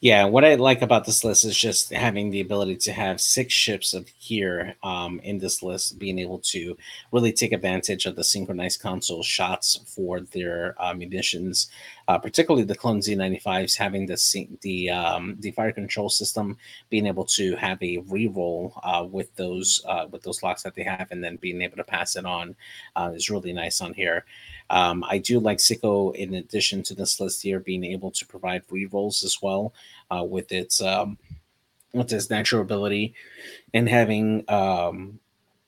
[SPEAKER 2] Yeah, what I like about this list is just having the ability to have six ships of here um, in this list, being able to really take advantage of the synchronized console shots for their uh, munitions, uh, particularly the Clone Z95s having the the um, the fire control system, being able to have a reroll uh, with those uh, with those locks that they have, and then being able to pass it on uh, is really nice on here. Um, I do like Sinker in addition to this list here being able to provide rerolls as well uh, with its um, with its natural ability and having um,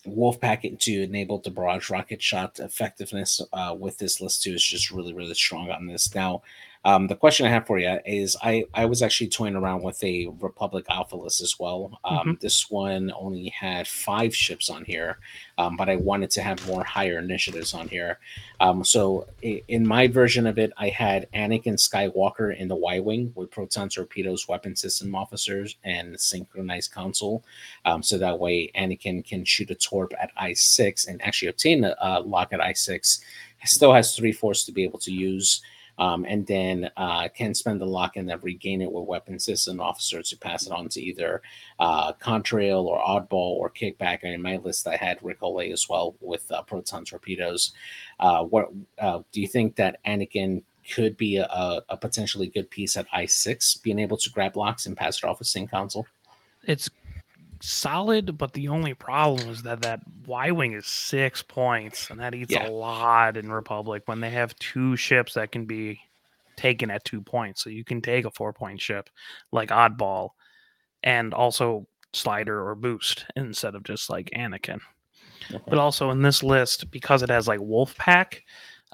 [SPEAKER 2] Wolf Packet to enable the barrage rocket shot effectiveness uh, with this list too is just really really strong on this. Now, um, the question I have for you is I I was actually toying around with a Republic Alpha list as well. Um, This one only had five ships on here, um, but I wanted to have more higher initiatives on here. Um, so in my version of it, I had Anakin Skywalker in the Y wing with proton torpedoes, weapon system officers, and synchronized console. Um, so that way, Anakin can shoot a torp at I six and actually obtain a, a lock at I six. Still has three force to be able to use. Um, and then uh, can spend the lock and then regain it with weapon system officers to pass it on to either uh, Contrail or Oddball or Kickback. And in my list, I had Ric Olié as well with uh, proton torpedoes. Uh, what uh, do you think that Anakin could be a, a, a potentially good piece at I six, being able to grab locks and pass it off with sync console?
[SPEAKER 3] It's solid, but the only problem is that that Y wing is six points, and that eats
[SPEAKER 2] Yeah.
[SPEAKER 3] a lot in Republic when they have two ships that can be taken at two points. So you can take a four point ship like Oddball, and also Slider or Boost instead of just like Anakin. But also in this list, because it has like Wolf Pack,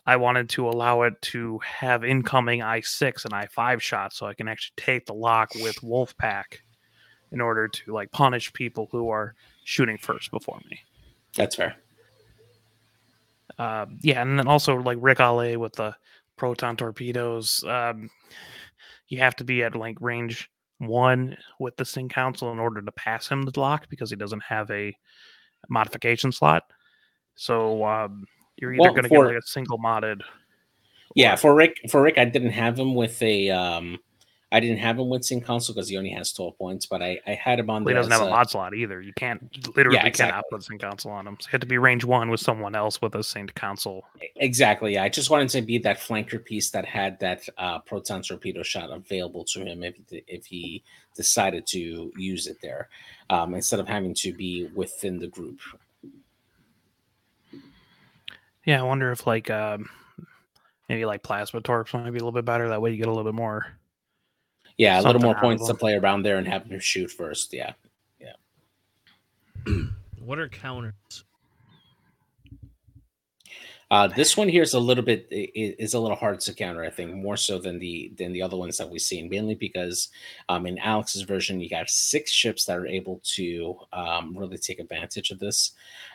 [SPEAKER 3] I wanted to allow it to have incoming I six and I five shots, so I can actually take the lock with Wolf Pack in order to like punish people who are shooting first before me.
[SPEAKER 2] That's fair.
[SPEAKER 3] Uh, yeah, and then also like Ric Olié with the proton torpedoes. Um, you have to be at like range one with the Sync Console in order to pass him the lock because he doesn't have a modification slot. So um, you're either
[SPEAKER 2] Well,
[SPEAKER 3] going to get like a single modded.
[SPEAKER 2] Yeah,
[SPEAKER 3] or-
[SPEAKER 2] for Rick, for Rick, I didn't have him with a, um, I didn't have him with Sync Console because he only has twelve points, but I, I had him on.
[SPEAKER 3] Well, he doesn't have a
[SPEAKER 2] a-
[SPEAKER 3] mod slot either. You can't you literally cannot
[SPEAKER 2] exactly.
[SPEAKER 3] put Sync Console on him. So you have to be range one with someone else with a Sync Console.
[SPEAKER 2] Exactly. Yeah, I just wanted to be that flanker piece that had that uh, proton torpedo shot available to him if if he decided to use it there, um, instead of having to be within the group.
[SPEAKER 3] Yeah, I wonder if like um, maybe like plasma torps might be a little bit better. That way you get a little bit more.
[SPEAKER 2] Yeah, a little more points to play around there and have him shoot first. Yeah. Yeah.
[SPEAKER 1] what are counters?
[SPEAKER 2] Uh, this one here is a little bit i- i- is a little hard to counter. I think more so than the than the other ones that we've seen, mainly because um, in Alex's version you got six ships that are able to um, really take advantage of this.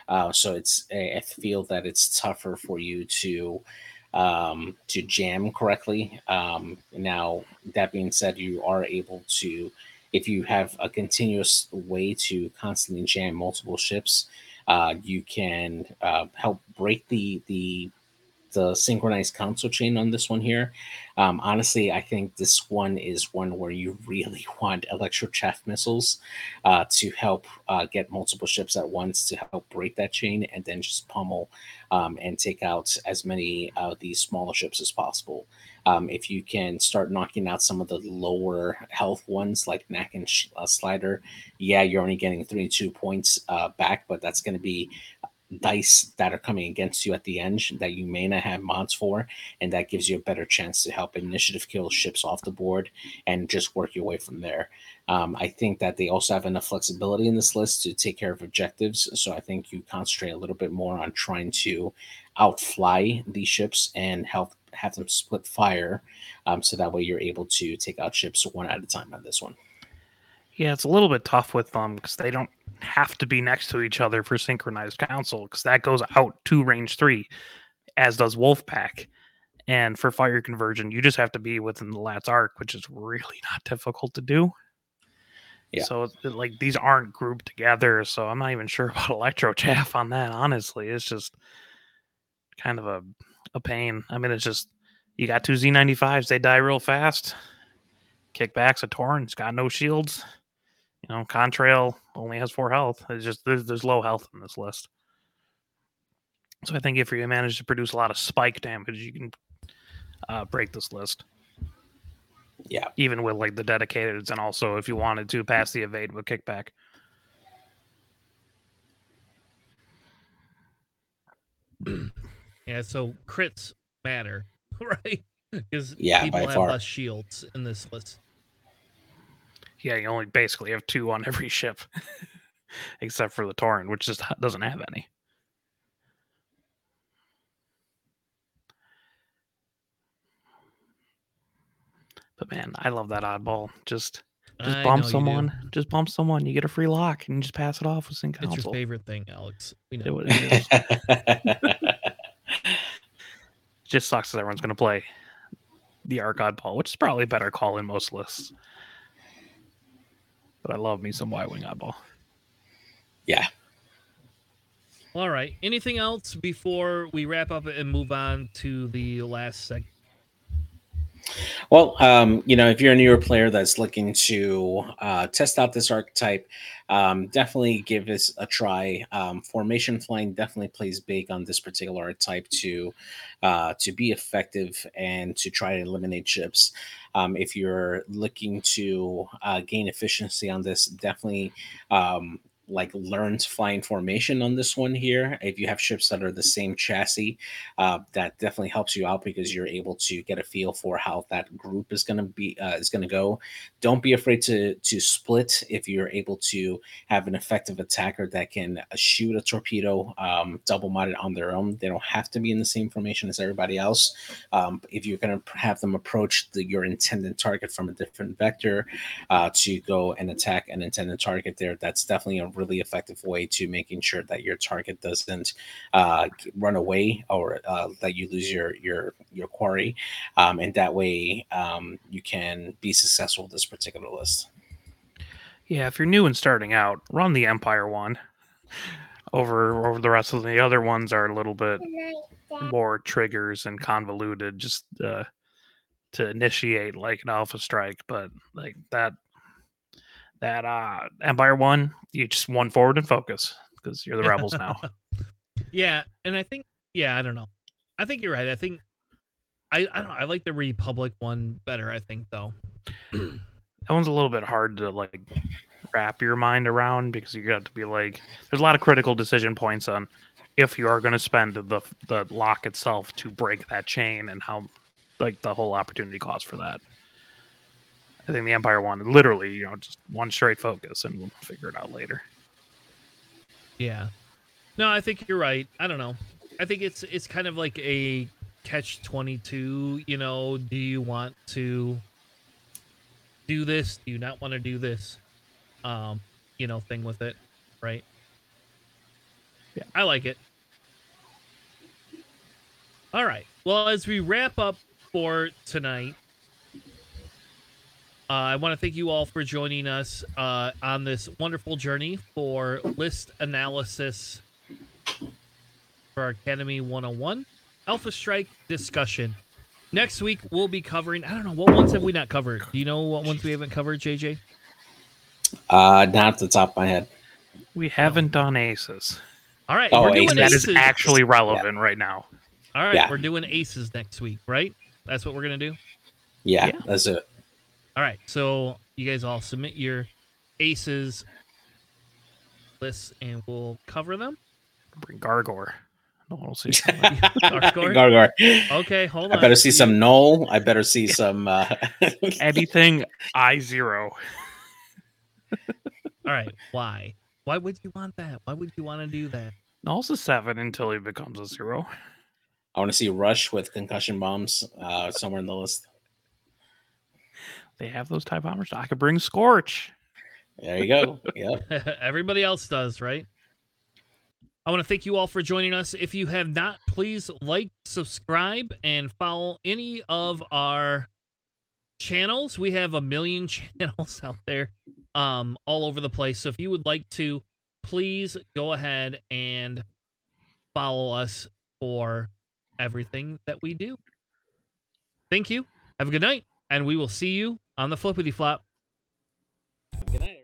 [SPEAKER 2] Uh, so it's I I feel that it's tougher for you to um, to jam correctly. Um, now that being said, you are able to if you have a continuous way to constantly jam multiple ships uh, you can uh, help break the the the synchronized console chain on this one here. Um, honestly, I think this one is one where you really want electro chaff missiles uh, to help uh, get multiple ships at once to help break that chain and then just pummel um, and take out as many of these smaller ships as possible. Um, if you can start knocking out some of the lower health ones like Knack and uh, Slider, yeah, you're only getting 32 points uh, back, but that's going to be dice that are coming against you at the end that you may not have mods for, and that gives you a better chance to help initiative kill ships off the board and just work your way from there. Um, I think that they also have enough flexibility in this list to take care of objectives, so I think you concentrate a little bit more on trying to outfly these ships and help have them split fire, um, so that way you're able to take out ships one at a time on this one.
[SPEAKER 3] Yeah, it's a little bit tough with them because they don't have to be next to each other for synchronized console because that goes out to range three, as does Wolfpack. And for fire convergence, you just have to be within the lat's arc, which is really not difficult to do.
[SPEAKER 2] Yeah.
[SPEAKER 3] So like these aren't grouped together, so I'm not even sure about electro chaff on that. Honestly, it's just kind of a a pain. I mean, it's just you got two Z95s, they die real fast. Kickbacks a Torrent, it's got no shields. You know, Contrail only has four health. It's just there's, there's low health in this list. So I think if you manage to produce a lot of spike damage, you can uh, break this list.
[SPEAKER 2] Yeah.
[SPEAKER 3] Even with like the dedicateds, and also if you wanted to pass the evade with kickback.
[SPEAKER 1] Yeah, so crits matter, right? Because
[SPEAKER 2] Yeah,
[SPEAKER 1] people
[SPEAKER 2] by
[SPEAKER 1] have
[SPEAKER 2] far.
[SPEAKER 1] less shields in this list.
[SPEAKER 3] Yeah, you only basically have two on every ship, except for the Torrent, which just doesn't have any. But man, I love that oddball. Just just
[SPEAKER 1] I
[SPEAKER 3] bump
[SPEAKER 1] know you do.
[SPEAKER 3] someone, just bump someone. You get a free lock, and you just pass it off with sync
[SPEAKER 1] It's
[SPEAKER 3] console.
[SPEAKER 1] your favorite thing, Alex. We know.
[SPEAKER 3] it is. just sucks that everyone's going to play the Arc Oddball, which is probably a better call in most lists. But I love me some Y Wing eyeball.
[SPEAKER 2] yeah.
[SPEAKER 1] All right. Anything else before we wrap up and move on to the last segment?
[SPEAKER 2] Well, um, you know, if you're a newer player that's looking to uh, test out this archetype, um, definitely give this a try. Um, formation flying definitely plays big on this particular type to uh, to be effective and to try to eliminate ships. Um, if you're looking to uh, gain efficiency on this, definitely um, like learn to fly in formation on this one here. If you have ships that are the same chassis, uh, that definitely helps you out because you're able to get a feel for how that group is going to be uh, is going to go. Don't be afraid to to split if you're able to have an effective attacker that can uh, shoot a torpedo um, double modded on their own. They don't have to be in the same formation as everybody else. Um, if you're going to have them approach the, your intended target from a different vector uh, to go and attack an intended target there, that's definitely a really effective way to making sure that your target doesn't uh, run away or uh, that you lose your your your quarry, um, and that way um, you can be successful with this particular list.
[SPEAKER 3] Yeah, if you're new and starting out, run the Empire one. Over over the rest of the other ones are a little bit more triggers and convoluted just uh, to initiate like an alpha strike, but like that that uh Empire one, you just one forward and focus because you're the rebels now.
[SPEAKER 1] Yeah, and I think yeah, I don't know. I think you're right. I think I I don't know. I like the Republic one better. I think though.
[SPEAKER 3] that one's a little bit hard to like wrap your mind around because you got to be like there's a lot of critical decision points on if you are going to spend the the lock itself to break that chain and how like the whole opportunity cost for that. I think the Empire one literally, you know, just one straight focus and we'll figure it out later.
[SPEAKER 1] Yeah. No, I think you're right. I don't know. I think it's it's kind of like a catch 22, you know, do you want to do this? Do you not want to do this? Um, you know, thing with it, right?
[SPEAKER 3] Yeah.
[SPEAKER 1] I like it. All right. Well, as we wrap up for tonight, uh, I want to thank you all for joining us uh, on this wonderful journey for list analysis for Academy 101 Alpha Strike discussion. Next week we'll be covering. I don't know what ones have we not covered. Do you know what ones we haven't covered, JJ?
[SPEAKER 2] Uh, not at the top of my head.
[SPEAKER 3] We haven't done aces.
[SPEAKER 1] All right,
[SPEAKER 2] Oh,
[SPEAKER 1] we're doing
[SPEAKER 2] aces.
[SPEAKER 3] That
[SPEAKER 1] aces.
[SPEAKER 3] is actually relevant right now.
[SPEAKER 1] All right,
[SPEAKER 2] Yeah.
[SPEAKER 1] we're doing aces next week, right? That's what we're gonna do.
[SPEAKER 2] Yeah,
[SPEAKER 3] Yeah.
[SPEAKER 2] that's it.
[SPEAKER 1] All right, so you guys all submit your aces lists, and we'll cover them.
[SPEAKER 3] Bring Gargor. No one will see.
[SPEAKER 1] Gargoyle?
[SPEAKER 2] Gargoyle.
[SPEAKER 1] Okay, hold on.
[SPEAKER 2] I better see some null. I better see some. Uh,
[SPEAKER 3] Anything I zero.
[SPEAKER 1] All right, why? Why would you want that? Why would you want to do that?
[SPEAKER 3] Null's a seven until he becomes a zero.
[SPEAKER 2] I want to see Rush with concussion bombs uh, somewhere in the list.
[SPEAKER 3] They have those type bombers. I could bring Scorch.
[SPEAKER 2] There you go. Yep.
[SPEAKER 1] Everybody else does, right? I want to thank you all for joining us. If you have not, please like, subscribe, and follow any of our channels. We have a million channels out there, um, all over the place. So if you would like to, please go ahead and follow us for everything that we do. Thank you. Have a good night, and we will see you on the flippity flop. Good night.